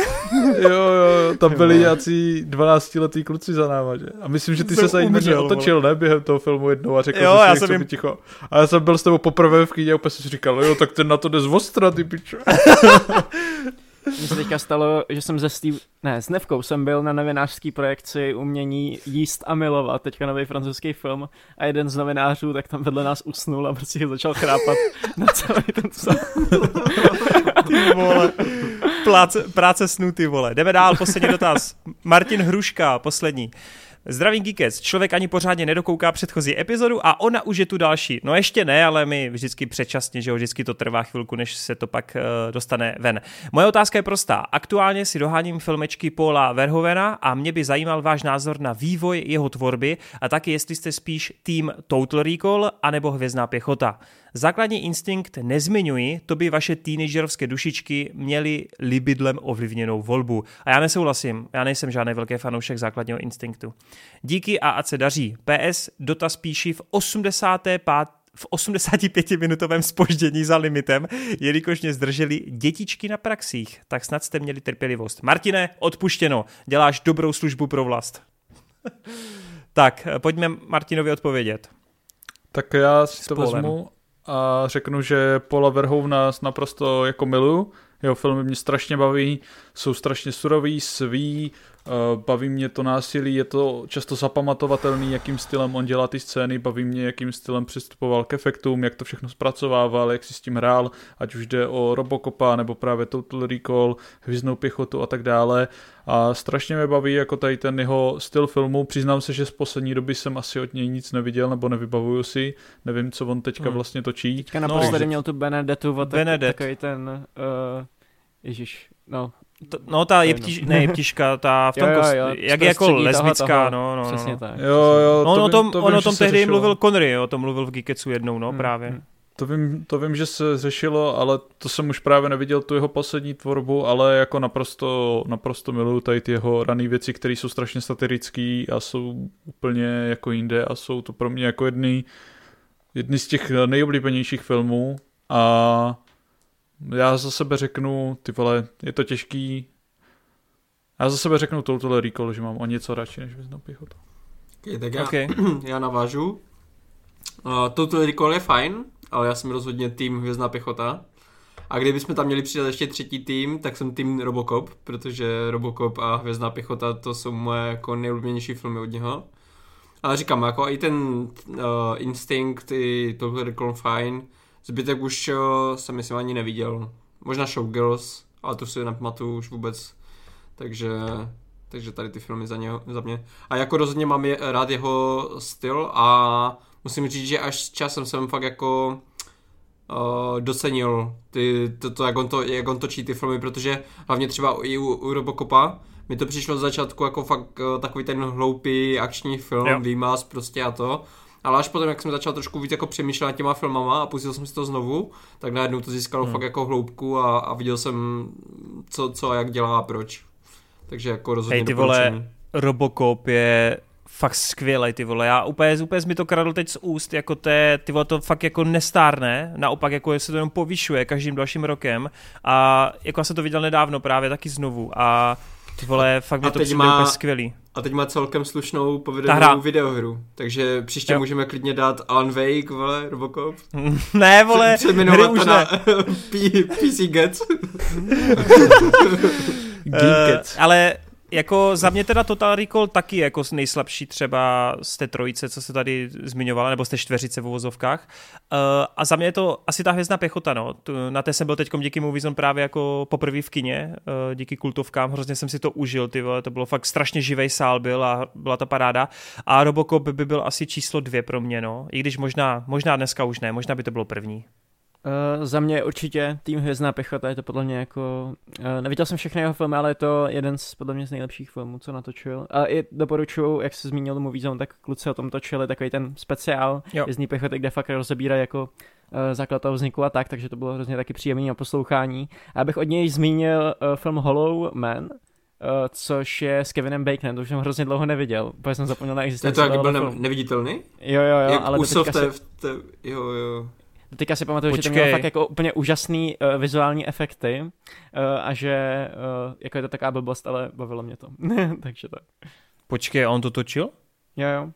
jo, jo, tam byli nějací 12 letý kluci za náma, že? A myslím, že ty se se jim otočil, ne, během toho filmu jednou a řekl, jo, že já jsem jim... ticho. A já jsem byl s tebou poprvé v kyně a úplně jsem si říkal, jo, tak ten na to jde z ostra, ty pičo. Mně se teďka stalo, že jsem ze Steve, ne, s Nevkou jsem byl na novinářské projekci umění jíst a milovat, teďka nový francouzský film a jeden z novinářů tak tam vedle nás usnul a prostě začal chrápat na celý ten sál. ty vole. Práce, práce snů, ty vole. Jdeme dál, poslední dotaz. Martin Hruška, poslední. Zdravý Geekec, člověk ani pořádně nedokouká předchozí epizodu a ona už je tu další. No ještě ne, ale my vždycky předčasně, že jo, vždycky to trvá chvilku, než se to pak uh, dostane ven. Moje otázka je prostá. Aktuálně si doháním filmečky Paula Verhovena a mě by zajímal váš názor na vývoj jeho tvorby a taky jestli jste spíš tým Total Recall anebo Hvězdná pěchota. Základní instinkt nezmiňuji, to by vaše teenagerovské dušičky měly libidlem ovlivněnou volbu. A já nesouhlasím, já nejsem žádný velký fanoušek základního instinktu. Díky a ať se daří. PS, dotaz píši v 85 v 85-minutovém spoždění za limitem, jelikož mě zdrželi dětičky na praxích. Tak snad jste měli trpělivost. Martine, odpuštěno. Děláš dobrou službu pro vlast. tak, pojďme Martinovi odpovědět. Tak já si to vezmu a řeknu, že Paula Verhoevna naprosto jako milu. Jeho filmy mě strašně baví, jsou strašně surový, svý, baví mě to násilí, je to často zapamatovatelný, jakým stylem on dělá ty scény, baví mě, jakým stylem přistupoval k efektům, jak to všechno zpracovával, jak si s tím hrál, ať už jde o Robocopa nebo právě Total Recall, Hvězdnou pěchotu a tak dále. A strašně mě baví jako tady ten jeho styl filmu. Přiznám se, že z poslední doby jsem asi od něj nic neviděl nebo nevybavuju si. Nevím, co on teďka hmm. vlastně točí. Teďka naposledy no, měl tu Benedettu, Benedet. takový ten, uh, ježiš, no, to, no ta jeptiš, ne jeptiška, ta v tom jo, jo, jo, jak je jako lesbická, no, no, no. Přesně tak. Jo, jo, no, to, no, tom, to, on o tom tehdy mluvil Connery, jo, to mluvil v Geeketsu jednou, no, hmm, právě. Hmm. To vím, to vím, že se řešilo, ale to jsem už právě neviděl tu jeho poslední tvorbu, ale jako naprosto, naprosto miluju tady ty jeho rané věci, které jsou strašně satirické a jsou úplně jako jinde a jsou to pro mě jako jedny, jedny z těch nejoblíbenějších filmů a já za sebe řeknu, ty vole, je to těžký. Já za sebe řeknu Total Recall, že mám o něco radši než Věznou pěchotu. Okay, tak já, okay. já navážu. Uh, Total Recall je fajn, ale já jsem rozhodně tým Hvězdná pěchota. A kdybychom tam měli přidat ještě třetí tým, tak jsem tým Robocop, protože Robocop a Hvězdná pěchota to jsou moje jako nejoblíbenější filmy od něho. Ale říkám, jako i ten uh, Instinct, i Total Recall fajn. Zbytek už uh, jsem myslím ani neviděl. Možná Showgirls, ale to si nepamatuju už vůbec. Takže, takže tady ty filmy za, něho, za mě. A jako rozhodně mám je, rád jeho styl a musím říct, že až s časem jsem fakt jako uh, docenil ty, to, to, jak, on to, jak on točí ty filmy, protože hlavně třeba i u, u Robocopa mi to přišlo z začátku jako fakt uh, takový ten hloupý akční film, jo. výmaz prostě a to. Ale až potom, jak jsem začal trošku víc jako přemýšlet nad těma filmama a pustil jsem si to znovu, tak najednou to získalo hmm. fakt jako hloubku a, a viděl jsem, co, co a jak dělá a proč. Takže jako rozhodně Hej, ty vole, Robocop je fakt skvělý, ty vole. Já úplně, úplně mi to kradl teď z úst, jako te, ty vole, to fakt jako nestárne, naopak jako se to jenom povyšuje každým dalším rokem a jako já jsem to viděl nedávno právě taky znovu a ty vole, fakt mi to přijde má, úplně skvělý. A teď má celkem slušnou povedenou videohru, takže příště jo. můžeme klidně dát Alan Wake, vole, Robocop. ne, vole, hry už ne. PC Gets. uh, ale jako za mě teda Total Recall taky jako nejslabší třeba z té trojice, co se tady zmiňovala, nebo z té čtveřice v uvozovkách. Uh, a za mě je to asi ta hvězdná pěchota, no. Na té jsem byl teď díky Moviezone právě jako poprvé v kině, uh, díky kultovkám, hrozně jsem si to užil, ty vole, to bylo fakt strašně živý sál byl a byla to paráda. A Robocop by byl asi číslo dvě pro mě, no. I když možná, možná dneska už ne, možná by to bylo první. Uh, za mě určitě tým Hvězdná pěchota, je to podle mě jako, uh, neviděl jsem všechny jeho filmy, ale je to jeden z podle mě z nejlepších filmů, co natočil. A i doporučuju, jak se zmínil Movie Zone, tak kluci o tom točili takový ten speciál Hvězdný pěchoty, kde fakt rozebírají jako uh, základ toho vzniku a tak, takže to bylo hrozně taky příjemný na poslouchání. A abych od něj zmínil uh, film Hollow Man, Uh, což je s Kevinem Baconem, to už jsem hrozně dlouho neviděl, protože jsem zapomněl na existenci. Je to jak byl ne- neviditelný? Jo, jo, jo, jak ale to teďka se... v té, jo, jo. Teďka si pamatuju, Počkej. že to mělo fakt jako úplně úžasný uh, vizuální efekty uh, a že uh, jako je to taková blbost, ale bavilo mě to. Takže tak. Počkej, on to točil? Jo, jo.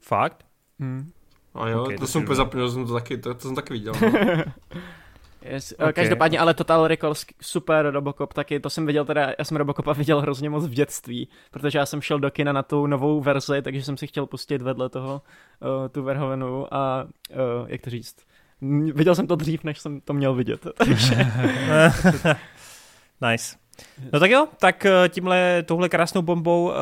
Fakt? Hmm. A jo, okay, to, to jsem úplně zapomněl, jsem to taky, to, to jsem taky viděl. No. Yes. Okay. Každopádně, ale Total Recall, super Robocop taky, to jsem viděl teda, já jsem Robocopa viděl hrozně moc v dětství, protože já jsem šel do kina na tu novou verzi, takže jsem si chtěl pustit vedle toho uh, tu Verhovenu a, uh, jak to říct, Viděl jsem to dřív, než jsem to měl vidět. Nice. No tak jo, tak eh, tímhle touhle krásnou bombou uh,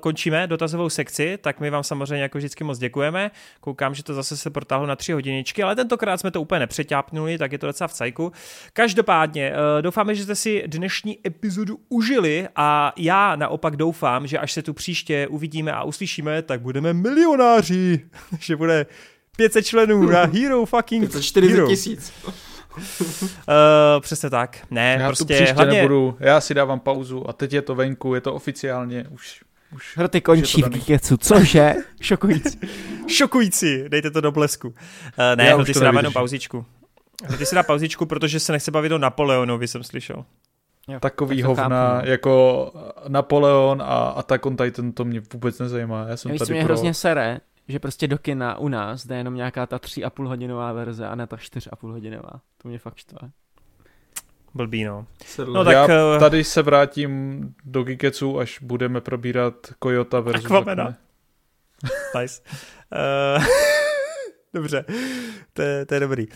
končíme dotazovou sekci, tak my vám samozřejmě jako vždycky moc děkujeme. Koukám, že to zase se protáhlo na tři hodiničky, ale tentokrát jsme to úplně nepřeťápnuli, tak je to docela v cajku. Každopádně uh, doufáme, že jste si dnešní epizodu užili a já naopak doufám, že až se tu příště uvidíme a uslyšíme, tak budeme milionáři, že bude 500 členů na Hero fucking 540 tisíc. uh, přesně tak. Ne, já prostě tu hlavně... nebudu, já si dávám pauzu a teď je to venku, je to oficiálně už už Hroty končí v Geekecu, cože? Šokující. Šokující, dejte to do blesku. Uh, ne, já Hroty si dává jenom pauzičku. Hroty si dá pauzičku, protože se nechce bavit o Napoleonovi, jsem slyšel. Jo, Takový hovna chápu. jako Napoleon a Attack on Titan, to mě vůbec nezajímá. Já jsem já tady mě pro... hrozně sere, že prostě do kina u nás jde jenom nějaká ta tři a půl hodinová verze a ne ta čtyř a půl hodinová. To mě fakt štve. Blbý, no. no tak, Já uh... tady se vrátím do Giketsu, až budeme probírat Kojota versus Aquamena. nice. Uh... Dobře, to je, to je dobrý. Uh,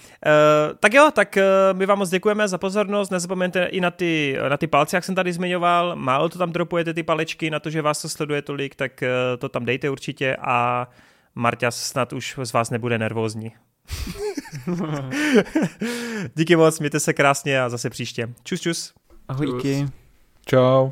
tak jo, tak uh, my vám moc děkujeme za pozornost, nezapomeňte i na ty, na ty palce, jak jsem tady zmiňoval, málo to tam dropujete ty palečky, na to, že vás to sleduje tolik, tak uh, to tam dejte určitě a Marta snad už z vás nebude nervózní. Díky moc, mějte se krásně a zase příště. Čus, čus. Ahojky. Čau.